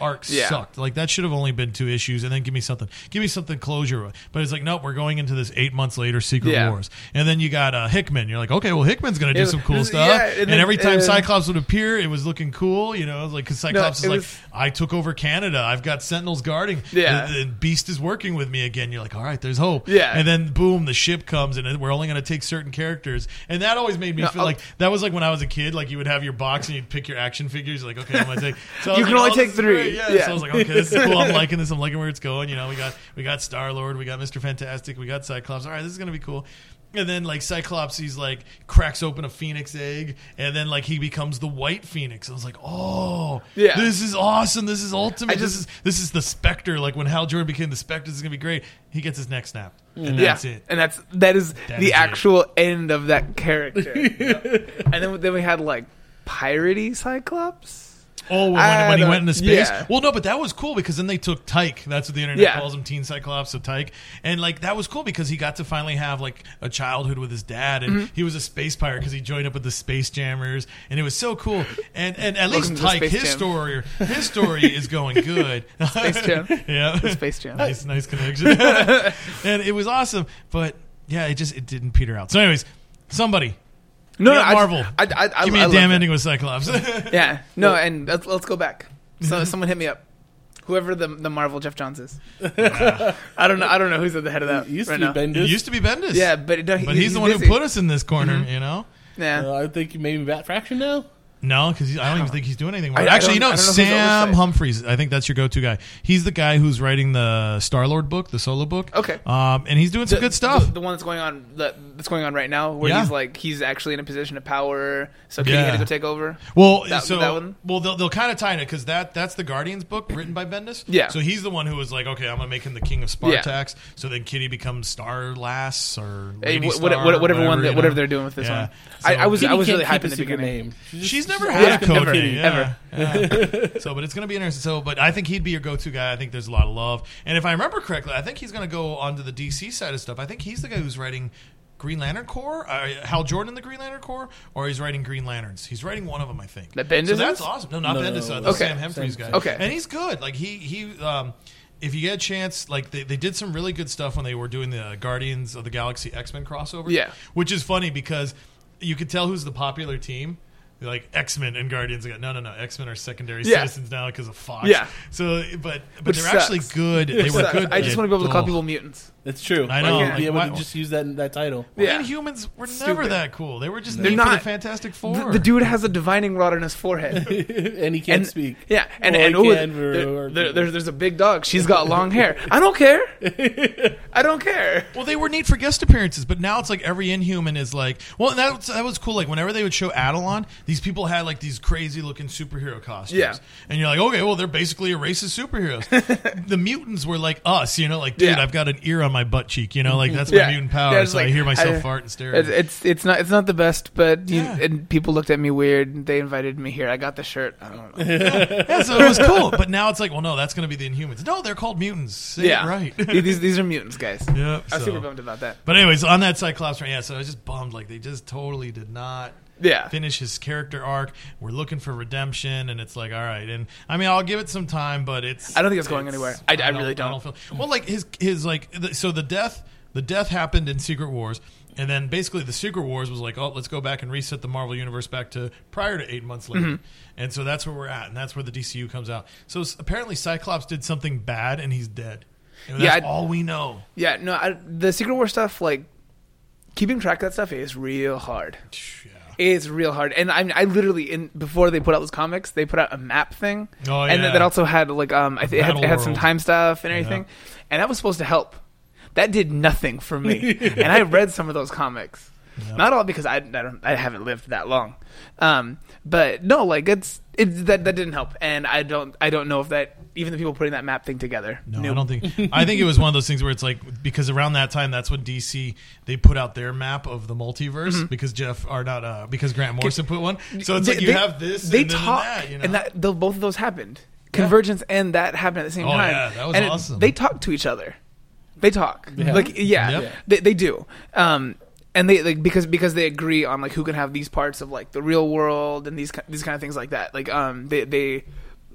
Speaker 4: arc
Speaker 5: Yeah.
Speaker 4: sucked. Like that should have only been two issues, and then give me something, give me something closure. But it's like nope, we're going into this eight months later Secret
Speaker 5: Yeah.
Speaker 4: Wars, and then you got uh, Hickman. You're like okay, well Hickman's going to do
Speaker 5: Yeah,
Speaker 4: some cool
Speaker 5: yeah,
Speaker 4: stuff,
Speaker 5: and
Speaker 4: and,
Speaker 5: then,
Speaker 4: every time
Speaker 5: uh,
Speaker 4: Cyclops would appear, it was looking cool, you know, like because Cyclops
Speaker 5: it
Speaker 4: is like
Speaker 5: was-
Speaker 4: I took over Canada, I've got Sentinels guarding,
Speaker 5: Yeah.
Speaker 4: and, and Beast is working with me again. You're like all right, there's hope,
Speaker 5: Yeah.
Speaker 4: and then boom, the ship comes, and we're only going to take certain characters, and that always made me
Speaker 5: No,
Speaker 4: feel
Speaker 5: I'll-
Speaker 4: like that was like when I was a kid, like you would have your box and you'd pick your action figures, like okay, I'm gonna take. [laughs] So
Speaker 5: You can only
Speaker 4: oh,
Speaker 5: take three.
Speaker 4: Great. Yeah.
Speaker 5: Yeah.
Speaker 4: So I was like, okay, this is cool. I'm liking this. I'm liking where it's going. You know, we got we got Star Lord, we got Mister Fantastic, we got Cyclops. All right, this is gonna be cool. And then like Cyclops, he's like cracks open a Phoenix egg, and then like he becomes the White Phoenix. I was like, oh,
Speaker 5: Yeah.
Speaker 4: this is awesome. This is ultimate.
Speaker 5: I
Speaker 4: this is this is the Spectre. Like when Hal Jordan became the Spectre, this is gonna be great. He gets his neck snapped, and that's
Speaker 5: yeah,
Speaker 4: it.
Speaker 5: and that's that is
Speaker 4: That
Speaker 5: the
Speaker 4: is it.
Speaker 5: actual end of that character. [laughs] and then then we had like piratey Cyclops.
Speaker 4: Oh, when,
Speaker 5: I
Speaker 4: when he went into space.
Speaker 5: yeah.
Speaker 4: Well, no, but that was cool because then they took Tyke. That's what the internet
Speaker 5: Yeah.
Speaker 4: calls him, Teen Cyclops. So Tyke, and like that was cool because he got to finally have like a childhood with his dad, and
Speaker 5: Mm-hmm.
Speaker 4: he was a space pirate because he joined up with the Space Jammers, and it was so cool. And and at least Tyke, his
Speaker 5: Jam.
Speaker 4: story, [laughs] his story is going good. [laughs]
Speaker 5: Space Jam. [laughs]
Speaker 4: yeah,
Speaker 5: Space Jam.
Speaker 4: nice, nice connection. and it was awesome, but yeah, it just it didn't peter out. So, anyways, somebody.
Speaker 5: No,
Speaker 4: Yeah,
Speaker 5: no,
Speaker 4: Marvel.
Speaker 5: I, I, I,
Speaker 4: Give me
Speaker 5: I
Speaker 4: a
Speaker 5: love
Speaker 4: damn
Speaker 5: that.
Speaker 4: ending with Cyclops. [laughs] [laughs]
Speaker 5: Yeah, no, and let's, let's go back. So [laughs] someone hit me up. Whoever the the Marvel Geoff Johns is. I don't know. I don't know who's at the head of that
Speaker 3: It used
Speaker 5: right
Speaker 3: to
Speaker 5: now.
Speaker 3: be
Speaker 4: It
Speaker 3: Bendis.
Speaker 4: used to be Bendis.
Speaker 5: Yeah, but, no, he-
Speaker 4: But he's, the one
Speaker 5: busy.
Speaker 4: who put us in this corner,
Speaker 5: Mm-hmm.
Speaker 4: you know?
Speaker 5: Yeah,
Speaker 3: Uh, I think maybe Matt Fraction now.
Speaker 4: No, because I don't even think he's doing anything.
Speaker 5: I-
Speaker 4: More.
Speaker 5: I
Speaker 4: Actually, you
Speaker 5: don't-
Speaker 4: know,
Speaker 5: I don't know who's
Speaker 4: Sam
Speaker 5: oversight.
Speaker 4: Humphries. I think that's your go-to guy. He's the guy who's writing the Star Lord book, the solo book.
Speaker 5: Okay.
Speaker 4: Um, and he's doing some good stuff.
Speaker 5: The, the one that's going on that, that's going on right now, where
Speaker 4: Yeah.
Speaker 5: he's like he's actually in a position of power, so Kitty
Speaker 4: Yeah.
Speaker 5: had to go take over.
Speaker 4: Well,
Speaker 5: That-
Speaker 4: so
Speaker 5: that one?
Speaker 4: well they'll, they'll kind of tie it because that that's the Guardians book written by Bendis.
Speaker 5: Yeah.
Speaker 4: So he's the one who was like, okay, I'm gonna make him the king of
Speaker 5: Yeah.
Speaker 4: Spartax. So then Kitty becomes Star Lass or
Speaker 5: Hey,
Speaker 4: Lady
Speaker 5: wh-
Speaker 4: Star,
Speaker 5: what- what- whatever one,
Speaker 4: you know?
Speaker 5: whatever they're doing with this
Speaker 4: Yeah.
Speaker 5: one. I, I
Speaker 4: So-
Speaker 5: was I
Speaker 3: Kitty
Speaker 5: was
Speaker 3: can't
Speaker 5: really
Speaker 3: keep
Speaker 5: hyped
Speaker 3: a
Speaker 5: the
Speaker 3: secret
Speaker 5: beginning.
Speaker 3: name. She's,
Speaker 4: She's
Speaker 3: just-
Speaker 4: never
Speaker 3: she's
Speaker 4: had a
Speaker 3: asking
Speaker 4: code
Speaker 3: for
Speaker 5: Ever.
Speaker 3: Kitty.
Speaker 4: yeah.
Speaker 5: Ever.
Speaker 4: Yeah. [laughs] so, but it's going to be interesting. So, but I think he'd be your go-to guy. I think there's a lot of love, and if I remember correctly, I think he's going to go onto the DC side of stuff. I think he's the guy who's writing Green Lantern Corps, uh, Hal Jordan, the Green Lantern Corps, or he's writing Green Lanterns. He's writing one of them, I think.
Speaker 5: That Bendis
Speaker 4: so that's awesome. No, not
Speaker 3: No,
Speaker 4: Bendis.
Speaker 3: no,
Speaker 4: Uh, the
Speaker 5: Okay.
Speaker 4: Sam Humphries
Speaker 3: Sam-
Speaker 4: guy.
Speaker 5: Okay.
Speaker 4: and he's good. Like he he. Um, if you get a chance, like they, they did some really good stuff when they were doing the Guardians of the Galaxy X Men crossover.
Speaker 5: Yeah.
Speaker 4: which is funny because you could tell who's the popular team. Like X Men and Guardians, go, no, no, no. X Men are secondary
Speaker 5: Yeah.
Speaker 4: citizens now because of Fox.
Speaker 5: Yeah.
Speaker 4: So, but but
Speaker 5: Which
Speaker 4: they're actually
Speaker 5: sucks.
Speaker 4: good. They were
Speaker 5: sucks.
Speaker 4: good.
Speaker 5: I just want to be able to call people mutants.
Speaker 3: It's true.
Speaker 4: I know.
Speaker 3: Like,
Speaker 4: Like,
Speaker 3: be able
Speaker 4: why-
Speaker 3: to just use that that title.
Speaker 5: Yeah.
Speaker 4: Inhumans were
Speaker 5: Stupid.
Speaker 4: never that cool. They were just
Speaker 5: They're
Speaker 4: neat for the
Speaker 5: not.
Speaker 4: Fantastic
Speaker 5: The,
Speaker 4: Four.
Speaker 5: the dude has a divining rod in his forehead. [laughs]
Speaker 3: and he can't
Speaker 5: and
Speaker 3: speak.
Speaker 5: Yeah, and
Speaker 3: Or
Speaker 5: and ooh,
Speaker 3: can
Speaker 5: there- there- there's there's a big dog. She's got long hair. [laughs] I don't care. [laughs] I don't care.
Speaker 4: Well, they were neat for guest appearances, but now it's like every Inhuman is like. Well, that was, that was cool. Like whenever they would show Attilan, these people had like these crazy looking superhero costumes.
Speaker 5: Yeah.
Speaker 4: and you're like, okay, well, they're basically a race of superheroes. the mutants were like us, you know, like dude,
Speaker 5: Yeah.
Speaker 4: I've got an ear on my butt cheek, you know, like that's my
Speaker 5: Yeah.
Speaker 4: mutant power.
Speaker 5: Yeah,
Speaker 4: so I hear myself
Speaker 5: I-
Speaker 4: fart and stare.
Speaker 5: It's, it's it's not it's not the best, but you,
Speaker 4: Yeah.
Speaker 5: and people looked at me weird. They invited me here. I got the shirt. I don't know. [laughs]
Speaker 4: yeah, so it was cool. But now it's like, well, no, that's going to be the Inhumans. No, they're called mutants. Say
Speaker 5: yeah,
Speaker 4: right. [laughs]
Speaker 5: these these are mutants, guys.
Speaker 4: Yep,
Speaker 5: I'm
Speaker 4: so-
Speaker 5: super bummed about that.
Speaker 4: But anyways, on that Cyclops run, yeah. So I was just bummed. Like they just totally did not
Speaker 5: Yeah,
Speaker 4: finish his character arc. We're looking for redemption, and it's like, all right. And I mean, I'll give it some time, but it's.
Speaker 5: I don't think it's going anywhere. I- I really don't.
Speaker 4: i feel, well, like his his like the, so the death. the death happened in Secret Wars, and then basically the Secret Wars was like, oh, let's go back and reset the Marvel universe back to prior to eight months later,
Speaker 5: Mm-hmm.
Speaker 4: and so that's where we're at, and that's where the DCU comes out. So apparently Cyclops did something bad, and he's dead. And
Speaker 5: Yeah, I-
Speaker 4: all we know.
Speaker 5: Yeah, no, I, the Secret War stuff, like keeping track of that stuff is real hard.
Speaker 4: Yeah.
Speaker 5: It's real hard, and I, I literally in before they put out those comics, they put out a map thing,
Speaker 4: Oh,
Speaker 5: and
Speaker 4: yeah.
Speaker 5: that also had like um, I think it had, it had some time stuff and everything, and that was supposed to help. That did nothing for me, [laughs] and I read some of those comics. Not all because I, I don't I haven't lived that long, um, but no, like it's it that that didn't help, and I don't I don't know if that even the people putting that map thing together.
Speaker 4: No,
Speaker 5: knew.
Speaker 4: I don't think. [laughs] I think it was one of those things where it's like because around that time, that's when DC they put out their map of the multiverse because Jeff or not uh, because Grant Morrison put one. So it's
Speaker 5: They-
Speaker 4: like you
Speaker 5: they-
Speaker 4: have this.
Speaker 5: They
Speaker 4: and then
Speaker 5: talk,
Speaker 4: that, you know?
Speaker 5: and that the, both of those happened. Convergence and that happened at the same
Speaker 4: Oh,
Speaker 5: time.
Speaker 4: yeah, that was
Speaker 5: and it-
Speaker 4: awesome.
Speaker 5: they talk to each other. They talk.
Speaker 3: Yeah.
Speaker 5: Like yeah,
Speaker 4: Yep.
Speaker 5: they they do. Um, and they like because because they agree on like who can have these parts of like the real world and these these kind of things like that. Like um, they they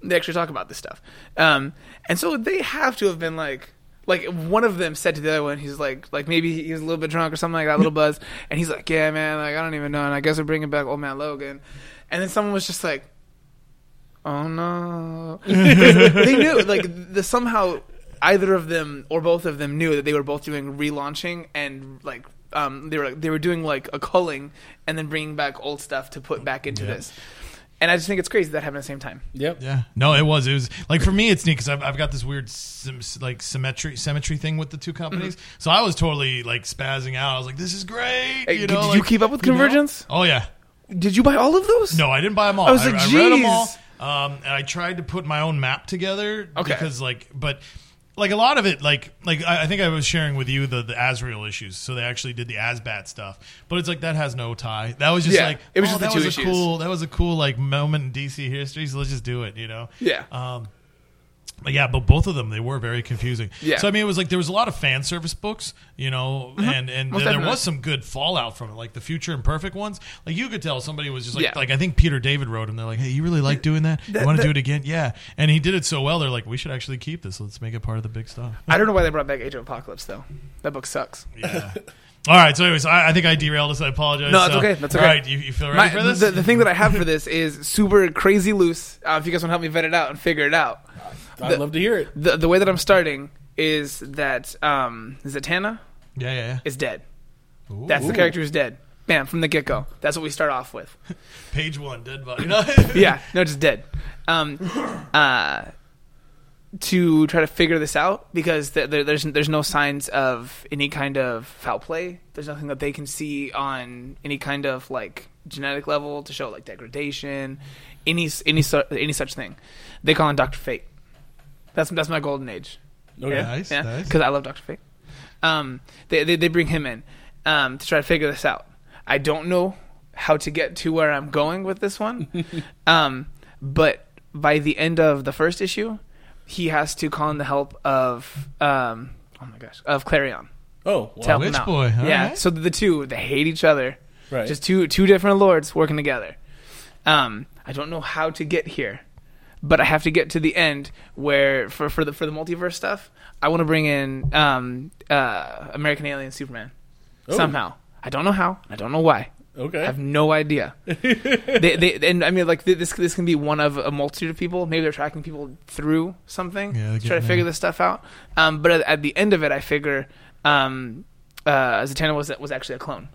Speaker 5: they actually talk about this stuff. Um, and so they have to have been like. Like one of them said to the other one, he's like, like maybe he was a little bit drunk or something like that, a little buzz, and he's like, yeah, man, like I don't even know, and I guess we're bringing back old man Logan, and then someone was just like, oh no, [laughs] they knew like the somehow either of them or both of them knew that they were both doing relaunching and like um, they were they were doing like a culling and then bringing back old stuff to put back into
Speaker 4: Yeah.
Speaker 5: this. And I just think it's crazy that happened at the same time.
Speaker 3: Yep.
Speaker 4: Yeah, no, it was. It was like for me, it's neat because I've, I've got this weird sim, like symmetry symmetry thing with the two companies. So I was totally like spazzing out. I was like, "This is great."
Speaker 5: Hey,
Speaker 4: you
Speaker 5: did
Speaker 4: know,
Speaker 5: you keep up with
Speaker 4: you know?
Speaker 5: Convergence?
Speaker 4: Oh yeah.
Speaker 5: Did you buy all of those?
Speaker 4: No, I didn't buy them all.
Speaker 5: I was like,
Speaker 4: I read them all, um, and I tried to put my own map together.
Speaker 5: Okay.
Speaker 4: Because like, but like a lot of it, like like I, I think I was sharing with you the the Azrael issues. So they actually did the Asbat stuff, but it's like that has no tie. That was just
Speaker 5: Yeah,
Speaker 4: like
Speaker 5: it was
Speaker 4: oh,
Speaker 5: just the
Speaker 4: that
Speaker 5: two
Speaker 4: was
Speaker 5: issues.
Speaker 4: a cool that was a cool like moment in DC history. So let's just do it. You know.
Speaker 5: Yeah.
Speaker 4: Um, yeah, but both of them they were very confusing.
Speaker 5: Yeah.
Speaker 4: So I mean, it was like there was a lot of fan service books, you know, and and
Speaker 5: Mm-hmm. Most
Speaker 4: there
Speaker 5: definitely.
Speaker 4: was some good fallout from it, like the Future Imperfect ones. Like you could tell somebody was just like,
Speaker 5: Yeah.
Speaker 4: like I think Peter David wrote him. They're like, hey, you really like doing that?
Speaker 5: That-
Speaker 4: you want to do it again? Yeah. And he did it so well. They're like, we should actually keep this. Let's make it part of the big stuff.
Speaker 5: I don't know why they brought back Age of Apocalypse though. That book sucks.
Speaker 4: Yeah. All right. So, anyways, I, I think I derailed us. I apologize.
Speaker 5: No, that's
Speaker 4: So,
Speaker 5: okay, that's okay.
Speaker 4: right. You, you feel ready
Speaker 5: My-
Speaker 4: for this?
Speaker 5: The, the thing that I have for this is super crazy loose. Uh, if you guys want to help me vet it out and figure it out,
Speaker 3: I'd love to hear it.
Speaker 5: the the way that I'm starting is that um, Zatanna
Speaker 4: yeah, yeah, yeah.
Speaker 5: is dead.
Speaker 4: Ooh.
Speaker 5: That's the character who's dead. Bam, from the get go. That's what we start off with. [laughs]
Speaker 4: Page one, dead body. No. [laughs]
Speaker 5: yeah, no, just dead. Um, uh, to try to figure this out because th- there, there's there's no signs of any kind of foul play. There's nothing that they can see on any kind of like genetic level to show like degradation, any any su- any such thing. They call him Doctor Fate. That's that's my golden age.
Speaker 3: Okay.
Speaker 5: Yeah,
Speaker 4: Nice,
Speaker 5: yeah,
Speaker 4: nice.
Speaker 5: because I love Doctor Fate. Um, they, they they bring him in um, to try to figure this out. I don't know how to get to where I'm going with this one, [laughs] um, but by the end of the first issue, he has to call in the help of um, oh my gosh of Klarion
Speaker 3: Oh, wow.
Speaker 4: Witch boy, all
Speaker 5: yeah,
Speaker 4: right.
Speaker 5: so the two they hate each other.
Speaker 3: Right.
Speaker 5: Just two two different lords working together. Um, I don't know how to get here, but I have to get to the end where for for the for the multiverse stuff, I want to bring in um, uh, American Alien Superman
Speaker 3: Oh.
Speaker 5: somehow. I don't know how. I don't know why.
Speaker 3: Okay.
Speaker 5: I have no idea. [laughs] they, they, and I mean, like this. This can be one of a multitude of people. Maybe they're tracking people through something
Speaker 4: Yeah,
Speaker 5: to try to figure this stuff out. Um, but at, at the end of it, I figure um, uh, Zatanna was was actually a clone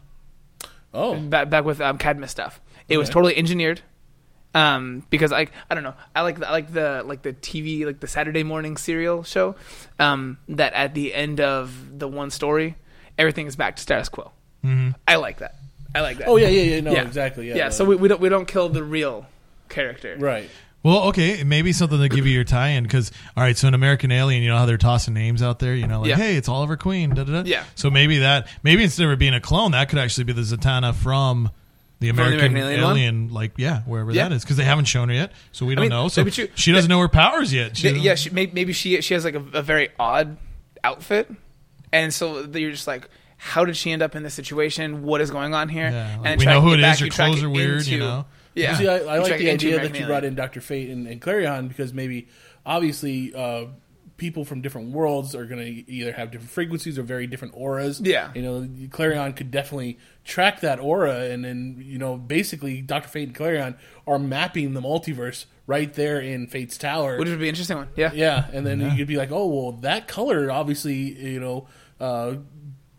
Speaker 3: oh,
Speaker 5: back back with um, Cadmus stuff. It was totally engineered. Um, because I I don't know I like the, I like the like the TV like the Saturday morning serial show, um, that at the end of the one story, everything is back to status quo.
Speaker 4: Mm-hmm.
Speaker 5: I like that. I like that.
Speaker 3: oh yeah, yeah, yeah. No,
Speaker 5: yeah,
Speaker 3: exactly. Yeah.
Speaker 5: Yeah.
Speaker 3: no.
Speaker 5: So we, we don't we don't kill the real character.
Speaker 3: right.
Speaker 4: Well, okay, maybe something to give you your tie-in because all right, so in American Alien, you know how they're tossing names out there, you know, like
Speaker 5: Yeah.
Speaker 4: hey, it's Oliver Queen, da da da.
Speaker 5: Yeah.
Speaker 4: So maybe that, maybe instead of being a clone, that could actually be the Zatanna from the
Speaker 5: the
Speaker 4: American,
Speaker 5: American Alien
Speaker 4: Alien, like yeah, wherever
Speaker 5: Yeah.
Speaker 4: that is, because they haven't shown her yet, so we don't
Speaker 5: mean,
Speaker 4: know. So
Speaker 5: she-
Speaker 4: she doesn't know her powers yet. She
Speaker 5: Yeah, yeah she, maybe she she has like a, a very odd outfit, and so you're just like, how did she end up in this situation? What is going on here?
Speaker 4: Yeah, like,
Speaker 5: and
Speaker 4: we know who
Speaker 5: it
Speaker 4: it
Speaker 5: back,
Speaker 4: is, your clothes are weird, you know?
Speaker 5: Yeah,
Speaker 3: See, I, I like the idea that you brought in Doctor Fate and, and Klarion because maybe, obviously, uh, people from different worlds are going to either have different frequencies or very different auras.
Speaker 5: Yeah.
Speaker 3: you know, Klarion could definitely track that aura, and then you know, basically, Doctor Fate and Klarion are mapping the multiverse right there in Fate's Tower.
Speaker 5: Which would be an interesting one. Yeah.
Speaker 3: Yeah, and then you could be like, oh well, that color obviously, you know, uh,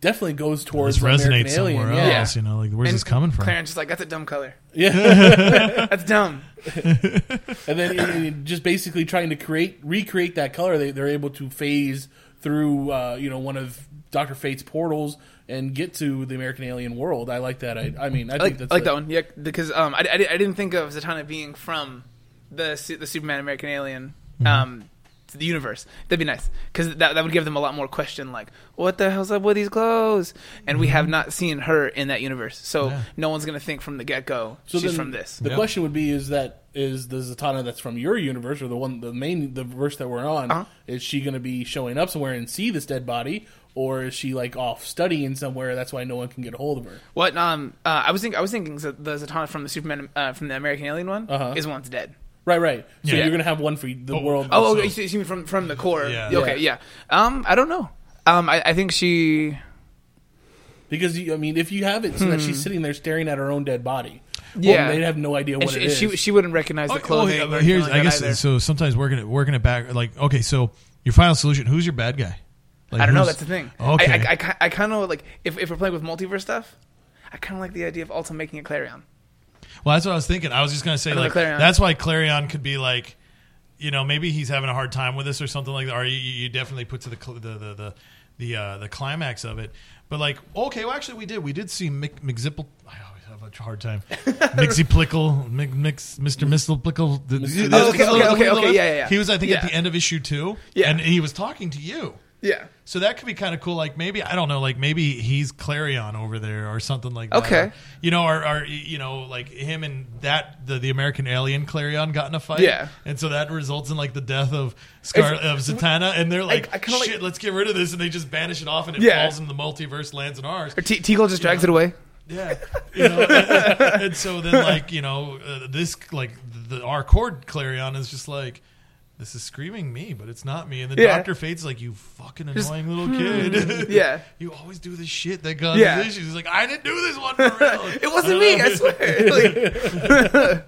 Speaker 3: definitely goes towards
Speaker 4: This
Speaker 3: the American
Speaker 4: resonates
Speaker 3: Alien.
Speaker 4: somewhere
Speaker 3: yeah.
Speaker 4: else. You know, like where's
Speaker 5: And
Speaker 4: this coming from?
Speaker 5: Clarence just like that's a dumb color.
Speaker 3: Yeah, [laughs] [laughs]
Speaker 5: That's dumb.
Speaker 3: and then it- it just basically trying to create recreate that color, they, they're able to phase through, uh, you know, one of Doctor Fate's portals and get to the American Alien world. I like that. I, I mean, I,
Speaker 5: I
Speaker 3: think
Speaker 5: like,
Speaker 3: that's
Speaker 5: I like
Speaker 3: a-
Speaker 5: that one. Yeah, because um, I, I, I didn't think of Zatanna being from the the Superman American Alien
Speaker 3: Mm-hmm.
Speaker 5: um the universe. That'd be nice because that that would give them a lot more question like, what the hell's up with these clothes? And we have not seen her in that universe, so
Speaker 4: Mm-hmm. Yeah.
Speaker 5: no one's gonna think from the get go
Speaker 3: So
Speaker 5: she's
Speaker 3: then
Speaker 5: from this.
Speaker 3: The
Speaker 4: Yeah.
Speaker 3: question would be: Is that is the Zatanna that's from your universe, or the one, the main, the verse that we're on?
Speaker 5: Uh-huh.
Speaker 3: Is she going to be showing up somewhere and see this dead body, or is she like off studying somewhere? That's why no one can get a hold of her.
Speaker 5: What um uh, I was think I was thinking that the Zatanna from the Superman uh, from the American Alien one
Speaker 3: Uh-huh.
Speaker 5: is one's dead.
Speaker 3: Right, right. So
Speaker 4: Yeah.
Speaker 3: you're going to have one for the
Speaker 4: Oh,
Speaker 3: world.
Speaker 5: Oh,
Speaker 4: So-
Speaker 5: okay, so you mean from from the core?
Speaker 4: Yeah.
Speaker 5: Okay, yeah. Um, I don't know. Um, I, I think she.
Speaker 3: because you, I mean, if you have it so that she's sitting there staring at her own dead body, well,
Speaker 5: Hmm. Yeah.
Speaker 3: they'd have no idea
Speaker 5: And
Speaker 3: what
Speaker 5: she,
Speaker 3: it is.
Speaker 5: she she wouldn't recognize the
Speaker 4: Oh, oh,
Speaker 5: clothing. or
Speaker 4: but
Speaker 5: anything
Speaker 4: here's
Speaker 5: like
Speaker 4: I
Speaker 5: that
Speaker 4: guess
Speaker 5: either.
Speaker 4: so. Sometimes working it working it back. Like okay, so your final solution. Who's your bad guy? Like,
Speaker 5: I don't know.
Speaker 4: who's-
Speaker 5: That's the thing.
Speaker 4: Okay.
Speaker 5: I, I, I, I kind of like if, if we're playing with multiverse stuff. I kind of like the idea of also making a Klarion.
Speaker 4: Well, that's what I was thinking. I was just gonna say
Speaker 5: Another
Speaker 4: like
Speaker 5: Klarion.
Speaker 4: that's why Klarion could be like, you know, maybe he's having a hard time with this or something like that. Or you, you definitely put to the cl- the the the the, uh, the climax of it. But like, okay, well, actually, we did we did see Mick McZipple. I always have a hard time. [laughs] Mixie Plickle, Mick, Mix, Mr. Mistle Plickle. The- the-
Speaker 5: Oh, okay,
Speaker 4: the-
Speaker 5: okay,
Speaker 4: the-
Speaker 5: okay,
Speaker 4: the-
Speaker 5: okay, yeah, yeah, yeah.
Speaker 4: He was, I think, at the end of issue two.
Speaker 5: Yeah.
Speaker 4: and he was talking to you.
Speaker 5: Yeah.
Speaker 4: So that could be kind of cool. Like maybe I don't know. Like maybe he's Klarion over there or something like that.
Speaker 5: Okay.
Speaker 4: Or, you know, or, or you know, like him and that the, the American alien Klarion got in a fight.
Speaker 5: Yeah.
Speaker 4: And so that results in like the death of Scar
Speaker 5: It's-
Speaker 4: of Zatanna, and they're like,
Speaker 5: I like-
Speaker 4: shit, let's get rid of this, and they just banish it off, and it
Speaker 5: Yeah.
Speaker 4: falls in the multiverse, lands in ours.
Speaker 5: Or T- Teekl just drags it away.
Speaker 4: Yeah, you know, and, and so then like you know uh, this like the our chord Klarion is just like this is screaming me, but it's not me, and the
Speaker 5: Yeah.
Speaker 4: Doctor Fate's like you fucking
Speaker 5: Just,
Speaker 4: annoying little kid. [laughs] [laughs]
Speaker 5: Yeah.
Speaker 4: you always do this shit that causes
Speaker 5: Yeah.
Speaker 4: issues. He's like I didn't do this one for real. [laughs]
Speaker 5: It wasn't me, I swear. Like,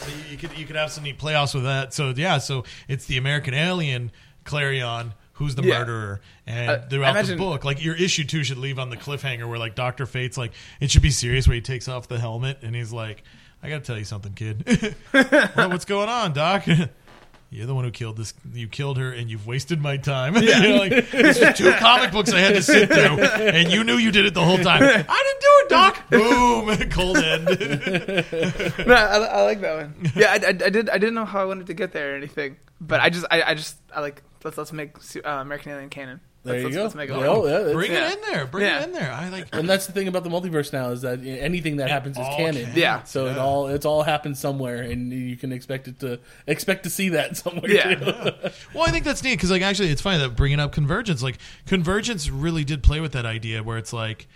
Speaker 4: So you could you could have some neat playoffs with that. So yeah, so it's the American alien Klarion who's the
Speaker 5: Yeah.
Speaker 4: murderer, and
Speaker 5: Uh,
Speaker 4: throughout
Speaker 5: imagine-
Speaker 4: the book, like your issue two should leave on the cliffhanger where like Doctor Fate's like it should be serious where he takes off the helmet and he's like, I got to tell you something, kid. what, what's going on, Doc? You're the one who killed this. You killed her, and you've wasted my time. [laughs] You know, like, this was two comic books I had to sit through, and you knew you did it the whole time. [laughs] I didn't do it, Doc. Boom, [laughs] cold end.
Speaker 5: no, I, I like that one. Yeah, I, I, I did. I didn't know how I wanted to get there or anything, but I just, I, I just, I like. Let's let's make uh, American Alien canon.
Speaker 3: There
Speaker 5: let's,
Speaker 3: you
Speaker 5: let's,
Speaker 3: go.
Speaker 5: Let's make it
Speaker 3: Yeah, oh, yeah,
Speaker 4: Bring
Speaker 5: Yeah.
Speaker 4: it in there. Bring
Speaker 5: Yeah.
Speaker 4: it in there. I like.
Speaker 3: and that's the thing about the multiverse now is that anything that happens is canon.
Speaker 4: canon.
Speaker 5: Yeah.
Speaker 3: So it all it's all happens somewhere, and you can expect it to expect to see that [laughs] somewhere.
Speaker 5: Yeah.
Speaker 3: too.
Speaker 4: Well, I think that's neat because, like, actually, it's funny that bringing up convergence. Like, convergence really did play with that idea where it's like,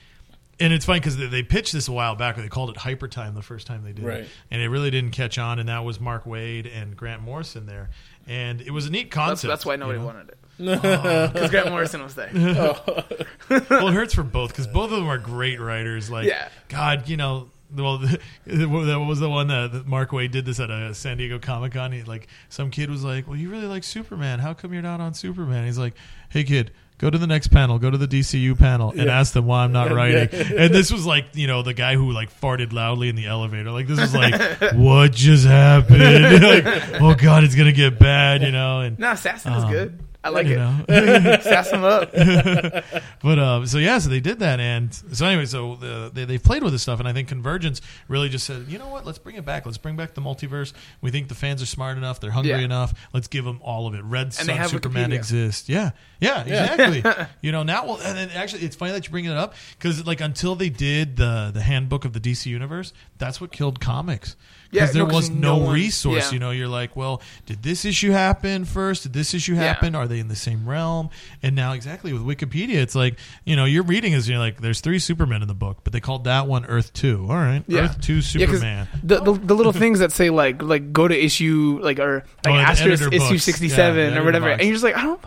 Speaker 4: and it's funny because they, they pitched this a while back. Where they called it hyper time the first time they did
Speaker 3: Right.
Speaker 4: it, and it really didn't catch on. And that was Mark Waid and Grant Morrison there, and it was a neat concept.
Speaker 5: that's why
Speaker 4: you
Speaker 5: nobody
Speaker 4: know?
Speaker 5: wanted it. Because Grant Morrison was there.
Speaker 4: well, it hurts for both because both of them are great writers. Like,
Speaker 5: Yeah.
Speaker 4: God, you know. Well, [laughs] that was the one that that Mark Waid did this at a San Diego Comic Con. He like some kid was like, "Well, you really like Superman. How come you're not on Superman?" He's like, "Hey, kid, go to the next panel. Go to the DCU panel and
Speaker 3: Yeah.
Speaker 4: ask them why I'm not
Speaker 3: Yeah.
Speaker 4: writing." And this was like, you know, the guy who like farted loudly in the elevator. Like this was [laughs] like, what just happened? [laughs] like, oh God, it's gonna get bad, you know. And
Speaker 5: No, Assassin is
Speaker 4: Um,
Speaker 5: good. I like
Speaker 4: you
Speaker 5: it.
Speaker 4: know. [laughs]
Speaker 5: Sass him up. [laughs]
Speaker 4: But um, so yeah, so they did that, and so anyway, so the, they they played with this stuff, and I think Convergence really just said, you know what, let's bring it back. Let's bring back the multiverse. We think the fans are smart enough, they're hungry
Speaker 5: Yeah.
Speaker 4: enough. Let's give them all of it. Red
Speaker 5: And
Speaker 4: Sun Superman
Speaker 5: Wikipedia.
Speaker 4: exists. Yeah, yeah, exactly. [laughs] you know now, well, and then actually, it's funny that you bring it up because like until they did the the handbook of the DC universe, that's what killed comics.
Speaker 5: Yeah,
Speaker 4: there
Speaker 5: no,
Speaker 4: was no,
Speaker 5: no one-
Speaker 4: resource.
Speaker 5: yeah.
Speaker 4: You know, you're like, well, did this issue happen first? Did this issue
Speaker 5: Yeah.
Speaker 4: happen? Are they in the same realm? And now, exactly with Wikipedia, it's like you know, you're reading is you're like, there's three Supermen in the book, but they called that one Earth Two. All right,
Speaker 5: Yeah.
Speaker 4: Earth Two
Speaker 5: Yeah,
Speaker 4: Superman.
Speaker 5: the, the the little things that say like like go to issue like or
Speaker 4: Oh,
Speaker 5: like
Speaker 4: the
Speaker 5: asterisk issue sixty seven
Speaker 4: Yeah,
Speaker 5: or whatever,
Speaker 4: box.
Speaker 5: and you're just like I don't.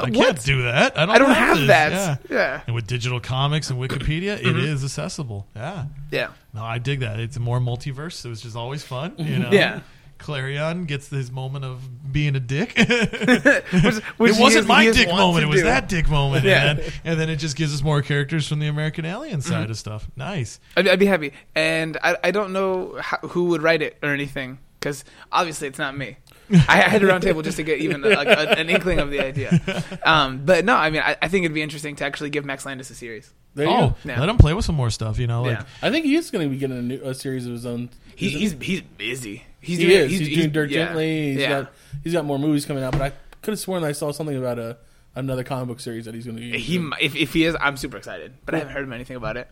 Speaker 4: I
Speaker 5: what?
Speaker 4: can't do that. I don't.
Speaker 5: I don't
Speaker 4: have,
Speaker 5: have that.
Speaker 4: Yeah.
Speaker 5: Yeah.
Speaker 4: And with digital comics and Wikipedia, it is accessible. Yeah.
Speaker 5: Yeah.
Speaker 4: No, I dig that. It's more multiverse, which just always fun. You know?
Speaker 5: Yeah.
Speaker 4: Klarion gets his moment of being a dick. [laughs]
Speaker 5: Which, which
Speaker 4: it wasn't
Speaker 5: is-
Speaker 4: my dick moment. It was
Speaker 5: do.
Speaker 4: that dick moment.
Speaker 5: Yeah.
Speaker 4: And, then, and then it just gives us more characters from the American Alien side
Speaker 5: Mm-hmm.
Speaker 4: of stuff. Nice.
Speaker 5: I'd, I'd be happy, and I I don't know how, who would write it or anything because obviously it's not me. I had a round table just to get even like a, an inkling of the idea. Um, but no, I mean I, I think it'd be interesting to actually give Max Landis a series.
Speaker 3: There you
Speaker 4: Oh,
Speaker 3: go.
Speaker 5: Yeah.
Speaker 4: let him play with some more stuff. You know, like
Speaker 5: Yeah.
Speaker 3: I think he is going to be getting a, new, a series of his own.
Speaker 5: He, he's he's busy. He's
Speaker 3: he
Speaker 5: doing,
Speaker 3: is. He's, doing Dirk
Speaker 5: yeah.
Speaker 3: Gently. He's
Speaker 5: yeah.
Speaker 3: got he's got more movies coming out. But I could have sworn I saw something about a another comic book series that he's going to be.
Speaker 5: He if if he is, I'm super excited, but I haven't heard him anything about it.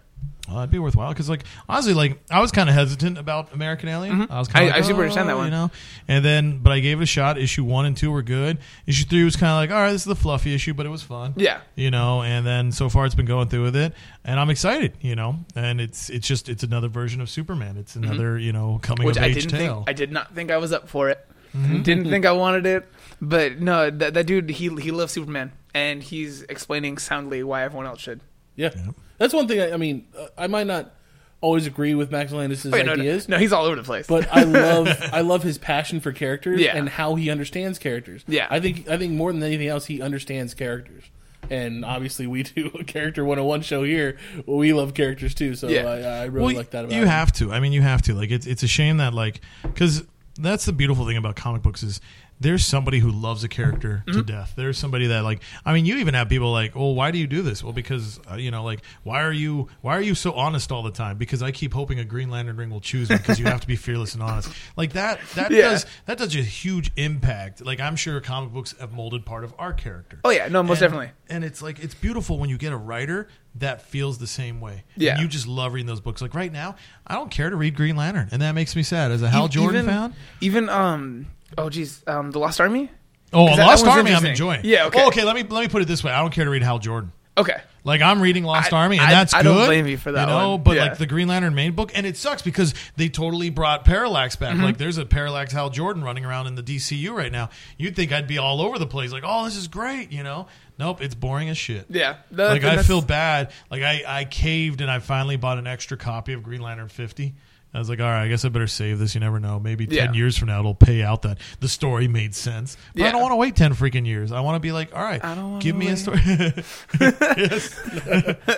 Speaker 4: Well, that'd be worthwhile because, like, honestly, like I was kind of hesitant about American Alien. I was kind
Speaker 5: Mm-hmm. I-
Speaker 4: of,
Speaker 5: I super understand that
Speaker 4: "Oh,"
Speaker 5: one.
Speaker 4: you know. And then, but I gave it a shot. Issue one and two were good. Issue three was kind of like, all right, this is the fluffy issue, but it was fun.
Speaker 5: Yeah.
Speaker 4: you know. And then so far, it's been going through with it, and I'm excited. You know, and it's it's just it's another version of Superman. It's another you know coming
Speaker 5: Mm-hmm. Which
Speaker 4: of
Speaker 5: I
Speaker 4: age
Speaker 5: didn't
Speaker 4: tale.
Speaker 5: think I did not think I was up for it.
Speaker 4: Mm-hmm. [laughs]
Speaker 5: Didn't think I wanted it, but no, that that dude he he loves Superman and he's explaining soundly why everyone else should.
Speaker 3: yeah, that's one thing. I, I mean, uh, I might not always agree with Max Landis'
Speaker 5: Wait, no, no,
Speaker 3: ideas.
Speaker 5: no, he's all over the place.
Speaker 3: but I [laughs] love I love his passion for characters
Speaker 5: Yeah.
Speaker 3: and how he understands characters.
Speaker 5: Yeah.
Speaker 3: I think I think more than anything else, he understands characters. And obviously, we do a character 101 show here. We love characters too, so
Speaker 5: Yeah.
Speaker 3: I, I really like that about
Speaker 4: you
Speaker 3: him.
Speaker 4: have to. I mean, you have to. Like, it's it's a shame that like because that's the beautiful thing about comic books is there's somebody who loves a character
Speaker 5: Mm-hmm.
Speaker 4: to death. There's somebody that like I mean, you even have people like, well, why do you do this? Well, because uh, you know, like, why are you why are you so honest all the time? Because I keep hoping a Green Lantern ring will choose me because you have to be fearless and honest. Like that that
Speaker 5: Yeah.
Speaker 4: does that does a huge impact. Like I'm sure comic books have molded part of our character.
Speaker 5: oh yeah, no, most
Speaker 4: And-
Speaker 5: definitely.
Speaker 4: And it's like it's beautiful when you get a writer that feels the same way.
Speaker 5: Yeah.
Speaker 4: And you just love reading those books. Like right now, I don't care to read Green Lantern, and that makes me sad. As a Hal
Speaker 5: E-
Speaker 4: Jordan
Speaker 5: even,
Speaker 4: fan,
Speaker 5: even um oh geez, um the Lost Army.
Speaker 4: oh,
Speaker 5: 'Cause that-
Speaker 4: Lost
Speaker 5: one's
Speaker 4: Army, I'm
Speaker 5: interesting.
Speaker 4: enjoying.
Speaker 5: Yeah, okay.
Speaker 4: Oh, okay. Let me let me put it this way: I don't care to read Hal Jordan.
Speaker 5: Okay,
Speaker 4: Like I'm reading Lost
Speaker 5: I-
Speaker 4: Army, and
Speaker 5: I-
Speaker 4: that's
Speaker 5: I
Speaker 4: good.
Speaker 5: don't blame you for that
Speaker 4: You know,
Speaker 5: one.
Speaker 4: but
Speaker 5: Yeah.
Speaker 4: like the Green Lantern main book, and it sucks because they totally brought Parallax back.
Speaker 5: Mm-hmm.
Speaker 4: Like there's a Parallax Hal Jordan running around in the DCU right now. You'd think I'd be all over the place, like, oh, this is great. You know, nope, it's boring as shit.
Speaker 5: yeah.
Speaker 4: like I
Speaker 5: that's-
Speaker 4: feel bad. Like I, I caved and I finally bought an extra copy of Green Lantern 50. I was like, all right, I guess I better save this. You never know. Maybe 10
Speaker 5: Yeah.
Speaker 4: years from now it'll pay out that the story made sense. But I don't want to wait 10 freaking years. I want to be like, all right,
Speaker 5: I don't
Speaker 4: give me a story. [laughs] [laughs]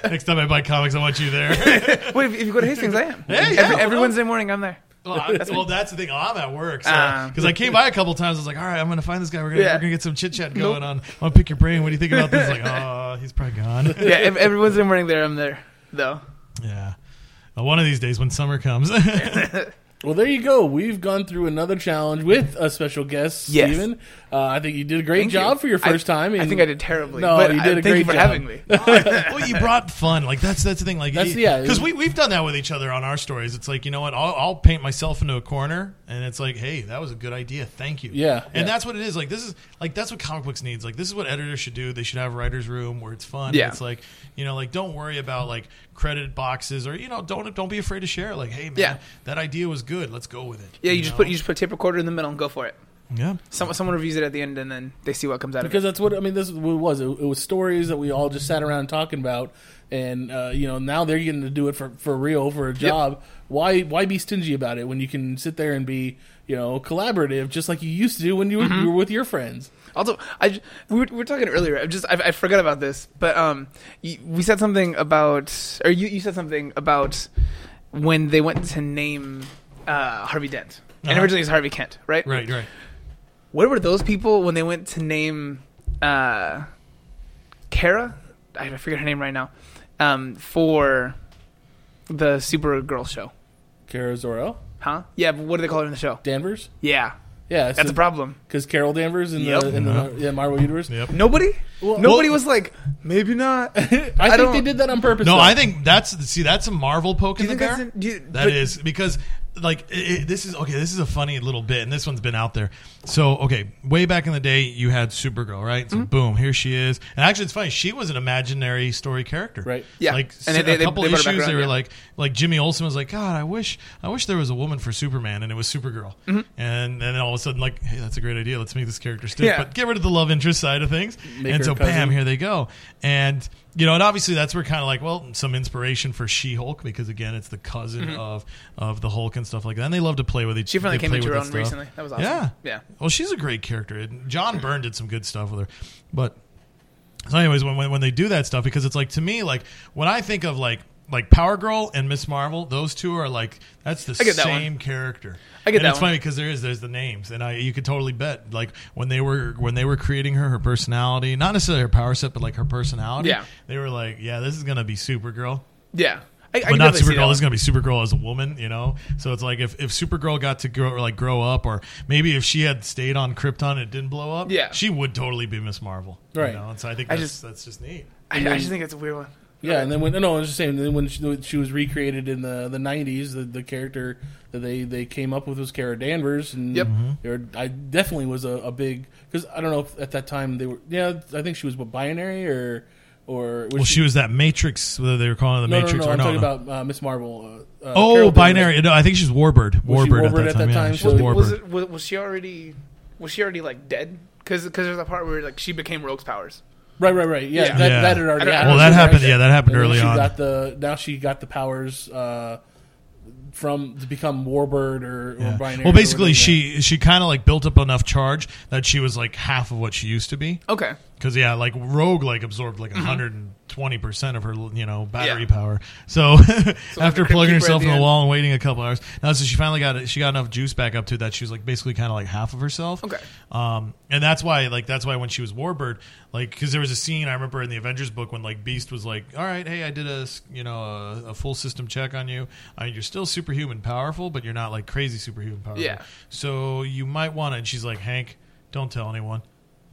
Speaker 4: Next time I buy comics, I want you there. [laughs]
Speaker 5: Wait, if, if you go to Hastings, I am. Every,
Speaker 4: yeah,
Speaker 5: every
Speaker 4: well-
Speaker 5: Wednesday morning, I'm there.
Speaker 4: well, I- well, that's the thing. I'm at work.
Speaker 5: Ah.
Speaker 4: Because I came by a couple times. I was like, all right, I'm going to find this guy. We're going
Speaker 5: Yeah.
Speaker 4: to get some chit chat going on. I want to pick your brain. What do you think about this? Like, oh, he's probably gone.
Speaker 5: Yeah, every, every Wednesday morning there, I'm there though.
Speaker 4: Yeah. Well, one of these days when summer comes. [laughs] [laughs]
Speaker 3: Well, there you go. We've gone through another challenge with a special guest,
Speaker 5: Yes.
Speaker 3: Steven. Uh, I think you did a great
Speaker 5: Thank
Speaker 3: job
Speaker 5: you.
Speaker 3: for your first
Speaker 5: I,
Speaker 3: time.
Speaker 5: I think I did terribly.
Speaker 3: No,
Speaker 5: but
Speaker 3: you
Speaker 5: I-
Speaker 3: did a
Speaker 5: thank
Speaker 3: great
Speaker 5: you for
Speaker 3: job.
Speaker 5: having me. [laughs]
Speaker 4: well, you brought fun. Like that's that's the thing. Like
Speaker 3: That's- yeah.
Speaker 4: because we we've done that with each other on our stories. It's like you know what? I'll, I'll paint myself into a corner, and it's like, hey, that was a good idea. Thank you.
Speaker 3: Yeah,
Speaker 4: and
Speaker 3: yeah.
Speaker 4: that's what it is. Like this is like that's what comic books needs. Like this is what editors should do. They should have a writers' room where it's fun.
Speaker 5: Yeah.
Speaker 4: It's like you know, like don't worry about like credit boxes or you know don't don't be afraid to share. Like hey man,
Speaker 5: Yeah.
Speaker 4: that idea was good. Let's go with it.
Speaker 5: Yeah, you just
Speaker 4: know?
Speaker 5: put you just put tape recorder in the middle and go for it.
Speaker 4: yeah.
Speaker 5: Someone someone reviews it at the end and then they see what comes out
Speaker 3: because
Speaker 5: of it.
Speaker 3: that's what I mean. This is what it was. It, it was stories that we all just sat around talking about, and uh, you know now they're getting to do it for, for real for a job. Why why be stingy about it when you can sit there and be you know collaborative just like you used to do when you were,
Speaker 5: Mm-hmm.
Speaker 3: you were with your friends?
Speaker 5: Also, I j- we were, we were talking earlier. I just I, I forgot about this, but um, you, we said something about or you you said something about when they went to name uh, Harvey Dent, and
Speaker 4: Uh-huh.
Speaker 5: originally it was Harvey Kent, right?
Speaker 4: Right. Right.
Speaker 5: Where were those people when they went to name uh, Kara? I forget her name right now. Um, for the Supergirl show,
Speaker 3: Kara Zor-El,
Speaker 5: huh? Yeah, but what do they call her in the show?
Speaker 3: Danvers.
Speaker 5: Yeah,
Speaker 3: Yeah,
Speaker 5: that's a problem.
Speaker 3: because Carol Danvers in
Speaker 5: Yep.
Speaker 3: the in the yeah, Marvel universe.
Speaker 4: Yep.
Speaker 5: Nobody,
Speaker 3: Well-
Speaker 5: nobody was like, maybe not. [laughs]
Speaker 3: I, think
Speaker 5: don't-
Speaker 3: they did that on purpose.
Speaker 4: No,
Speaker 3: though.
Speaker 4: I think that's see that's a Marvel poke
Speaker 5: Do
Speaker 4: in
Speaker 5: you
Speaker 4: the
Speaker 5: think
Speaker 4: bear.
Speaker 5: that's in, do you,
Speaker 4: That
Speaker 5: but-
Speaker 4: is because like it, this is okay. This is a funny little bit, and this one's been out there. So okay, way back in the day, you had Supergirl, right?
Speaker 5: Mm-hmm.
Speaker 4: Boom, here she is. And actually, it's funny. She was an imaginary story character,
Speaker 3: Right.
Speaker 5: Yeah.
Speaker 4: Like
Speaker 5: And they-
Speaker 4: a
Speaker 5: they- they
Speaker 4: couple
Speaker 5: back
Speaker 4: issues, they were
Speaker 5: yeah.
Speaker 4: like, like Jimmy Olsen was like, God, I wish, I wish there was a woman for Superman, and it was Supergirl.
Speaker 5: Mm-hmm.
Speaker 4: And then all of a sudden, like, hey, that's a great idea. Let's make this character stick,
Speaker 5: Yeah.
Speaker 4: but get rid of the love interest side of things.
Speaker 3: Make
Speaker 4: and so,
Speaker 3: cousin.
Speaker 4: bam, here they go. And you know, and obviously that's where kind of like, well, some inspiration for She-Hulk because again, it's the cousin of of the Hulk and stuff like that. And they love to play with each.
Speaker 5: Mm-hmm. She finally came into her own
Speaker 4: stuff.
Speaker 5: recently. That was awesome.
Speaker 4: Yeah,
Speaker 5: Yeah.
Speaker 4: Well, she's a great character. And John Byrne did some good stuff with her, but so anyways, when, when when they do that stuff, because it's like to me, like when I think of like like Power Girl and Miss Marvel, those two are like that's the
Speaker 5: that
Speaker 4: same character.
Speaker 5: I get
Speaker 4: and
Speaker 5: that
Speaker 4: it's
Speaker 5: one.
Speaker 4: funny because there is there's the names, and I you could totally bet like when they were when they were creating her, her personality, not necessarily her power set, but like her personality.
Speaker 5: Yeah.
Speaker 4: they were like, yeah, this is gonna be Supergirl.
Speaker 5: Yeah. I, I
Speaker 4: But not Supergirl. This is gonna be Supergirl as a woman, you know. So it's like if, if Supergirl got to grow like grow up, or maybe if she had stayed on Krypton and it didn't blow up,
Speaker 5: Yeah.
Speaker 4: she would totally be Miss Marvel, you
Speaker 3: Right.
Speaker 4: know? And so I think
Speaker 5: I
Speaker 4: that's
Speaker 5: just-
Speaker 4: that's just neat.
Speaker 5: I, I just think it's a weird one.
Speaker 3: Yeah, and then when no, I was just saying. Then when she, she was recreated in the the '90s, the, the character that they, they came up with was Kara Danvers, and
Speaker 5: Yep.
Speaker 4: Mm-hmm.
Speaker 3: I definitely was a, a big because I don't know if at that time they were. Yeah, I think she was what binary or or was
Speaker 4: Well, she was that Matrix. Whether they were calling it the
Speaker 3: no,
Speaker 4: Matrix
Speaker 3: no, no,
Speaker 4: or
Speaker 3: I'm
Speaker 4: no.
Speaker 3: talking
Speaker 4: no.
Speaker 3: about uh, Miss Marvel. Uh, uh,
Speaker 4: oh,
Speaker 3: Carol
Speaker 4: binary.
Speaker 3: Danvers.
Speaker 4: No, I think she's Warbird.
Speaker 3: Was she
Speaker 4: Warbird,
Speaker 3: Warbird
Speaker 4: at that time. yeah,
Speaker 3: time?
Speaker 4: she's
Speaker 3: So-
Speaker 4: Warbird.
Speaker 5: Was, it, was, was she already? Was she already like dead? Because there's a part where like she became Rogue's powers.
Speaker 3: Right, right, right. Yeah,
Speaker 5: Yeah.
Speaker 3: That,
Speaker 4: Yeah.
Speaker 3: that had already
Speaker 5: I
Speaker 3: happened.
Speaker 4: well, that happened. Yeah, that happened
Speaker 3: And then
Speaker 4: early
Speaker 3: she
Speaker 4: on.
Speaker 3: Got the now she got the powers uh, from to become Warbird or, or binary.
Speaker 4: Well,
Speaker 3: or
Speaker 4: basically,
Speaker 3: whatever.
Speaker 4: she she kind of like built up enough charge that she was like half of what she used to be.
Speaker 5: Okay.
Speaker 4: Because yeah, like Rogue like absorbed like hundred and twenty percent of her you know battery
Speaker 5: Mm-hmm. Yeah.
Speaker 4: power. So, [laughs] after plugging herself in
Speaker 5: the
Speaker 4: the wall and waiting a couple hours, now so she finally got it. She got enough juice back up to that she was like basically kind of like half of herself.
Speaker 5: Okay.
Speaker 4: Um, and that's why like that's why when she was Warbird, like because there was a scene I remember in the Avengers book when like Beast was like, "All right, hey, I did a you know a, a full system check on you. I mean, you're still superhuman powerful, but you're not like crazy superhuman powerful.
Speaker 5: Yeah.
Speaker 4: So you might want to." And she's like, "Hank, don't tell anyone."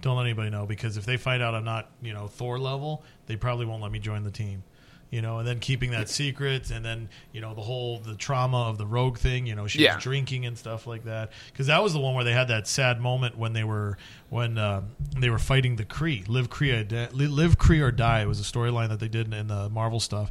Speaker 4: Don't let anybody know because if they find out I'm not, you know, Thor level, they probably won't let me join the team. You know, and then keeping that secret, and then you know the whole the trauma of the rogue thing. You know, she
Speaker 5: Yeah.
Speaker 4: was drinking and stuff like that. Because that was the one where they had that sad moment when they were when uh, they were fighting the Kree, live Kree, or di- live Kree or die. It was a storyline that they did in the Marvel stuff,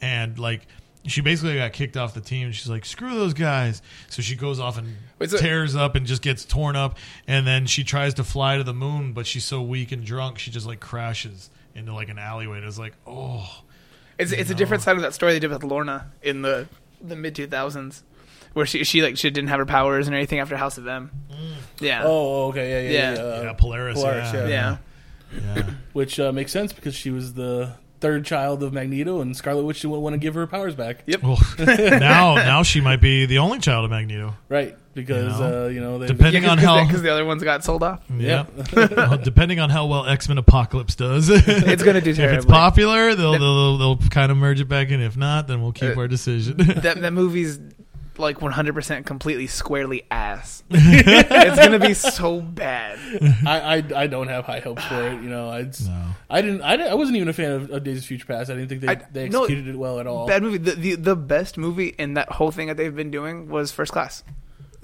Speaker 4: and like she basically got kicked off the team. She's like, "Screw those guys!" So she goes off and
Speaker 5: Wait, so-
Speaker 4: tears up and just gets torn up, and then she tries to fly to the moon, but she's so weak and drunk, she just like crashes into like an alleyway. And it's like, oh,
Speaker 5: It's it's a different side of that story they did with Lorna in the the mid two thousands, where she she like she didn't have her powers and everything after House of M. Yeah.
Speaker 3: Oh, okay, yeah, yeah,
Speaker 5: Yeah.
Speaker 3: yeah. uh,
Speaker 4: yeah, Polaris,
Speaker 3: Polaris,
Speaker 4: yeah,
Speaker 5: yeah.
Speaker 4: yeah.
Speaker 3: Which uh, makes sense because she was the third child of Magneto, and Scarlet Witch didn't want to give her powers back.
Speaker 5: Yep.
Speaker 4: Well, [laughs] now now she might be the only child of Magneto.
Speaker 3: Right, because
Speaker 4: You know?
Speaker 3: uh, you know they
Speaker 4: Depending on how,
Speaker 5: because the other ones got sold off.
Speaker 4: yeah, [laughs] Well, depending on how well X Men Apocalypse does, [laughs]
Speaker 5: It's gonna do
Speaker 4: if it's popular, they'll, they'll they'll kind of merge it back in. If not, then we'll keep
Speaker 5: Uh,
Speaker 4: our decision.
Speaker 5: that that movie's like 100% completely squarely ass. [laughs] it's gonna be so bad.
Speaker 3: I, I I don't have high hopes for it. You know, I
Speaker 4: no.
Speaker 3: I didn't I, didn't, I wasn't even a fan of, of Days of Future Past. I didn't think they,
Speaker 5: I-
Speaker 3: they
Speaker 5: no,
Speaker 3: executed it well at all.
Speaker 5: Bad movie. The, the the best movie in that whole thing that they've been doing was First Class.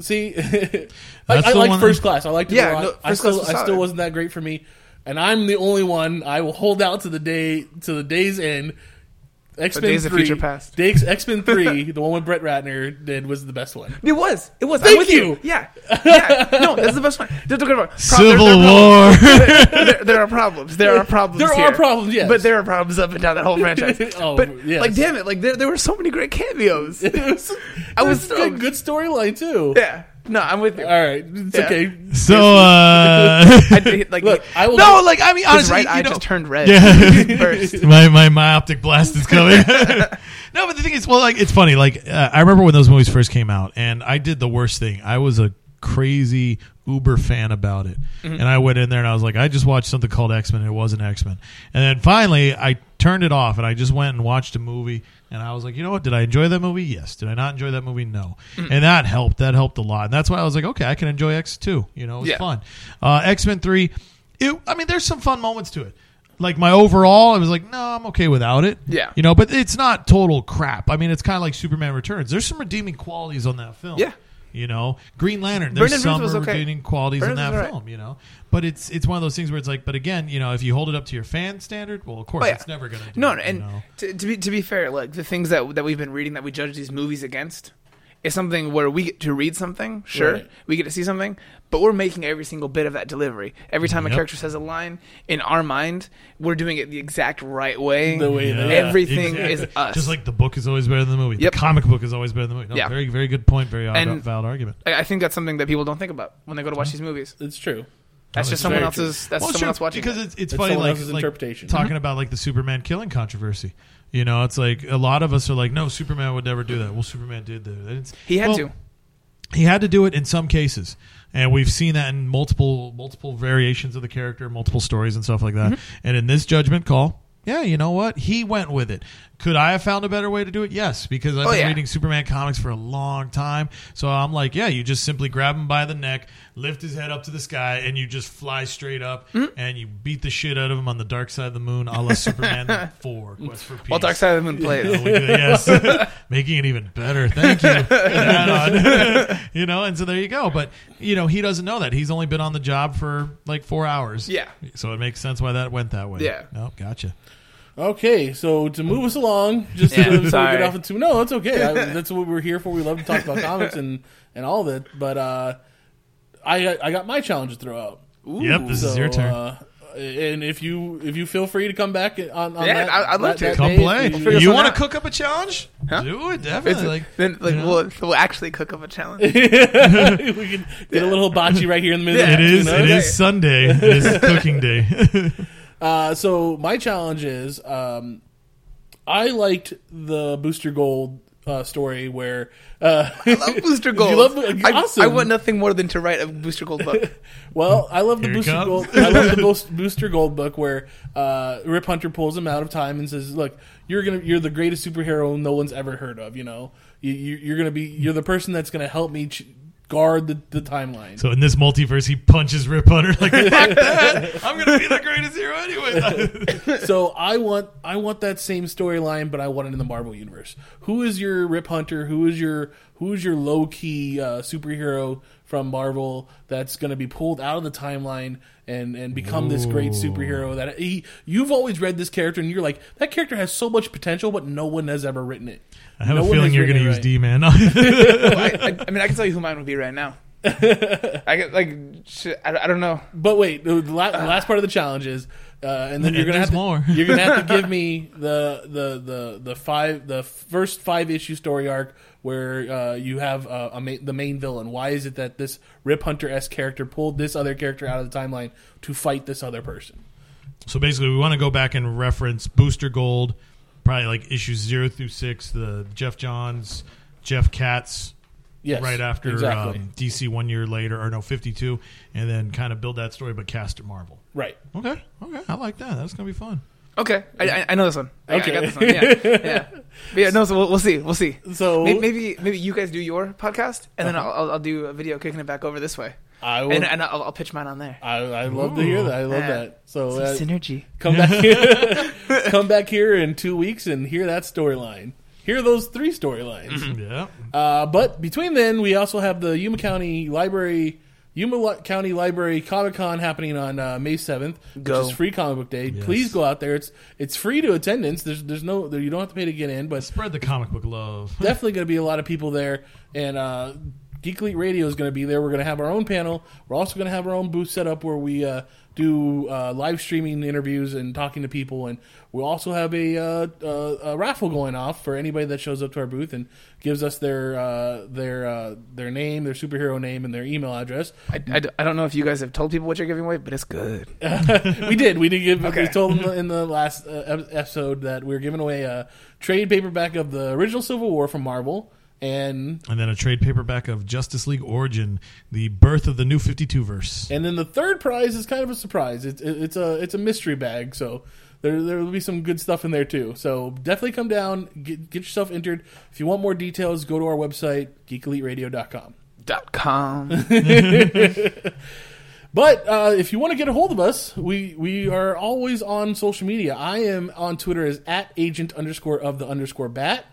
Speaker 3: See, [laughs] I, I
Speaker 4: the
Speaker 3: like
Speaker 4: one-
Speaker 3: First Class. I liked it
Speaker 5: Yeah,
Speaker 3: a lot.
Speaker 5: no,
Speaker 3: I
Speaker 5: First
Speaker 3: still
Speaker 5: Class was
Speaker 3: I still wasn't that great for me, and I'm the only one. I will hold out to the day to the day's end. X Men
Speaker 5: Days of
Speaker 3: three,
Speaker 5: Future Past.
Speaker 3: X Men [laughs] three, the one with Brett Ratner did was the best one.
Speaker 5: It was. It was.
Speaker 3: Thank
Speaker 5: I'm with you.
Speaker 3: you.
Speaker 5: Yeah. Yeah. No, that's the best one. Don't get me wrong. Pro-
Speaker 4: Civil
Speaker 5: there,
Speaker 4: War. [laughs]
Speaker 5: there, there are problems. There are problems.
Speaker 3: There
Speaker 5: here.
Speaker 3: are problems, yes.
Speaker 5: but there are problems up and down that whole franchise. [laughs]
Speaker 3: Oh,
Speaker 5: but
Speaker 3: yes.
Speaker 5: like, damn it! Like there, there were so many great cameos.
Speaker 3: It was,
Speaker 5: I was
Speaker 3: it
Speaker 5: so-
Speaker 3: good, good storyline too.
Speaker 5: yeah. No, I'm with you.
Speaker 3: All right, it's
Speaker 5: Yeah.
Speaker 3: okay.
Speaker 4: so uh,
Speaker 5: I did, like,
Speaker 3: Look, I will.
Speaker 4: no, like I mean,
Speaker 5: his
Speaker 4: honestly,
Speaker 5: right
Speaker 4: you
Speaker 5: eye
Speaker 4: know-
Speaker 5: just turned red.
Speaker 4: Yeah. [laughs]
Speaker 5: First. [laughs]
Speaker 4: my my myopic blast is coming. [laughs] no, but the thing is, well, like it's funny. Like uh, I remember when those movies first came out, and I did the worst thing. I was a crazy uber fan about it,
Speaker 5: Mm-hmm.
Speaker 4: and I went in there and I was like, I just watched something called X Men. It wasn't X Men, and then finally I turned it off and I just went and watched a movie. And I was like, you know what? Did I enjoy that movie? Yes. Did I not enjoy that movie? No.
Speaker 5: Mm.
Speaker 4: And that helped. That helped a lot. And that's why I was like, okay, I can enjoy X two. You know, it was
Speaker 5: Yeah.
Speaker 4: fun. Uh, X Men three. It, I mean, there's some fun moments to it. like my overall, I was like, no, I'm okay without it.
Speaker 5: Yeah.
Speaker 4: you know, but it's not total crap. I mean, it's kind of like Superman Returns. There's some redeeming qualities on that film.
Speaker 5: Yeah.
Speaker 4: You know, Green Lantern. There's some
Speaker 5: was okay.
Speaker 4: redeeming qualities in that
Speaker 5: was
Speaker 4: film. You know, but it's it's one of those things where it's like, but again, you know, if you hold it up to your fan standard, well, of course,
Speaker 5: Oh, yeah.
Speaker 4: it's never gonna. Do
Speaker 5: No,
Speaker 4: it,
Speaker 5: and
Speaker 4: you know?
Speaker 5: to, to be to be fair, like the things that that we've been reading that we judge these movies against is something where we get to read something, sure,
Speaker 3: Right.
Speaker 5: we get to see something, but we're making every single bit of that delivery. Every time a character says a line, in our mind, we're doing it the exact right way.
Speaker 3: The way
Speaker 4: Yeah,
Speaker 3: that
Speaker 5: Everything is us.
Speaker 4: Just like the book is always better than the movie.
Speaker 5: Yep.
Speaker 4: The comic book is always better than the movie. No,
Speaker 5: Yeah.
Speaker 4: very very good point. Very
Speaker 5: And-
Speaker 4: valid argument.
Speaker 5: I, I think that's something that people don't think about when they go to watch these movies.
Speaker 3: it's true.
Speaker 5: That's
Speaker 4: No,
Speaker 5: just someone
Speaker 3: very
Speaker 5: else's. That's
Speaker 4: Well,
Speaker 5: someone
Speaker 4: sure,
Speaker 5: else watching.
Speaker 4: because
Speaker 5: it.
Speaker 4: it's, it's
Speaker 3: It's
Speaker 4: funny like,
Speaker 3: else's
Speaker 4: like
Speaker 3: interpretation.
Speaker 4: talking mm-hmm. about like the Superman killing controversy. You know, it's like a lot of us are like, no, Superman would never do that. Well, Superman did that. It's-
Speaker 5: he had
Speaker 4: well,
Speaker 5: to.
Speaker 4: He had to do it in some cases, and we've seen that in multiple multiple variations of the character, multiple stories and stuff like that.
Speaker 5: Mm-hmm.
Speaker 4: And in this judgment call, yeah, you know what? He went with it. Could I have found a better way to do it? Yes, because I've
Speaker 5: Oh,
Speaker 4: been
Speaker 5: yeah.
Speaker 4: reading Superman comics for a long time. So I'm like, yeah, you just simply grab him by the neck, lift his head up to the sky, and you just fly straight up,
Speaker 5: Mm-hmm.
Speaker 4: and you beat the shit out of him on the dark side of the moon, a la [laughs] Superman 4, Quest for Peace.
Speaker 5: While Dark Side of the Moon [laughs] plays.
Speaker 4: Yeah, we do- yes, [laughs] making it even better. Thank you. You know, and so there you go. But you know, he doesn't know that he's only been on the job for like four hours.
Speaker 5: Yeah.
Speaker 4: so it makes sense why that went that way.
Speaker 5: Yeah.
Speaker 4: No, gotcha.
Speaker 3: Okay, so to move us along, just
Speaker 5: Yeah,
Speaker 3: to, before we get off into no, that's okay. I, [laughs] that's what we're here for. We love to talk about comics and and all that. But uh, I I got my challenge to throw out.
Speaker 4: Yep, this is your turn.
Speaker 3: Uh, and if you if you feel free to come back on, on
Speaker 5: Yeah,
Speaker 3: that,
Speaker 5: I- I'd love
Speaker 3: that-
Speaker 5: to.
Speaker 3: that
Speaker 4: Come
Speaker 3: day,
Speaker 4: play.
Speaker 3: you-
Speaker 5: figure
Speaker 4: You want to cook up a challenge?
Speaker 5: Huh?
Speaker 4: Do it
Speaker 5: It's-
Speaker 4: definitely. like
Speaker 5: then, like,
Speaker 4: you know.
Speaker 5: we'll, we'll actually cook up a challenge. [laughs]
Speaker 3: we can get a little hibachi right here in the middle.
Speaker 4: it is.
Speaker 3: you know?
Speaker 4: It
Speaker 5: Okay.
Speaker 4: is Sunday. It is cooking day. [laughs]
Speaker 3: Uh, so my challenge is um, I liked the Booster Gold uh, story where uh,
Speaker 5: I love [laughs] Booster Gold.
Speaker 3: You love
Speaker 5: I,
Speaker 3: awesome.
Speaker 5: I want nothing more than to write a Booster Gold book. [laughs]
Speaker 3: Well, I love the
Speaker 4: Here
Speaker 3: Booster. Gold. I love the [laughs] Booster Gold book where uh, Rip Hunter pulls him out of time and says, "Look, you're gonna you're the greatest superhero no one's ever heard of. You know, you, you, you're gonna be you're the person that's gonna help me ch- guard the, the timeline."
Speaker 4: so in this multiverse, he punches Rip Hunter like [laughs] fuck that. I'm gonna be the greatest hero anyway. [laughs]
Speaker 3: so I want I want that same storyline, but I want it in the Marvel universe. Who is your Rip Hunter? Who is your who is your low key uh, superhero from Marvel that's going to be pulled out of the timeline and and become this great superhero that he you've always read this character and you're like that character has so much potential, but no one has ever written it.
Speaker 4: I have
Speaker 3: No
Speaker 4: a feeling you're gonna use
Speaker 3: right.
Speaker 4: D man. [laughs]
Speaker 5: Well, I, I, I mean, I can tell you who mine would be right now. [laughs] I get like, shit, I, I don't know.
Speaker 3: But wait, the, la- the last part of the challenge is, uh, and then you're gonna have to,
Speaker 4: more. [laughs]
Speaker 3: you're gonna have to give me the the the the five the first five issue story arc where uh, you have uh, a ma- the main villain. Why is it that this Rip Hunter s character pulled this other character out of the timeline to fight this other person?
Speaker 4: So basically, we want to go back and reference Booster Gold, probably like issues zero through six, the Geoff Johns, Jeff Katz,
Speaker 3: Yes,
Speaker 4: right after
Speaker 3: exactly.
Speaker 4: um, DC one year later, or no, 52, and then kind of build that story, but cast it Marvel.
Speaker 3: right.
Speaker 4: Okay, okay, I like that. That's going to be fun.
Speaker 5: Okay, I, I, I know this one. I,
Speaker 3: Okay.
Speaker 5: I got this one. Yeah, yeah. [laughs] But yeah, no. So we'll, we'll see. We'll see.
Speaker 3: So
Speaker 5: Maybe, maybe maybe you guys do your podcast, and then I'll, I'll, I'll do a video kicking it back over this way,
Speaker 3: I will.
Speaker 5: and, and I'll, I'll pitch mine on there.
Speaker 3: I, I love to hear that. I love
Speaker 5: Yeah.
Speaker 3: that. So
Speaker 5: Some
Speaker 3: uh,
Speaker 5: synergy.
Speaker 3: come back [laughs] here, come back here in two weeks and hear that storyline. Hear those three storylines.
Speaker 4: Yeah.
Speaker 3: Uh, but between then, we also have the Yuma County Library, Yuma County Library Comic Con happening on uh, May seventh, which
Speaker 5: Go.
Speaker 3: is free comic book day.
Speaker 4: Yes.
Speaker 3: Please go out there. It's it's free to attendance. There's there's no there, you don't have to pay to get in, but
Speaker 4: Spread the comic book love.
Speaker 3: definitely going to be a lot of people there. And uh, Geek Elite Radio is going to be there. We're going to have our own panel. We're also going to have our own booth set up where we uh, do uh, live streaming interviews and talking to people. And we'll also have a, uh, uh, a raffle going off for anybody that shows up to our booth and gives us their uh, their uh, their name, their superhero name, and their email address.
Speaker 5: I I don't know if you guys have told people what you're giving away, but it's good. [laughs]
Speaker 3: we did. We did give. We told them [laughs] in the, last uh, episode that we were giving away a trade paperback of the original Civil War from Marvel. And
Speaker 4: And then a trade paperback of Justice League Origin, the birth of the new 52 verse.
Speaker 3: And then the third prize is kind of a surprise. It's it's a it's a mystery bag, so there there will be some good stuff in there too. So definitely come down, get, get yourself entered. If you want more details, go to our website geekeliteradio.com.
Speaker 5: Dot com. [laughs] [laughs]
Speaker 3: But uh, if you want to get a hold of us, we we are always on social media. I am on Twitter as at agent underscore of the underscore bat.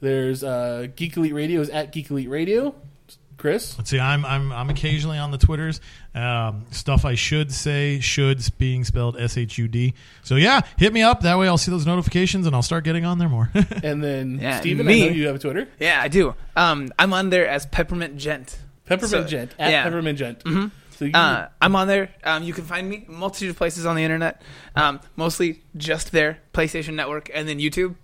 Speaker 3: There's uh, Geek Elite Radio is at Geek Elite Radio. Chris,
Speaker 4: Let's see. I'm I'm I'm occasionally on the Twitters. Um, stuff I should say shoulds being spelled S H U D. So yeah, hit me up. That way I'll see those notifications and I'll start getting on there more. [laughs]
Speaker 3: and then
Speaker 5: Yeah,
Speaker 3: Steven,
Speaker 5: me.
Speaker 3: I know you have a Twitter.
Speaker 5: Yeah, I do. Um, I'm on there as Peppermint Gent.
Speaker 3: Peppermint
Speaker 5: So,
Speaker 3: Gent at
Speaker 5: yeah.
Speaker 3: Peppermint Gent. So you,
Speaker 5: Uh, I'm on there. Um, you can find me a multitude of places on the internet. Um, mostly just there, PlayStation Network, and then YouTube.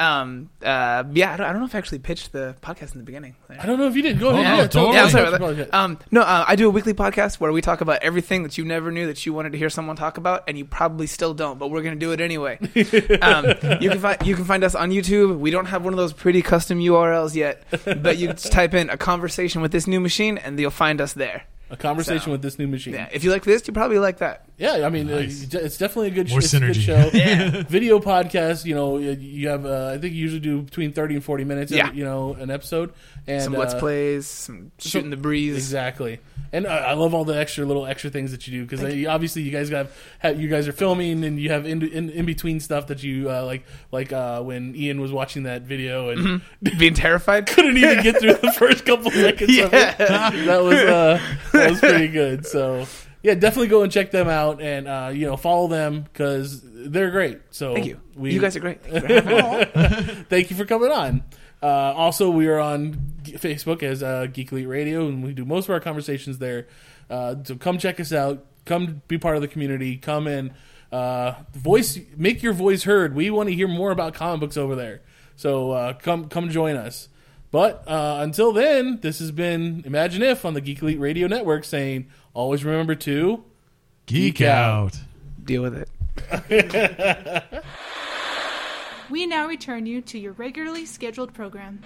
Speaker 5: Um, uh, yeah, I don't, I don't know if I actually pitched the podcast in the beginning.
Speaker 3: I don't know if you did. Go ahead.
Speaker 4: no,
Speaker 3: yeah, tell-
Speaker 4: totally.
Speaker 5: Yeah, I'm sorry about
Speaker 3: about
Speaker 5: that. Um, no, uh, I do a weekly podcast where we talk about everything that you never knew that you wanted to hear someone talk about, and you probably still don't, but we're gonna do it anyway. [laughs] um, you can find you can find us on YouTube. We don't have one of those pretty custom URLs yet, but you just [laughs] type in a conversation with this new machine, and you'll find us there.
Speaker 3: A conversation
Speaker 5: So-
Speaker 3: with this new machine.
Speaker 5: Yeah, if you like this, you probably like that.
Speaker 3: Yeah, I mean,
Speaker 4: Nice.
Speaker 3: uh, it's definitely a good, sh-
Speaker 4: More
Speaker 3: it's a good
Speaker 4: synergy.
Speaker 3: show. [laughs]
Speaker 5: Yeah. [laughs]
Speaker 3: Video podcast, you know, you- you have, uh, I think you usually do between 30 and 40 minutes,
Speaker 5: Yeah.
Speaker 3: you know, an episode. And,
Speaker 5: some let's
Speaker 3: uh,
Speaker 5: plays, some shooting the breeze.
Speaker 3: Exactly, and I, I love all the extra little extra things that you do because obviously you guys have, have you guys are filming and you have in in, in between stuff that you uh, like like uh, when Ian was watching that video and [laughs]
Speaker 5: Being terrified.
Speaker 3: couldn't even get through the first couple [laughs] seconds of it. That was uh, that was pretty [laughs] good. So yeah, definitely go and check them out and uh, you know follow them because they're great. So
Speaker 5: Thank you.
Speaker 3: We,
Speaker 5: you guys are great. Thank you for having me.
Speaker 3: thank you for coming on. Uh, also, we are on Facebook as uh, Geek Elite Radio, and we do most of our conversations there. Uh, so come check us out. Come be part of the community. Come and uh, voice, make your voice heard. We want to hear more about comic books over there. So uh, come, come join us. But uh, until then, this has been Imagine If on the Geek Elite Radio Network, saying always remember to.
Speaker 4: Geek,
Speaker 3: Geek out.
Speaker 4: out.
Speaker 5: Deal with it. [laughs]
Speaker 1: We now return you to your regularly scheduled program.